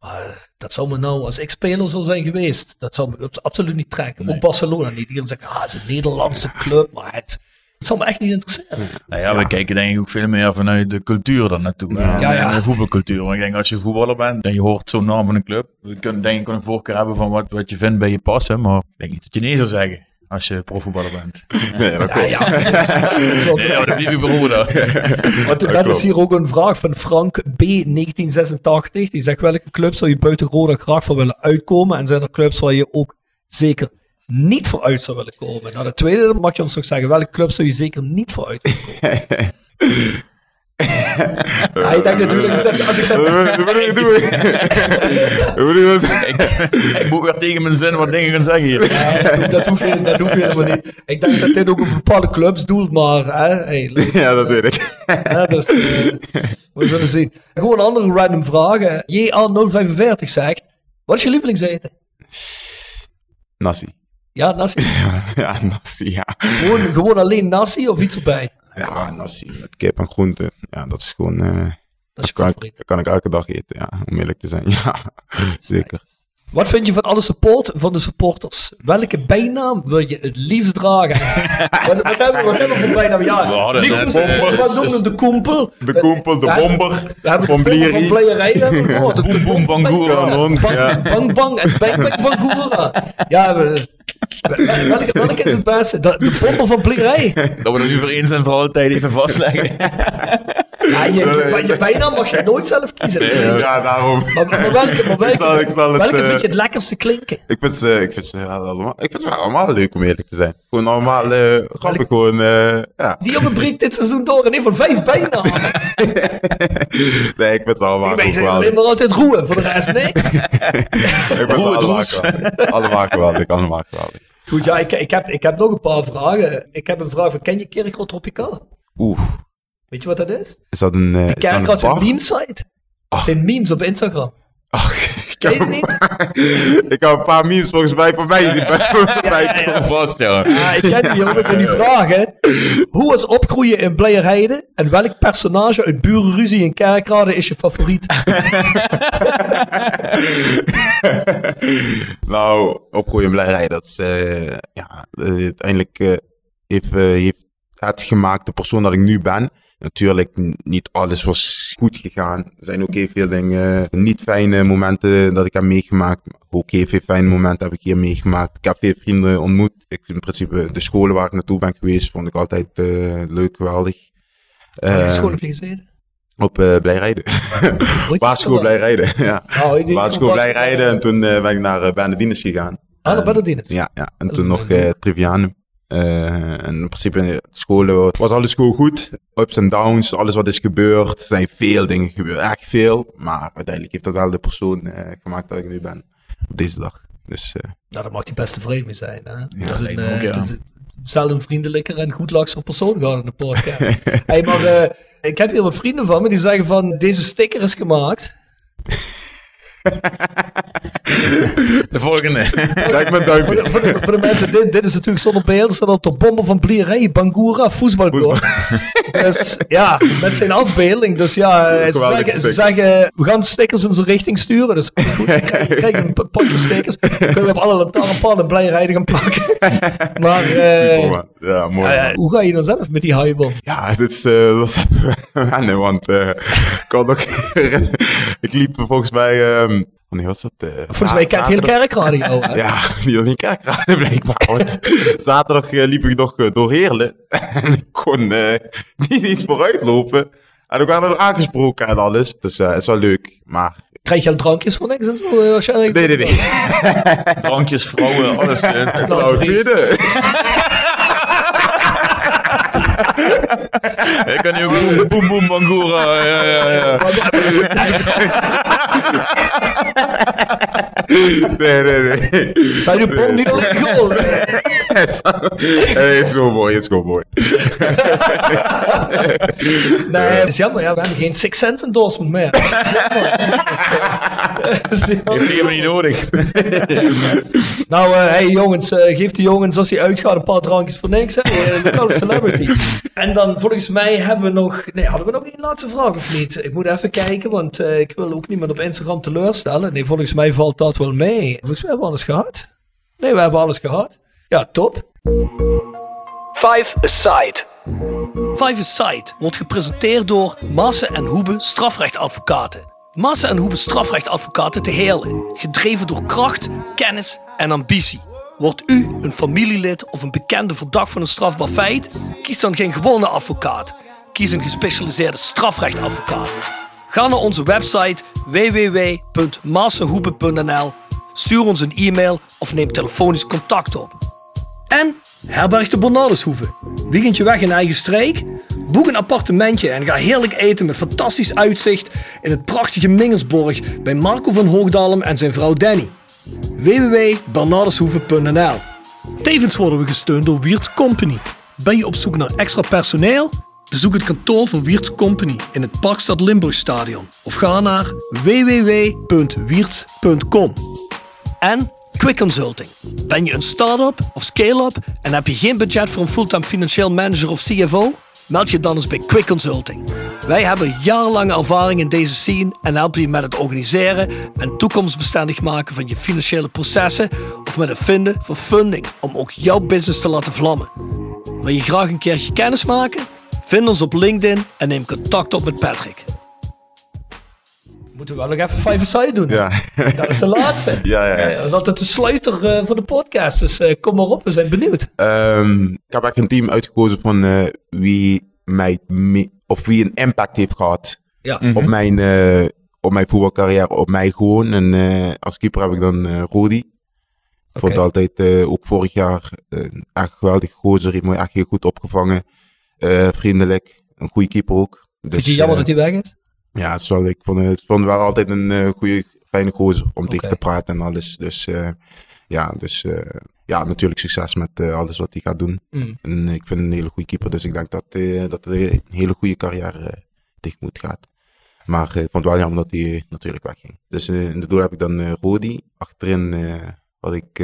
Maar dat zou me nou, als ik speler zou zijn geweest, dat zou me abs- absoluut niet trekken. Ook Barcelona niet. Iedereen zegt, ah, het is een Nederlandse club, maar het, het zou me echt niet interesseren. Nou ja, we kijken denk ik ook veel meer vanuit de cultuur dan naartoe. Ja, ja. De voetbalcultuur. Want ik denk als je voetballer bent en je hoort zo'n naam van een club. We kunnen denk ik een voorkeur hebben van wat, wat je vindt bij je passen. Maar ik denk niet dat je nee zou zeggen als je profvoetballer bent. Nee, dat Ja, klopt. ja. Nee, maar dat blijf je broeder. Want dat is klopt. hier ook een vraag van Frank B. 1986. Die zegt welke club zou je buiten Roda graag voor willen uitkomen? En zijn er clubs waar je ook zeker niet voor uit zou willen komen? Nou, de tweede dan mag je ons nog zeggen. Welke club zou je zeker niet voor uit willen komen? Ja, ik denk natuurlijk, dat als ik dat... Wat doen? ik moet weer tegen mijn zin wat dingen gaan zeggen hier. Dat, hoef je, dat hoef je helemaal niet. Ik denk dat dit ook op bepaalde clubs doelt, maar... Hè, hey, Ja, dat weet ik. Ja, dus, we zullen zien. Gewoon andere random vragen. JA045 zegt, wat is je lievelingseten? Nasi. Ja, nasi. Ja, nasi, ja. Gewoon, gewoon alleen nasi of iets erbij? Ja, nasi met kip en groenten. Ja, dat is gewoon... eh, Dat is je kan, ik, favoriet. dat kan ik elke dag eten, ja. Om eerlijk te zijn. Ja, zeker. Wat vind je van alle support van de supporters? Welke bijnaam wil je het liefst dragen? wat, wat, hebben, we- wat hebben we voor bijnaam? Ja, wat noemen we de koempel? De koempel, de bomber, We hebben van de van we gehoord. De- de Boem, boem, Bangura, Bang, man. Bang, Ja. bang, bang en bang, bang, Bangura. Ja, we- welke, welke is het beste? De, de van Bleierij. Dat we er nu voor eens en voor altijd even vastleggen. Ja, je, je, je bijnaam mag je nooit zelf kiezen. Ja, daarom. Maar, maar welke, maar welke, Ik zal- ik zal het, welke eh, vind je het lekkerste klinken? Ik vind ze, ik vind ze allemaal, ik vind ze allemaal leuk om eerlijk te zijn. Gewoon allemaal eh grappig, gewoon, eh, ja. Die jongen breekt dit seizoen door en heeft van vijf bijnamen. Nee, ik vind ze allemaal Ik ben zeg alleen maar altijd roeien, voor de rest niks. Ik vind ze Roe het allemaal geweldig. Allemaal geweldig, allemaal geweldig. Goed, ja, ik, ik, heb, ik heb nog een paar vragen. Ik heb een vraag van, ken je Kerkro Tropicaal? Oeh, Weet je wat dat is? is dat een, eh, is dat een een bar? meme-site. Het zijn memes op Instagram. Ach, ik, heb, het niet? ik heb een paar memes volgens mij van mij zien bij, ja, ja. Vast, ja. Ja, ik ken die jongens en die vragen. Hoe was opgroeien in Bleierheide? En welk personage uit Burenruzie in Kerkrade is je favoriet? Nou, opgroeien blijheid, dat is, eh, ja, eh, uiteindelijk heeft, heeft het gemaakt de persoon dat ik nu ben. Natuurlijk, niet alles was goed gegaan. Er zijn ook heel veel dingen, niet fijne momenten dat ik heb meegemaakt. Ook heel veel fijne momenten heb ik hier meegemaakt. Ik heb veel vrienden ontmoet. Ik, in principe, de scholen waar ik naartoe ben geweest, vond ik altijd eh, leuk, geweldig. Welke Eh, school heb je gezeten? op uh, Blijrijden. Hoe Basisschool Blijrijden, ja. Oh, Basisschool Blijrijden en toen eh, ben ik naar uh, gegaan. Ah, naar Bernardines. Ja, ja. en toen nog uh, Trivianum. Uh, en in principe scholen was alles gewoon goed. Ups en downs, alles wat is gebeurd. Er zijn veel dingen gebeurd, echt veel. Maar uiteindelijk heeft dat wel de persoon uh, gemaakt dat ik nu ben. Op deze dag. Dus, uh, nou, dat mag die beste vreemde zijn. Hè? Ja, dat is een, lijkt me ook, eh, ja. het is zelden vriendelijker en goedlachser persoon gehad in de podcast. hey, maar eh, ik heb hier wat vrienden van me die zeggen van deze sticker is gemaakt. De volgende. kijk mijn Voor duimpje. de, voor, de, voor de mensen, dit, dit is natuurlijk zonder beeld. staat op de bommen van Blierij, Bangura, voetbalkort. dus ja, met zijn afbeelding. Dus ja, eh, ze zeggen, ze sticker. zeggen, we gaan stickers in zijn richting sturen. Dus goed, krijg krijg een potje stickers. Kunnen we op alle lantaarnpannen en Blijrijden gaan plakken. maar eh, ja, mooi. eh, hoe ga je dan zelf met die haaibom? Ja, dit is, uh, dat is even wennen, want uh, ik kan nog ik liep volgens mij, um, wanneer was dat? Uh, Volgens mij kent heel kerkradio. hè? Ja, niet alleen kerkraden blijkbaar. Want zaterdag uh, liep ik nog uh, door Heerlen en ik kon uh, niet iets vooruit lopen. En ik werd er aangesproken en alles, dus uh, het is wel leuk, maar... Krijg je al drankjes voor niks en zo? eh, Als je ergens- Nee, nee, nee. Drankjes, vrouwen, alles. eh, Nou, tweede. Ik kan nu ook boem, boem, boem, bangura. Ja, ja, ja. nee, nee, nee. Zijn de bom niet alleen goal? Het is gewoon mooi, het is gewoon mooi. Nee, dat is jammer. Ja, we hebben geen Six Sense endorsement meer. Heeft hij niet nodig. Nou, eh, hey jongens, eh, geef de jongens als hij uitgaat een paar drankjes voor niks. Hè? Lokale celebrity. En dan volgens mij hebben we nog... Nee, hadden we nog één laatste vraag of niet? Ik moet even kijken, want eh, ik wil ook niemand op Instagram teleurstellen. Nee, volgens mij valt dat wel mee. Volgens mij hebben we alles gehad. Nee, we hebben alles gehad. Ja, top. Five Aside. Five Aside wordt gepresenteerd door Massen en Hoebe strafrechtadvocaten. Massen en Hoebe strafrechtadvocaten te Heerlen. Gedreven door kracht, kennis en ambitie. Wordt u een familielid of een bekende verdacht van een strafbaar feit? Kies dan geen gewone advocaat. Kies een gespecialiseerde strafrechtadvocaat. Ga naar onze website www.massenhoebe.nl Stuur ons een e-mail of neem telefonisch contact op. En herberg de Bernardeshoeve. Weekendje weg in eigen streek? Boek een appartementje en ga heerlijk eten met fantastisch uitzicht in het prachtige Mingelsborg bij Marco van Hoogdalem en zijn vrouw Danny. www.bernardeshoeve.nl Tevens worden we gesteund door Wiert's Company. Ben je op zoek naar extra personeel? Bezoek het kantoor van Wiert's Company in het Parkstad Limburgstadion of ga naar www.wierts.com. En Quick Consulting. Ben je een start-up of scale-up en heb je geen budget voor een fulltime financieel manager of CFO? Meld je dan eens bij Quick Consulting. Wij hebben jarenlange ervaring in deze scene en helpen je met het organiseren en toekomstbestendig maken van je financiële processen of met het vinden van funding om ook jouw business te laten vlammen. Wil je graag een keertje kennis maken? Vind ons op LinkedIn en neem contact op met Patrick. Moeten we wel nog even five aside doen? Ja. Dat is de laatste. Ja, ja, ja. dat is altijd de sluiter eh, voor de podcast. Dus eh, kom maar op, we zijn benieuwd. Ehm, ik heb eigenlijk een team uitgekozen van eh, wie mij me- of wie een impact heeft gehad Ja. op, mijn, eh, op mijn voetbalcarrière, op mij gewoon. En eh, als keeper heb ik dan eh Rodi. Ik vond altijd, eh, ook vorig jaar, een echt geweldig gozer. Heeft me echt heel goed opgevangen. Eh, vriendelijk. Een goede keeper ook. Vind Dus, je jammer eh, dat hij weg is? Ja, het is wel, ik vond het, vond wel altijd een eh, goede, fijne gozer om tegen te praten en alles. Dus eh, ja, dus, eh, ja, natuurlijk succes met alles wat hij gaat doen. Mm. En ik vind hem een hele goede keeper, dus ik denk dat, dat hij een hele goede carrière uh, tegemoet gaat. Maar ik vond het wel jammer dat hij natuurlijk wegging. Dus in de doel heb ik dan Rodi. Achterin had ik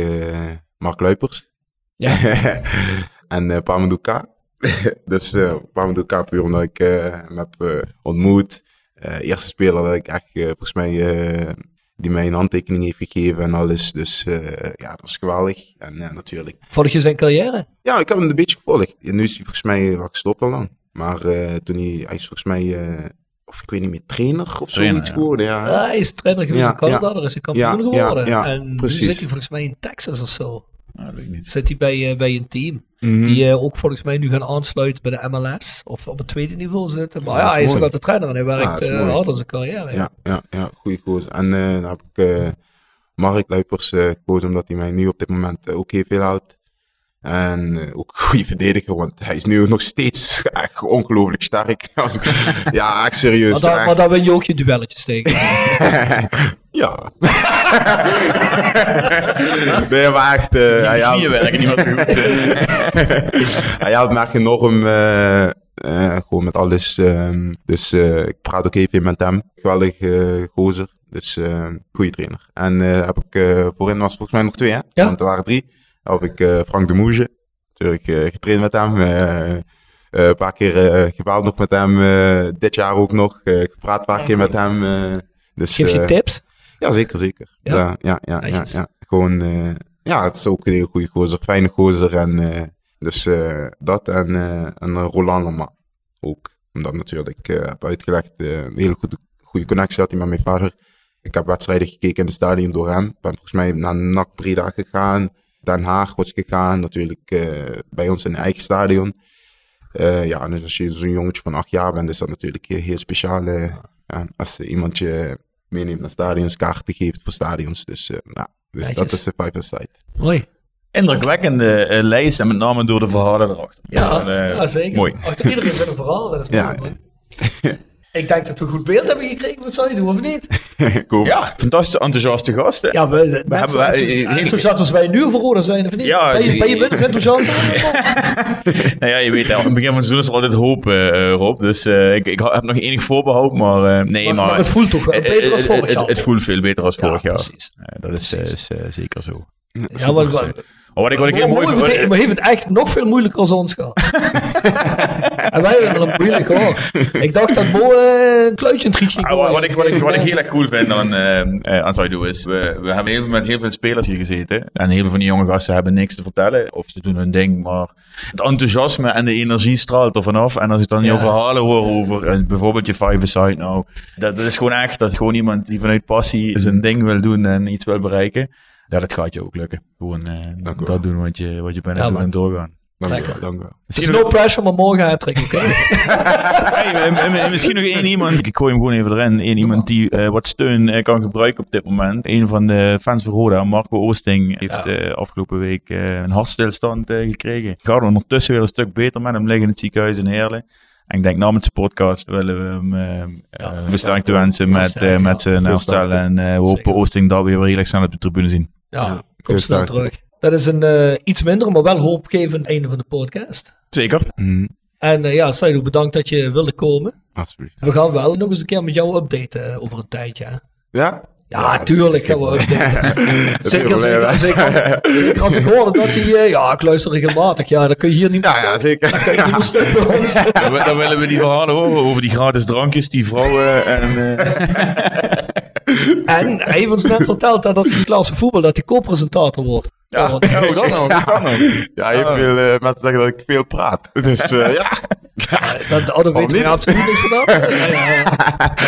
Mark Luipers. Ja. en eh Pamadou K. dus eh Pamadou K puur omdat ik hem heb ontmoet. Eh, eerste speler dat ik echt, eh, volgens mij, eh, die mij een handtekening heeft gegeven en alles. Dus eh, ja, dat was geweldig. En ja, natuurlijk. Volg je zijn carrière? Ja, ik heb hem een beetje gevolgd. En nu is hij volgens mij wel gestopt al lang. Maar eh, toen hij, hij is volgens mij, eh, of ik weet niet meer, trainer of Trainer, zoiets ja. geworden. Ja. Ah, hij is trainer geweest Ja, in Canada, ja. daar is hij kampioen Ja, ja, geworden. ja, en precies. nu zit hij volgens mij in Texas of zo. Ja, weet ik niet. Zit hij bij, bij een team. Mhm. Die eh, ook volgens mij nu gaan aansluiten bij de MLS. Of op het tweede niveau zitten. Maar Ja, ja, hij is ook altijd trainer en hij werkt dat is eh, hard aan zijn carrière. Ja. Ja, ja, ja, goede koos. En eh, dan heb ik Mark Luipers gekozen omdat hij mij nu op dit moment ook heel veel houdt. En eh, ook een goede verdediger, want hij is nu nog steeds echt ongelooflijk sterk. Als ik- ja, echt serieus. Maar, maar daar win je ook je duelletjes tegen. ja. nee, maar echt... hij Die haalt- knieën werken niet zo goed. hij helpt me echt enorm. eh, eh, gewoon met alles. ehm, dus eh, ik praat ook even met hem. Geweldig eh gozer. Dus goede trainer. En eh, heb ik eh, voorin was volgens mij nog twee, hè? Ja. Want er waren drie. Heb ik eh, Frank de Moege. Natuurlijk eh, getraind met hem. eh, een paar keer gebeld nog met hem. dit jaar ook nog. gepraat een paar keer met hem. dus, Geef je tips? ja, zeker, zeker. Ja? Ja, ja, ja. Gewoon, ja, het is ook een heel goede gozer, fijne gozer. En, dus dat en, en Roland Lama ook. Omdat natuurlijk, ik heb uitgelegd, een hele goede, goede connectie had hij met mijn vader. Ik heb wedstrijden gekeken in het stadion door hem. Ik ben volgens mij naar NAC Breda gegaan. Den Haag was ik gegaan, natuurlijk eh, bij ons in een eigen stadion. Eh, ja, en dus als je zo'n jongetje van acht jaar bent, is dat natuurlijk heel, heel speciaal. eh, ja, als er iemand je meeneemt naar stadions, kaarten geeft voor stadions. Dus, eh, nou, dus dat is de Piper Site. Mooi. Indrukwekkende lijst en met name door de verhalen erachter. Ja, ja, zeker. Mooi. Achter iedereen zit een verhaal, dat is mooi. Ja. Ik denk dat we goed beeld hebben gekregen, wat zou je doen, of niet? Ook. Ja, fantastische, enthousiaste gasten. Ja, we, hebben zo wij- enthousi- heel- enthousiast als wij nu Roda zijn, of niet? Ja, ben, je, die- ben je minder enthousiast? Nou ja, je weet, aan het begin van het seizoen is er altijd hoop, eh, Rob. Dus eh, ik, ik heb nog enig voorbehoud, maar eh, nee, maar, maar... maar het voelt toch wel eh, beter eh, als eh, vorig jaar. Het, voelt veel beter als Ja, vorig jaar. precies. Eh, dat is, eh, is eh, zeker zo. Ja, wat, wat, Maar wat ik, wat ik heel maar, mooi maar, vind... heeft het- maar heeft het echt nog veel moeilijker als ons gehad. En wij hebben het moeilijk hoor. Ik dacht dat Mo eh, een kluitje in het Ah, wat, wat, ik, wat, ik, wat ik heel erg cool vind aan, eh eh, aan Zaido is, we, we hebben heel veel, met heel veel spelers hier gezeten. En heel veel van die jonge gasten hebben niks te vertellen. Of ze doen hun ding, maar het enthousiasme en de energie straalt er vanaf. En als ik dan jouw Ja. verhalen hoor over eh, bijvoorbeeld je five-a-side nou. Dat, dat is gewoon echt, dat is gewoon iemand die vanuit passie zijn ding wil doen en iets wil bereiken. Ja, dat gaat je ook lukken. Gewoon eh, Dank u wel. dat doen wat je, wat je bent Ja, en doorgaan. Dank u Lekker. wel, dank u wel. Het is no pressure, maar morgen hat-trick, oké? Hey, en- en- en misschien nog één iemand. Ik gooi hem gewoon even erin. Eén iemand die eh, wat steun eh, kan gebruiken op dit moment. Een van de fans van Roda, Marco Oosting, heeft eh, afgelopen week eh, een hartstilstand gekregen. Gaat ondertussen weer een stuk beter met hem liggen in het ziekenhuis in Heerlen. En ik denk namens de podcast willen we hem versterkte wensen met, ja. met zijn herstel. En we hopen. Oosting dat weer redelijk snel op de tribune zien. Ja, kom heel snel terug. Dat is een eh, iets minder, maar wel hoopgevend einde van de podcast. Zeker. Mhm, En eh, ja, Saido, bedankt dat je wilde komen. Alsjeblieft. We gaan wel nog eens een keer met jou updaten eh, over een tijdje. hè? Ja? Ja, dat tuurlijk gaan we updaten. Dat zeker, zeker, zeker, als, zeker als ik hoorde dat hij... eh, ja, ik luister regelmatig. Ja, dan kun je hier niet meer Ja, ja, zeker. Dan kun je niet meer stuk bij ons. Dan, dan willen we die verhalen horen over die gratis drankjes, die vrouwen en... eh, En hij heeft ons net verteld dat als hij klaar van voetbal, dat hij co-presentator wordt. Ja, oh, dat nou, dat kan nog. Ja, heel Ah. veel eh, mensen zeggen dat ik veel praat. Dus eh, ja, Dat, oh, daar weten we niet? absoluut niks van af.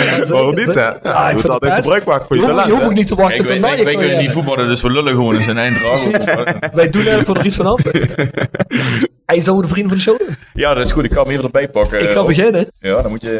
Ja, ja, waarom niet hè? Ja, Ja, ik je moet altijd best. gebruik maken voor Je je je talent. hoeft ook niet te wachten Ik tot weet, na wij, je wij kunnen niet voetballen, dus we lullen gewoon eens een eind. Wij doen er er iets van af. Hij zou de vriend van de show doen. Ja, dat is goed. Ik kan hem even erbij pakken. Ik ga Oh, beginnen. Ja, dan moet je...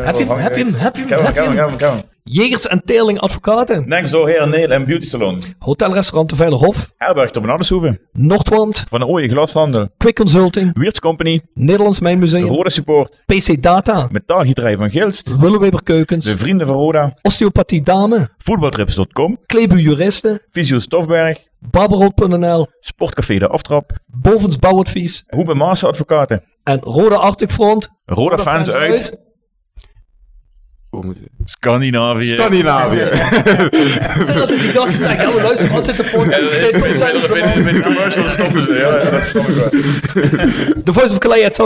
eh, Heb je hem? Heb je hem? Heb je hem? Heb je hem? Jegers en Teerling Advocaten. Next door Heer Neel en Beauty Salon. Hotelrestaurant de Veilerhof. Herberg de Benadeshoeven. Noordwand. Van de Ooie Glashandel. Quick Consulting. Weerts Company. Nederlands Mijnmuseum. Rode Support. PC Data. Metaalgieterij van Gilst. Willeweber Keukens. De Vrienden van Roda. Osteopathie Dame. Voetbaltrips.com. Klebu Juristen. Visio Stofberg. Barberot.nl. Sportcafé De Aftrap. Bovens Bouwadvies. Hoebe Maas Advocaten. En Rode Arctic Front. Roda fans uit Scandinavië. Scandinavië. Zijn altijd die gasten zeggen, ja, we luisteren altijd de Ja, podcast. dat Steeds bij- de commercials stoppen ze. Ja, ja, dat snap ik wel. The Voice of Calais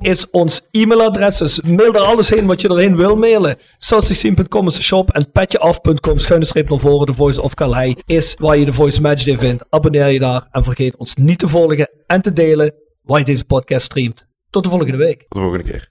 is ons e-mailadres. Dus mail er alles heen wat je erheen wil mailen. South16.com is de shop. En petjeaf.com schuine streep naar voren. The Voice of Calais is waar je de Voice Matchday vindt. Abonneer je daar. En vergeet ons niet te volgen en te delen waar je deze podcast streamt. Tot de volgende week. Tot de volgende keer.